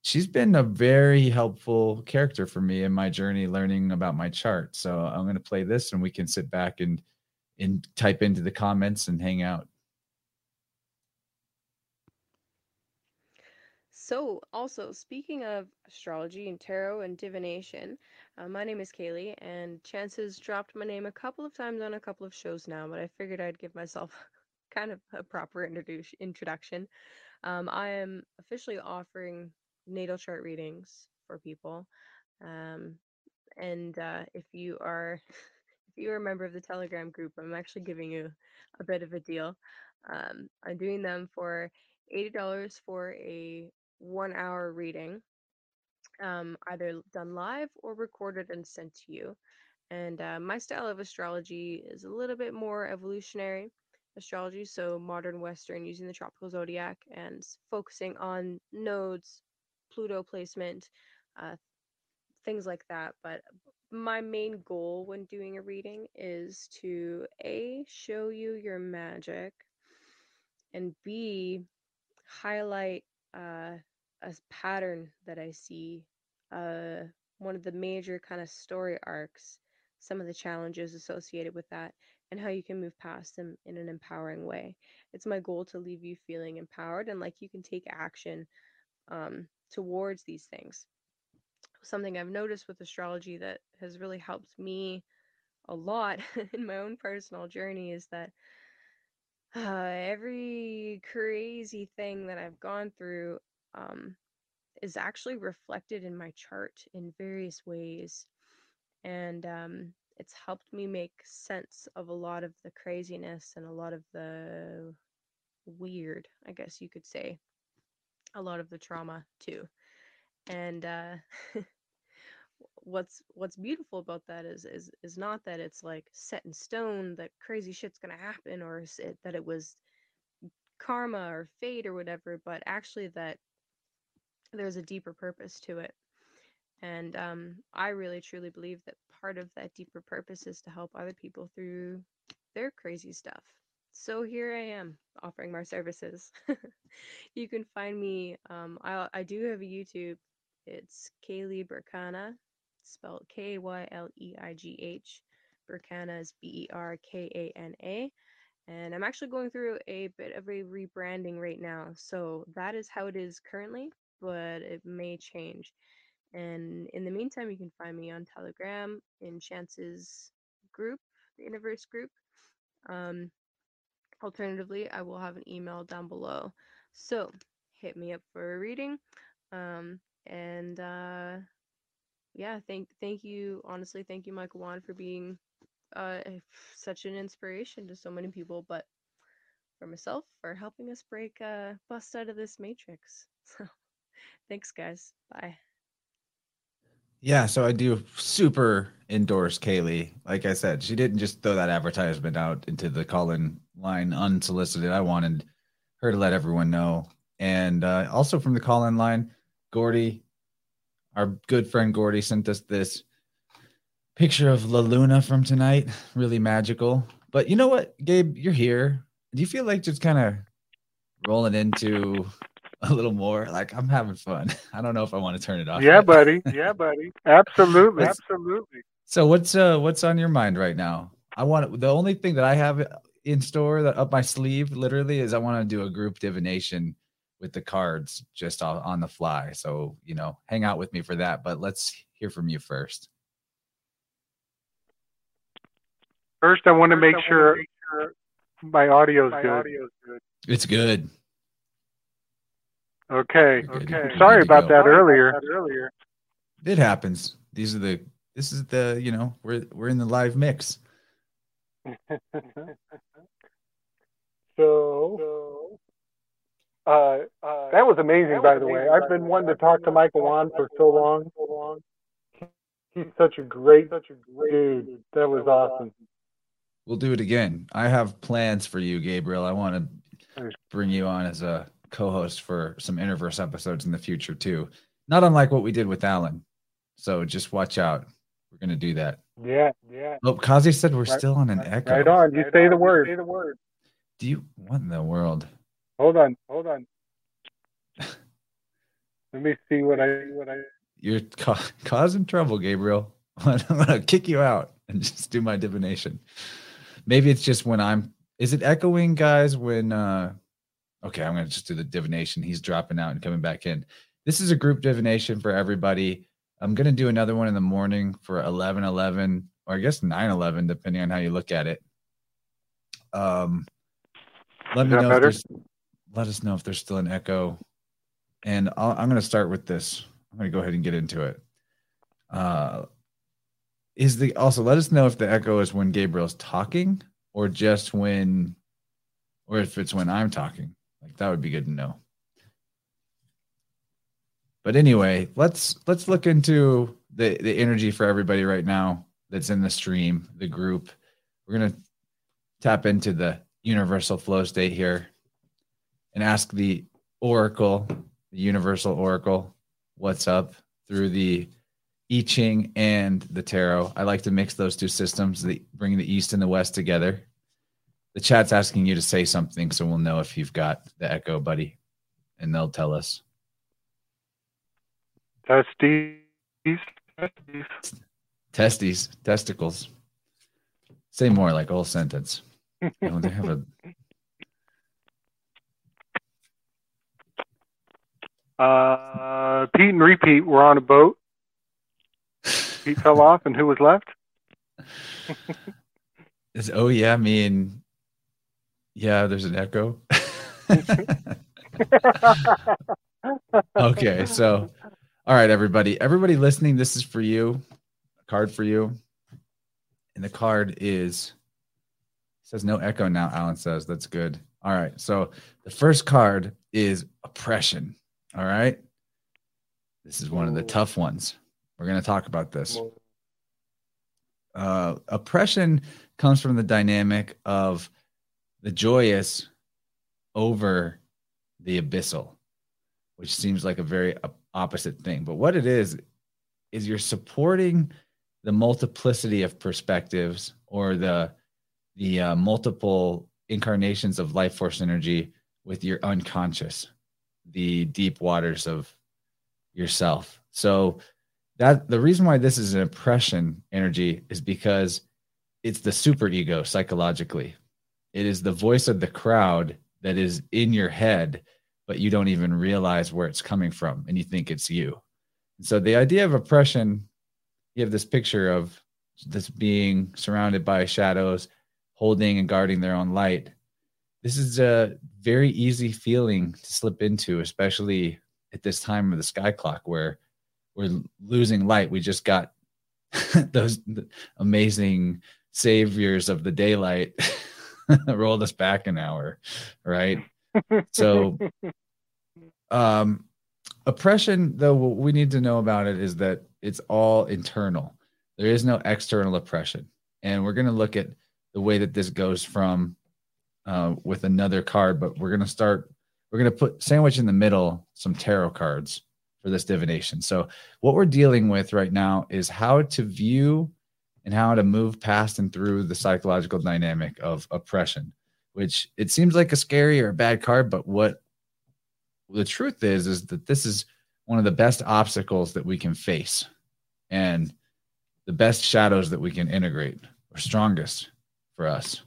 She's been a very helpful character for me in my journey learning about my chart. So I'm going to play this and we can sit back and and type into the comments and hang out. So, also speaking of astrology and tarot and divination, uh, my name is Kyleigh, and Chances dropped my name a couple of times on a couple of shows now, but I figured I'd give myself <laughs> kind of a proper introduction. Um, I am officially offering natal chart readings for people. Um, and uh, if you are <laughs> if you're a member of the Telegram group, I'm actually giving you a bit of a deal. Um, I'm doing them for $80 for a one hour reading, um, either done live or recorded and sent to you. And uh, my style of astrology is a little bit more evolutionary astrology, so modern Western using the tropical zodiac and focusing on nodes, Pluto placement, uh, things like that. But my main goal when doing a reading is to A, show you your magic, and B, highlight uh, a pattern that I see, uh, one of the major kind of story arcs, some of the challenges associated with that, and how you can move past them in an empowering way. It's my goal to leave you feeling empowered and like you can take action um, towards these things something I've noticed with astrology that has really helped me a lot <laughs> in my own personal journey is that uh, every crazy thing that I've gone through um, is actually reflected in my chart in various ways. And um, it's helped me make sense of a lot of the craziness and a lot of the weird, I guess you could say, a lot of the trauma too. And uh, <laughs> what's what's beautiful about that is is is not that it's like set in stone that crazy shit's gonna happen or it, that it was karma or fate or whatever but actually that there's a deeper purpose to it and um, i really truly believe that part of that deeper purpose is to help other people through their crazy stuff so here i am offering my services <laughs> you can find me um, I, I do have a youtube it's Kyleigh Berkana, spelled K Y L E I G H. Berkana is B E R K A N A. And I'm actually going through a bit of a rebranding right now. So that is how it is currently, but it may change. And in the meantime, you can find me on Telegram in Chance's group, the Innerverse group. Um, alternatively, I will have an email down below. So hit me up for a reading. Um, and uh, yeah, thank thank you. Honestly, thank you, Michael Wan, for being uh, such an inspiration to so many people. But for myself, for helping us break uh, bust out of this matrix. <laughs> So, thanks, guys. Bye. Yeah, so I do super endorse Kyleigh. Like I said, she didn't just throw that advertisement out into the call-in line unsolicited. I wanted her to let everyone know. And uh, also from the call-in line, Gordy, our good friend Gordy sent us this picture of La Luna from tonight. Really magical. But you know what, Gabe, you're here. Do you feel like just kind of rolling into <laughs> a little more? Like I'm having fun. <laughs> I don't know if I want to turn it off. Yeah, yet. <laughs> buddy. Yeah, buddy. Absolutely. Absolutely. So what's uh what's on your mind right now? I want the only thing that I have in store that up my sleeve literally is I want to do a group divination with the cards just on the fly. So, you know, hang out with me for that. But let's hear from you first. First, I want to make sure my audio's good. It's good. Okay. Good. Okay. You're Sorry good to about that earlier. It happens. These are the. This is the. You know, we're we're in the live mix. <laughs> so, uh, uh, that was amazing, by the way. I've been wanting to talk to Michael Wan for so long. He's such a great, such a great dude. That was awesome. We'll do it again. I have plans for you, Gabriel. I want to bring you on as a co-host for some Innerverse episodes in the future too. Not unlike what we did with Alan. So just watch out. We're gonna do that. Yeah, yeah. Oh, Kazi said we're Right- still on an echo. Right on. You say the word. Say the word. Do you what in the world? Hold on. Hold on. <laughs> Let me see what I what I You're ca- causing trouble, Gabriel. <laughs> I'm gonna kick you out and just do my divination. Maybe it's just when I'm. Is it echoing, guys? When uh, okay, I'm gonna just do the divination. He's dropping out and coming back in. This is a group divination for everybody. I'm gonna do another one in the morning for 11 11 or I guess 9 11, depending on how you look at it. Um, let me know better? if. Let us know if there's still an echo, and I'll, I'm gonna start with this. I'm gonna go ahead and get into it. Uh, is the also let us know if the echo is when Gabriel's talking or just when, or if it's when I'm talking. Like that would be good to know. But anyway, let's let's look into the the energy for everybody right now that's in the stream, the group. We're gonna tap into the universal flow state here and ask the oracle, the universal oracle, what's up through the I Ching and the tarot. I like to mix those two systems, the bring the east and the west together. The chat's asking you to say something, so we'll know if you've got the echo, buddy, and they'll tell us. testes. Testes. Testes, testicles. Say more like a whole sentence. <laughs> No, they have a Uh, Pete and repeat were on a boat. Pete fell <laughs> off, and who was left? Is oh yeah, me and yeah, there's an echo. <laughs> okay, so all right, everybody, everybody listening, this is for you. A card for you, and the card is says no echo now. Alan says that's good. All right, so the first card is oppression. All right, this is one of the tough ones. We're going to talk about this uh, oppression comes from the dynamic of the joyous over the abyssal, which seems like a very opposite thing. But what it is, is you're supporting the multiplicity of perspectives or the the uh, multiple incarnations of life force energy with your unconscious, the deep waters of yourself. So that the reason why this is an oppression energy is because it's the super ego psychologically. It is the voice of the crowd that is in your head, but you don't even realize where it's coming from and you think it's you. So the idea of oppression, you have this picture of this being surrounded by shadows, holding and guarding their own light. This is a very easy feeling to slip into, especially at this time of the sky clock where we're losing light. We just got <laughs> those amazing saviors of the daylight <laughs> <laughs> rolled us back an hour, right? So, <laughs> um, oppression, though, what we need to know about it is that it's all internal. There is no external oppression, and we're going to look at the way that this goes from uh, with another card. But we're going to start. We're going to put sandwich in the middle some tarot cards for this divination. So, what we're dealing with right now is how to view and how to move past and through the psychological dynamic of oppression, which it seems like a scary or a bad card, but what the truth is, is that this is one of the best obstacles that we can face and the best shadows that we can integrate or strongest for us.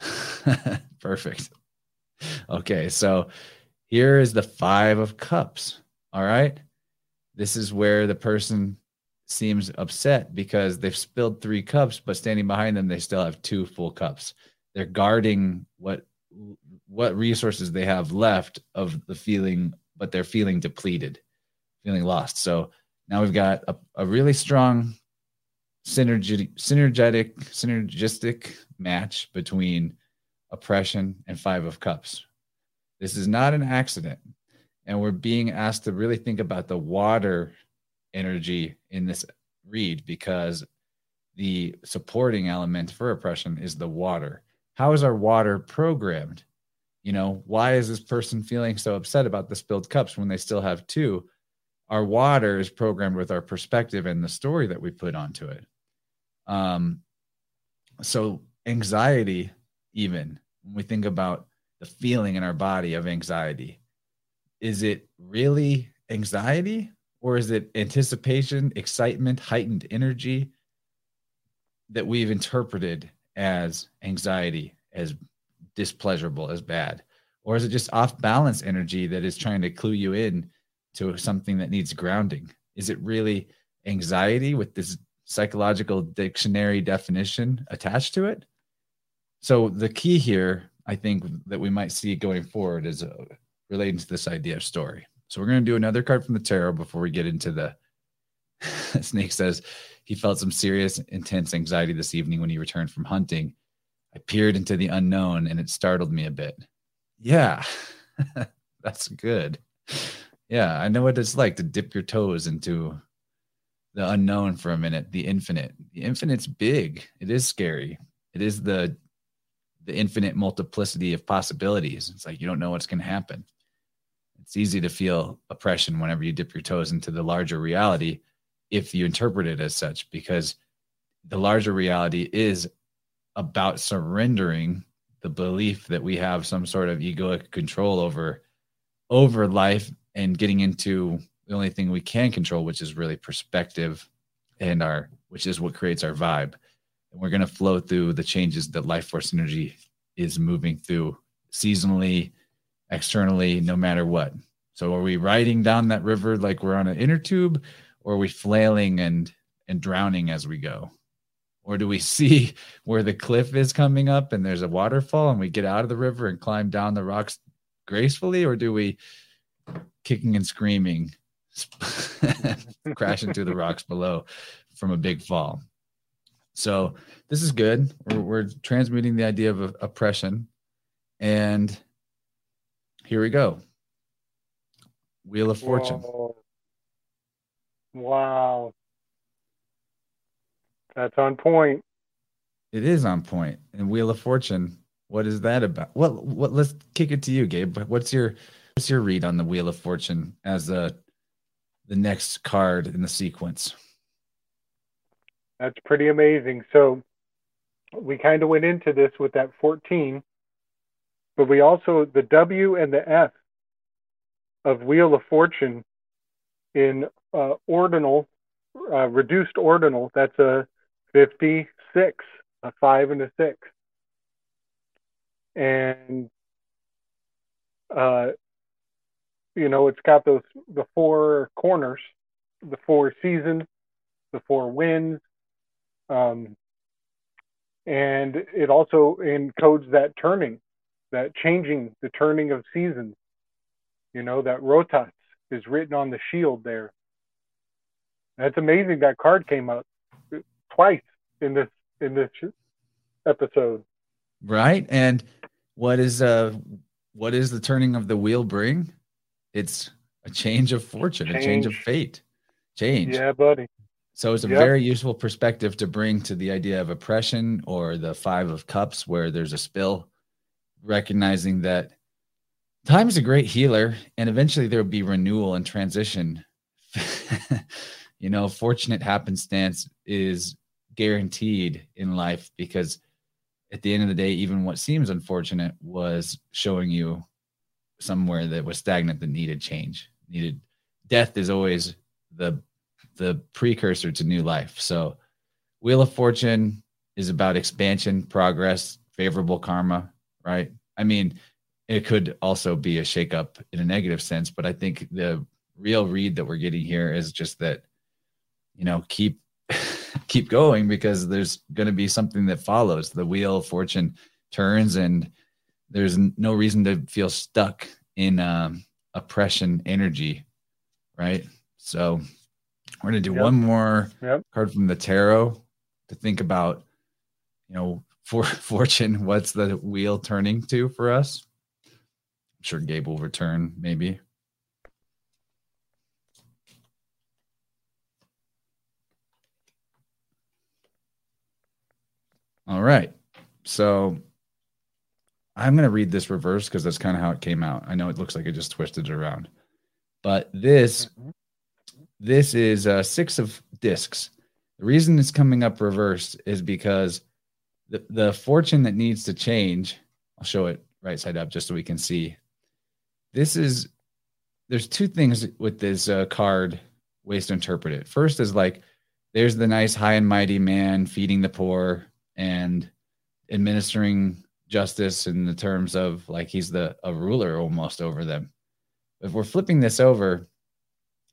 <laughs> Perfect. Okay, so here is the Five of Cups. All right. This is where the person seems upset because they've spilled three cups, but standing behind them, they still have two full cups. they're guarding what what resources they have left of the feeling, but they're feeling depleted, feeling lost. So now we've got a, a really strong synergetic, synergetic, synergistic match between oppression and five of cups. This is not an accident. And we're being asked to really think about the water energy in this read because the supporting element for oppression is the water. How is our water programmed? You know, why is this person feeling so upset about the spilled cups when they still have two? Our water is programmed with our perspective and the story that we put onto it. Um, so anxiety, even when we think about the feeling in our body of anxiety, is it really anxiety or is it anticipation, excitement, heightened energy that we've interpreted as anxiety, as displeasurable, as bad? Or is it just off balance energy that is trying to clue you in to something that needs grounding? Is it really anxiety with this psychological dictionary definition attached to it? So the key here, I think, that we might see going forward is uh, relating to this idea of story. So we're going to do another card from the tarot before we get into the. <laughs> Snake says he felt some serious, intense anxiety this evening when he returned from hunting. I peered into the unknown and it startled me a bit. Yeah, <laughs> that's good. Yeah, I know what it's like to dip your toes into the unknown for a minute, the infinite. The infinite's big. It is scary. It is the the infinite multiplicity of possibilities. It's like you don't know what's going to happen. It's easy to feel oppression whenever you dip your toes into the larger reality if you interpret it as such because the larger reality is about surrendering the belief that we have some sort of egoic control over over life and getting into the only thing we can control which is really perspective and our which is what creates our vibe. And we're going to flow through the changes that life force energy is moving through seasonally externally no matter what so are we riding down that river like we're on an inner tube or are we flailing and and drowning as we go or do we see <laughs> where the cliff is coming up and there's a waterfall and we get out of the river and climb down the rocks gracefully or do we kicking and screaming <laughs> crashing through the rocks below from a big fall so this is good. We're, we're transmuting the idea of oppression. And here we go Wheel of Fortune. Whoa. Wow. That's on point. It is on point. And Wheel of Fortune, what is that about? Well, what let's kick it to you, Gabe. What's your what's your read on the Wheel of Fortune as the the next card in the sequence? That's pretty amazing. So we kind of went into this with that 14, but we also, the W and the F of Wheel of Fortune in uh, ordinal, uh, reduced ordinal, that's a 56, a 5 and a 6. And, uh, you know, it's got those, the four corners, the four seasons, the four winds, um, and it also encodes that turning, that changing, the turning of seasons. You know, that rotas is written on the shield there. That's amazing that card came up twice in this in this episode. Right. And what is uh what is the turning of the wheel bring? It's a change of fortune, change. a change of fate. Change. Yeah, buddy. So it's a yep. very useful perspective to bring to the idea of oppression or the five of cups where there's a spill, recognizing that time is a great healer and eventually there will be renewal and transition. <laughs> you know, fortunate happenstance is guaranteed in life because at the end of the day, even what seems unfortunate was showing you somewhere that was stagnant that needed change, needed death is always the the precursor to new life. So, Wheel of Fortune is about expansion, progress, favorable karma, right? I mean, it could also be a shakeup in a negative sense, but I think the real read that we're getting here is just that, you know, keep <laughs> keep going because there's going to be something that follows. The wheel of fortune turns and there's no reason to feel stuck in um, oppression energy, right? So we're gonna do Yep. one more Yep. card from the tarot to think about, you know, for <laughs> fortune. What's the wheel turning to for us? I'm sure Gabe will return, maybe. All right. So I'm going to read this reverse because that's kind of how it came out. I know it looks like it just twisted it around. But this this is uh, six of discs. The reason it's coming up reversed is because the, the fortune that needs to change, I'll show it right side up just so we can see. This is, there's two things with this uh, card, ways to interpret it. First is like, there's the nice high and mighty man feeding the poor and administering justice in the terms of like he's the a ruler almost over them. If we're flipping this over,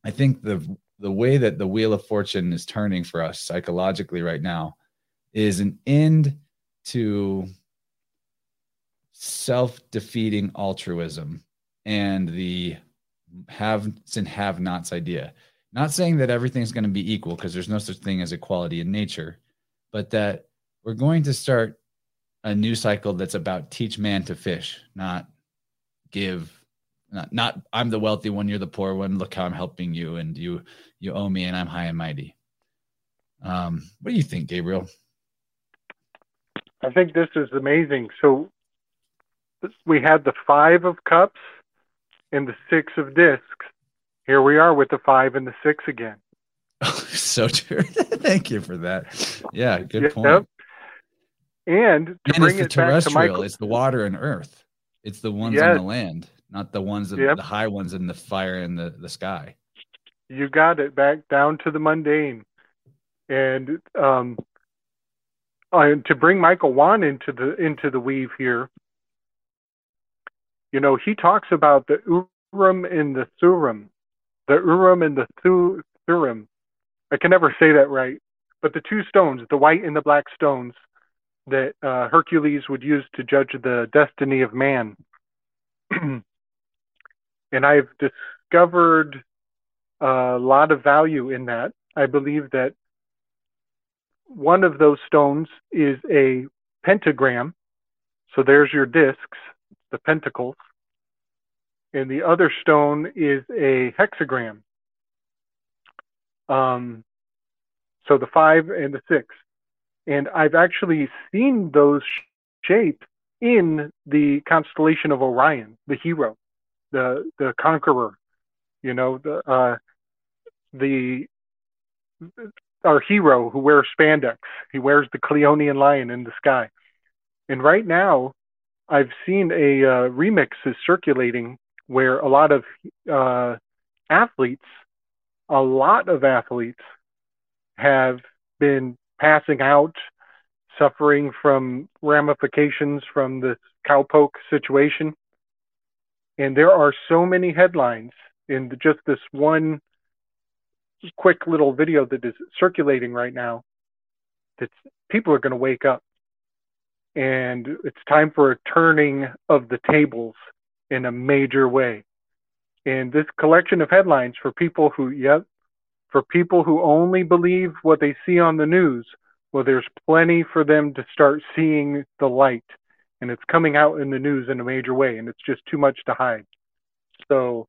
I think the the way that the wheel of fortune is turning for us psychologically right now is an end to self-defeating altruism and the haves and have-nots idea. Not saying that everything's going to be equal because there's no such thing as equality in nature, but that we're going to start a new cycle that's about teach man to fish, not give not, not I'm the wealthy one, you're the poor one. Look how I'm helping you, and you you owe me, and I'm high and mighty. Um, what do you think, Gabriel? I think this is amazing. So we had the five of cups and the six of discs. Here we are with the five and the six again. <laughs> so true. <laughs> Thank you for that. Yeah, good point. And to And bring it's the it back to terrestrial. Michael, It's the water and earth. It's the ones on the land, not the ones of Yep. the high ones in the fire and the, the sky. you got it back down to the mundane. And um, uh, to bring Michael Wan into the into the weave here, you know, he talks about the Urim and the Thurim, the Urim and the Thu- Thurim. I can never say that right, but the two stones, the white and the black stones, that uh, Hercules would use to judge the destiny of man. <clears throat> and I've discovered a lot of value in that. I believe that one of those stones is a pentagram. So there's your discs, the pentacles. And the other stone is a hexagram. Um, so the five and the six. And I've actually seen those sh- shapes in the constellation of Orion, the hero, the the conqueror, you know, the uh, the our hero who wears spandex. He wears the Cleonian lion in the sky. And right now, I've seen a uh, remix is circulating where a lot of uh, athletes, a lot of athletes, have been passing out, suffering from ramifications from the cowpoke situation. And there are so many headlines in just this one quick little video that is circulating right now that people are going to wake up. And it's time for a turning of the tables in a major way. And this collection of headlines for people who yep for people who only believe what they see on the news well there's plenty for them to start seeing the light. And it's coming out in the news in a major way and it's just too much to hide. So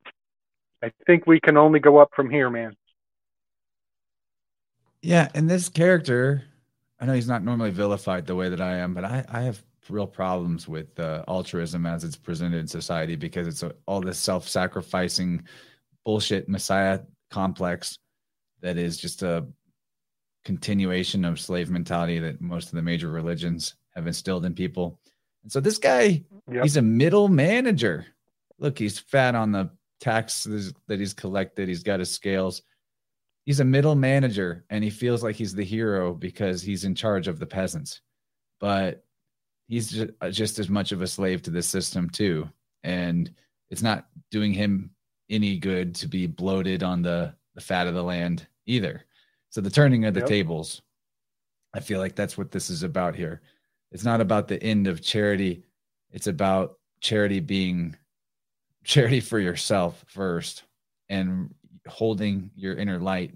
i think we can only go up from here man Yeah, and this character, I know he's not normally vilified the way that I am, but I, I have real problems with uh, altruism as it's presented in society because it's a, all this self-sacrificing bullshit messiah complex that is just a continuation of slave mentality that most of the major religions have instilled in people. And so this guy, Yep. he's a middle manager. Look, he's fat on the taxes that he's collected. He's got his scales he's a middle manager and he feels like he's the hero because he's in charge of the peasants but he's just, uh, just as much of a slave to the system too and it's not doing him any good to be bloated on the the fat of the land either so the turning of the Yep. tables i feel like that's what this is about here it's not about the end of charity. It's about charity being <laughs> charity for yourself first and holding your inner light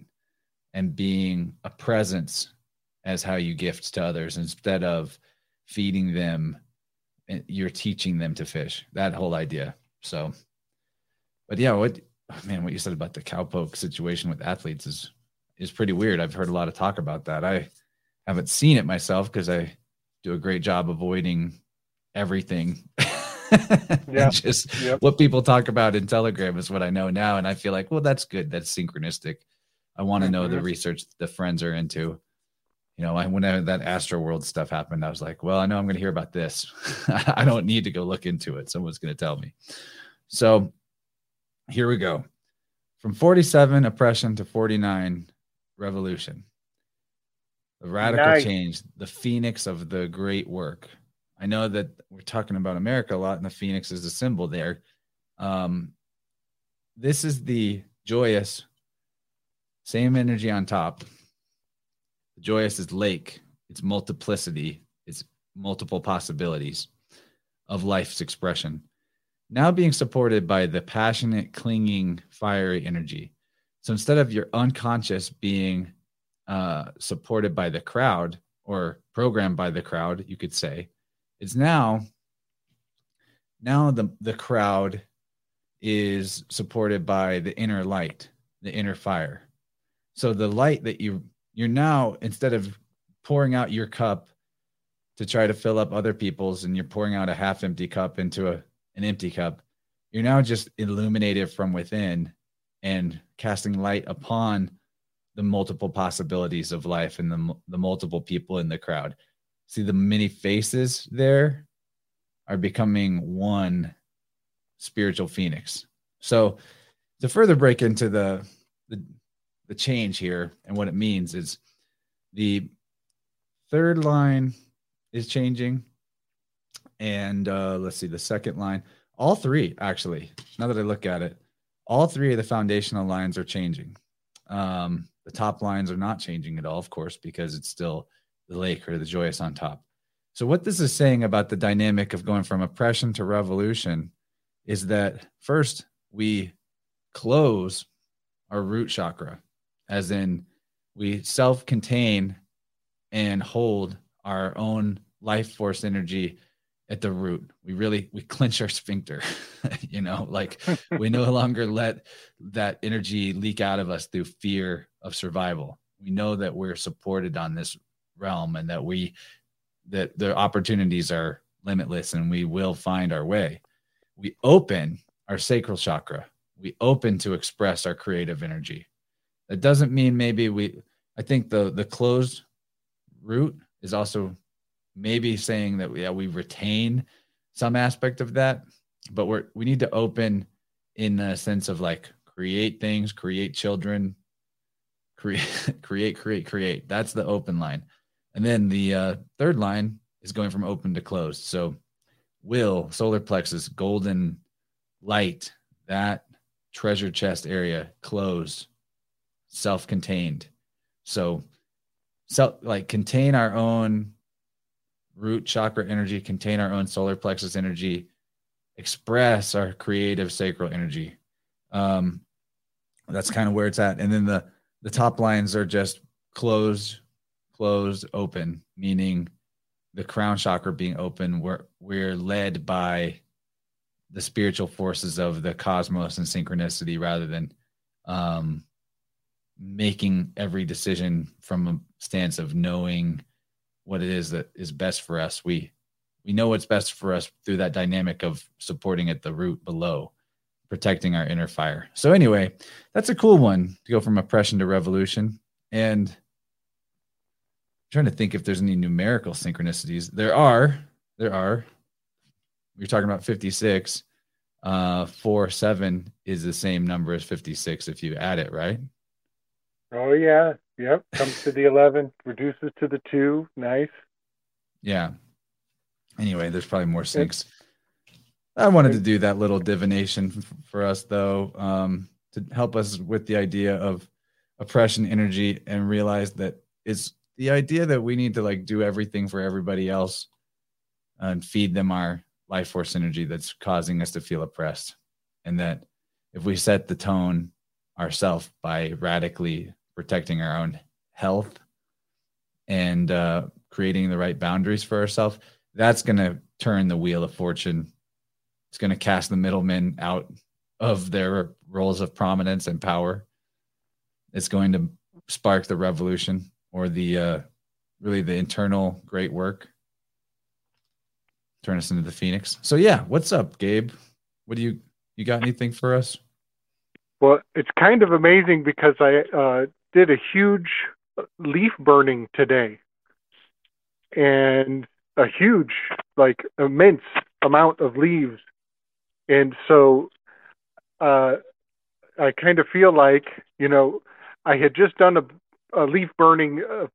and being a presence as how you gift to others instead of feeding them eh, you're teaching them to fish that whole idea. So but yeah what man what you said about the cowpoke situation with athletes is is pretty weird. I've heard a lot of talk about that. I haven't seen it myself because i do a great job avoiding everything <laughs> <laughs> yeah just yep. what people talk about in telegram is what i know now and i feel like well that's good that's synchronistic i want to know the research the friends are into you know, I, when I, that Astro World stuff happened, I was like, well, I know I'm going to hear about this. <laughs> I don't need to go look into it. Someone's going to tell me. So here we go. From 47 oppression to 49 revolution. The radical nice. change, the phoenix of the great work. I know that we're talking about America a lot, and the phoenix is a symbol there. Um, this is the joyous, same energy on top, The joyous is lake, it's multiplicity, it's multiple possibilities of life's expression. Now being supported by the passionate, clinging, fiery energy. So instead of your unconscious being uh, supported by the crowd or programmed by the crowd, you could say, it's now now the the crowd is supported by the inner light, the inner fire. So the light that you you're now instead of pouring out your cup to try to fill up other people's and you're pouring out a half empty cup into a, an empty cup you're now just illuminated from within and casting light upon the multiple possibilities of life and the, the multiple people in the crowd see the many faces there are becoming one spiritual phoenix. So to further break into the the the change here and what it means is the third line is changing and uh, let's see the second line all three actually now that i look at it all three of the foundational lines are changing. Um, the top lines are not changing at all of course because it's still the lake or the joyous on top. So what this is saying about the dynamic of going from oppression to revolution is that first we close our root chakra as in we self contain and hold our own life force energy at the root. We really we clench our sphincter <laughs> you know like <laughs> we no longer let that energy leak out of us through fear of survival. We know that we're supported on this realm and that we that the opportunities are limitless and we will find our way we open our sacral chakra we open to express our creative energy that doesn't mean maybe we. I think the the closed root is also maybe saying that yeah we retain some aspect of that, but we're we need to open in the sense of like create things, create children, create <laughs> create create create. That's the open line, and then the uh, third line is going from open to closed. So will solar plexus golden light that treasure chest area closed self-contained. So, self like contain our own root chakra energy, contain our own solar plexus energy, express our creative sacral energy. Um, that's kind of where it's at. And then the the top lines are just closed, closed, open, meaning the crown chakra being open. We're we're led by the spiritual forces of the cosmos and synchronicity rather than um, making every decision from a stance of knowing what it is that is best for us. We we know what's best for us through that dynamic of supporting at the root below, protecting our inner fire. So anyway, that's a cool one to go from oppression to revolution. And trying to think if there's any numerical synchronicities. There are. There are. You're talking about 56. Uh, four seven is the same number as 56 if you add it, right? Oh yeah, yep. Comes to the eleven, reduces to the two. Nice. Yeah. Anyway, there's probably more syncs. I wanted to do that little divination for us though, um, to help us with the idea of oppression energy and realize that it's the idea that we need to like do everything for everybody else and feed them our life force energy that's causing us to feel oppressed. And that if we set the tone ourselves by radically protecting our own health and uh, creating the right boundaries for ourselves, that's going to turn the wheel of fortune. It's going to cast the middlemen out of their roles of prominence and power. It's going to spark the revolution or the uh, really the internal great work. Turn us into the phoenix. So yeah, what's up, Gabe? What do you you got anything for us? Well, it's kind of amazing because I uh, did a huge leaf burning today, and a huge, like immense amount of leaves, and so uh, I kind of feel like you know I had just done a, a leaf burning uh,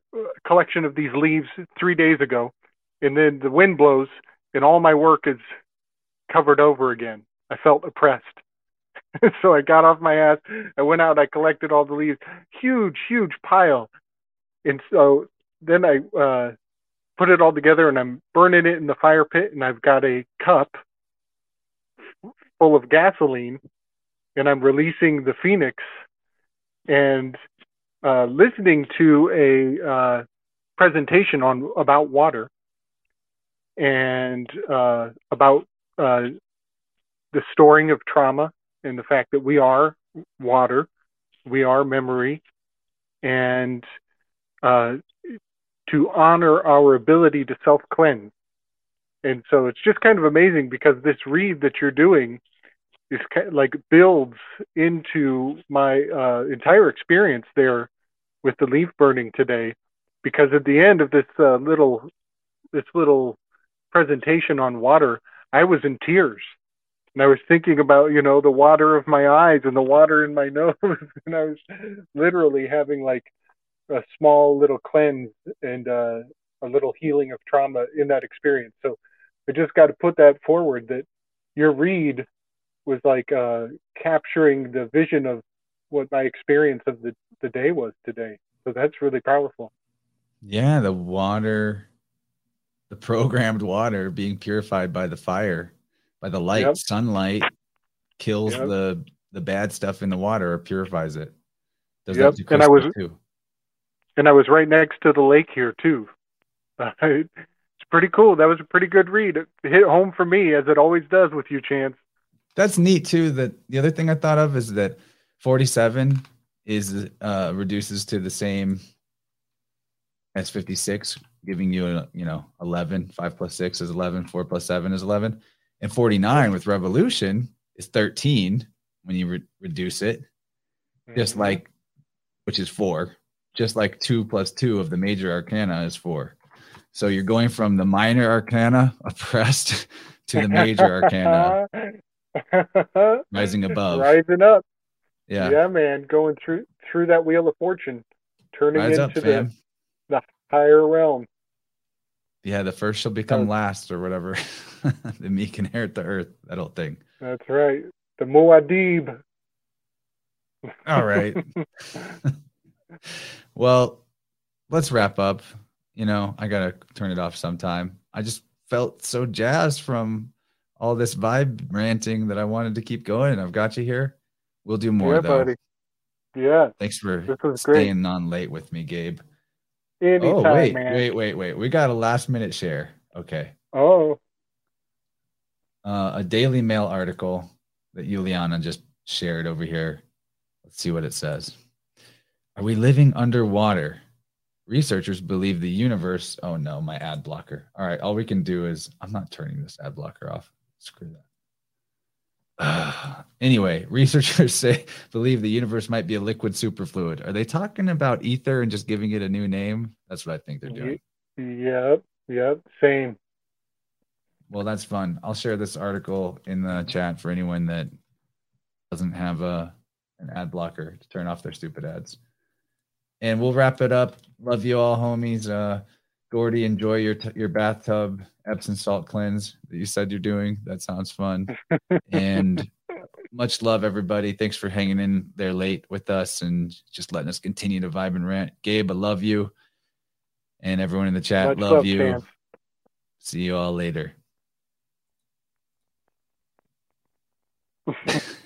collection of these leaves three days ago, and then the wind blows and all my work is covered over again. I felt oppressed. <laughs> so I got off my ass. I went out. I collected all the leaves, huge, huge pile. And so then I uh, put it all together, and I'm burning it in the fire pit. And I've got a cup full of gasoline, and I'm releasing the phoenix and uh, listening to a uh, presentation on about water and uh, about uh, the storing of trauma and the fact that we are water, we are memory, and uh, to honor our ability to self cleanse. And so it's just kind of amazing because this read that you're doing is like builds into my uh, entire experience there with the leaf burning today. Because at the end of this uh, little this little presentation on water, I was in tears. And I was thinking about, you know, the water of my eyes and the water in my <laughs> nose. and I was literally having like a small little cleanse and uh, a little healing of trauma in that experience. So I just got to put that forward that your read was like uh, capturing the vision of what my experience of the, the day was today. So that's really powerful. Yeah, the water, the programmed water being purified by the fire, by the light, yep. sunlight kills yep. the the bad stuff in the water or purifies it. Does yep. that and I was too. And I was right next to the lake here too. <laughs> it's pretty cool. That was a pretty good read. It hit home for me as it always does with you, Chance that's neat too. That the other thing I thought of is that 47 is uh, reduces to the same as 56, giving you a you know 11. Five plus six is 11. Four plus seven is 11. And 49 with revolution is 13 when you re- reduce it, just mm-hmm. like which is four. Just like two plus two of the major arcana is four. So you're going from the minor arcana oppressed <laughs> to the major arcana <laughs> <laughs> rising above, rising up. Yeah, yeah, man, going through through that wheel of fortune, turning Rise into up, the the higher realm. Yeah, the first shall become last, or whatever. <laughs> the meek inherit the earth. That old thing. That's right. The Muad'Dib. All right. <laughs> well, let's wrap up. You know, I gotta turn it off sometime. I just felt so jazzed from all this vibe ranting that I wanted to keep going, and I've got you here. We'll do more yeah, though. Buddy. Yeah. Thanks for staying great. on late with me, Gabe. Anytime, oh wait, man. wait, wait, wait. We got a last minute share. Okay. Oh. Uh, a Daily Mail article that Juliana just shared over here. Let's see what it says. Are we living underwater? Researchers believe the universe. Oh no, my ad blocker. All right, all we can do is I'm not turning this ad blocker off. Screw that. Uh, <sighs> anyway, researchers <laughs> say believe the universe might be a liquid superfluid. Are they talking about ether and just giving it a new name? That's what I think they're doing. Yep, yep, same. Well, that's fun. I'll share this article in the chat for anyone that doesn't have a an ad blocker to turn off their stupid ads. And we'll wrap it up. Love you all, homies. Uh, Gordy, enjoy your t- your bathtub Epsom salt cleanse that you said you're doing. That sounds fun. and <laughs> much love, everybody. Thanks for hanging in there late with us and just letting us continue to vibe and rant. Gabe, I love you. And everyone in the chat, much love, love, you. See you all later. <laughs>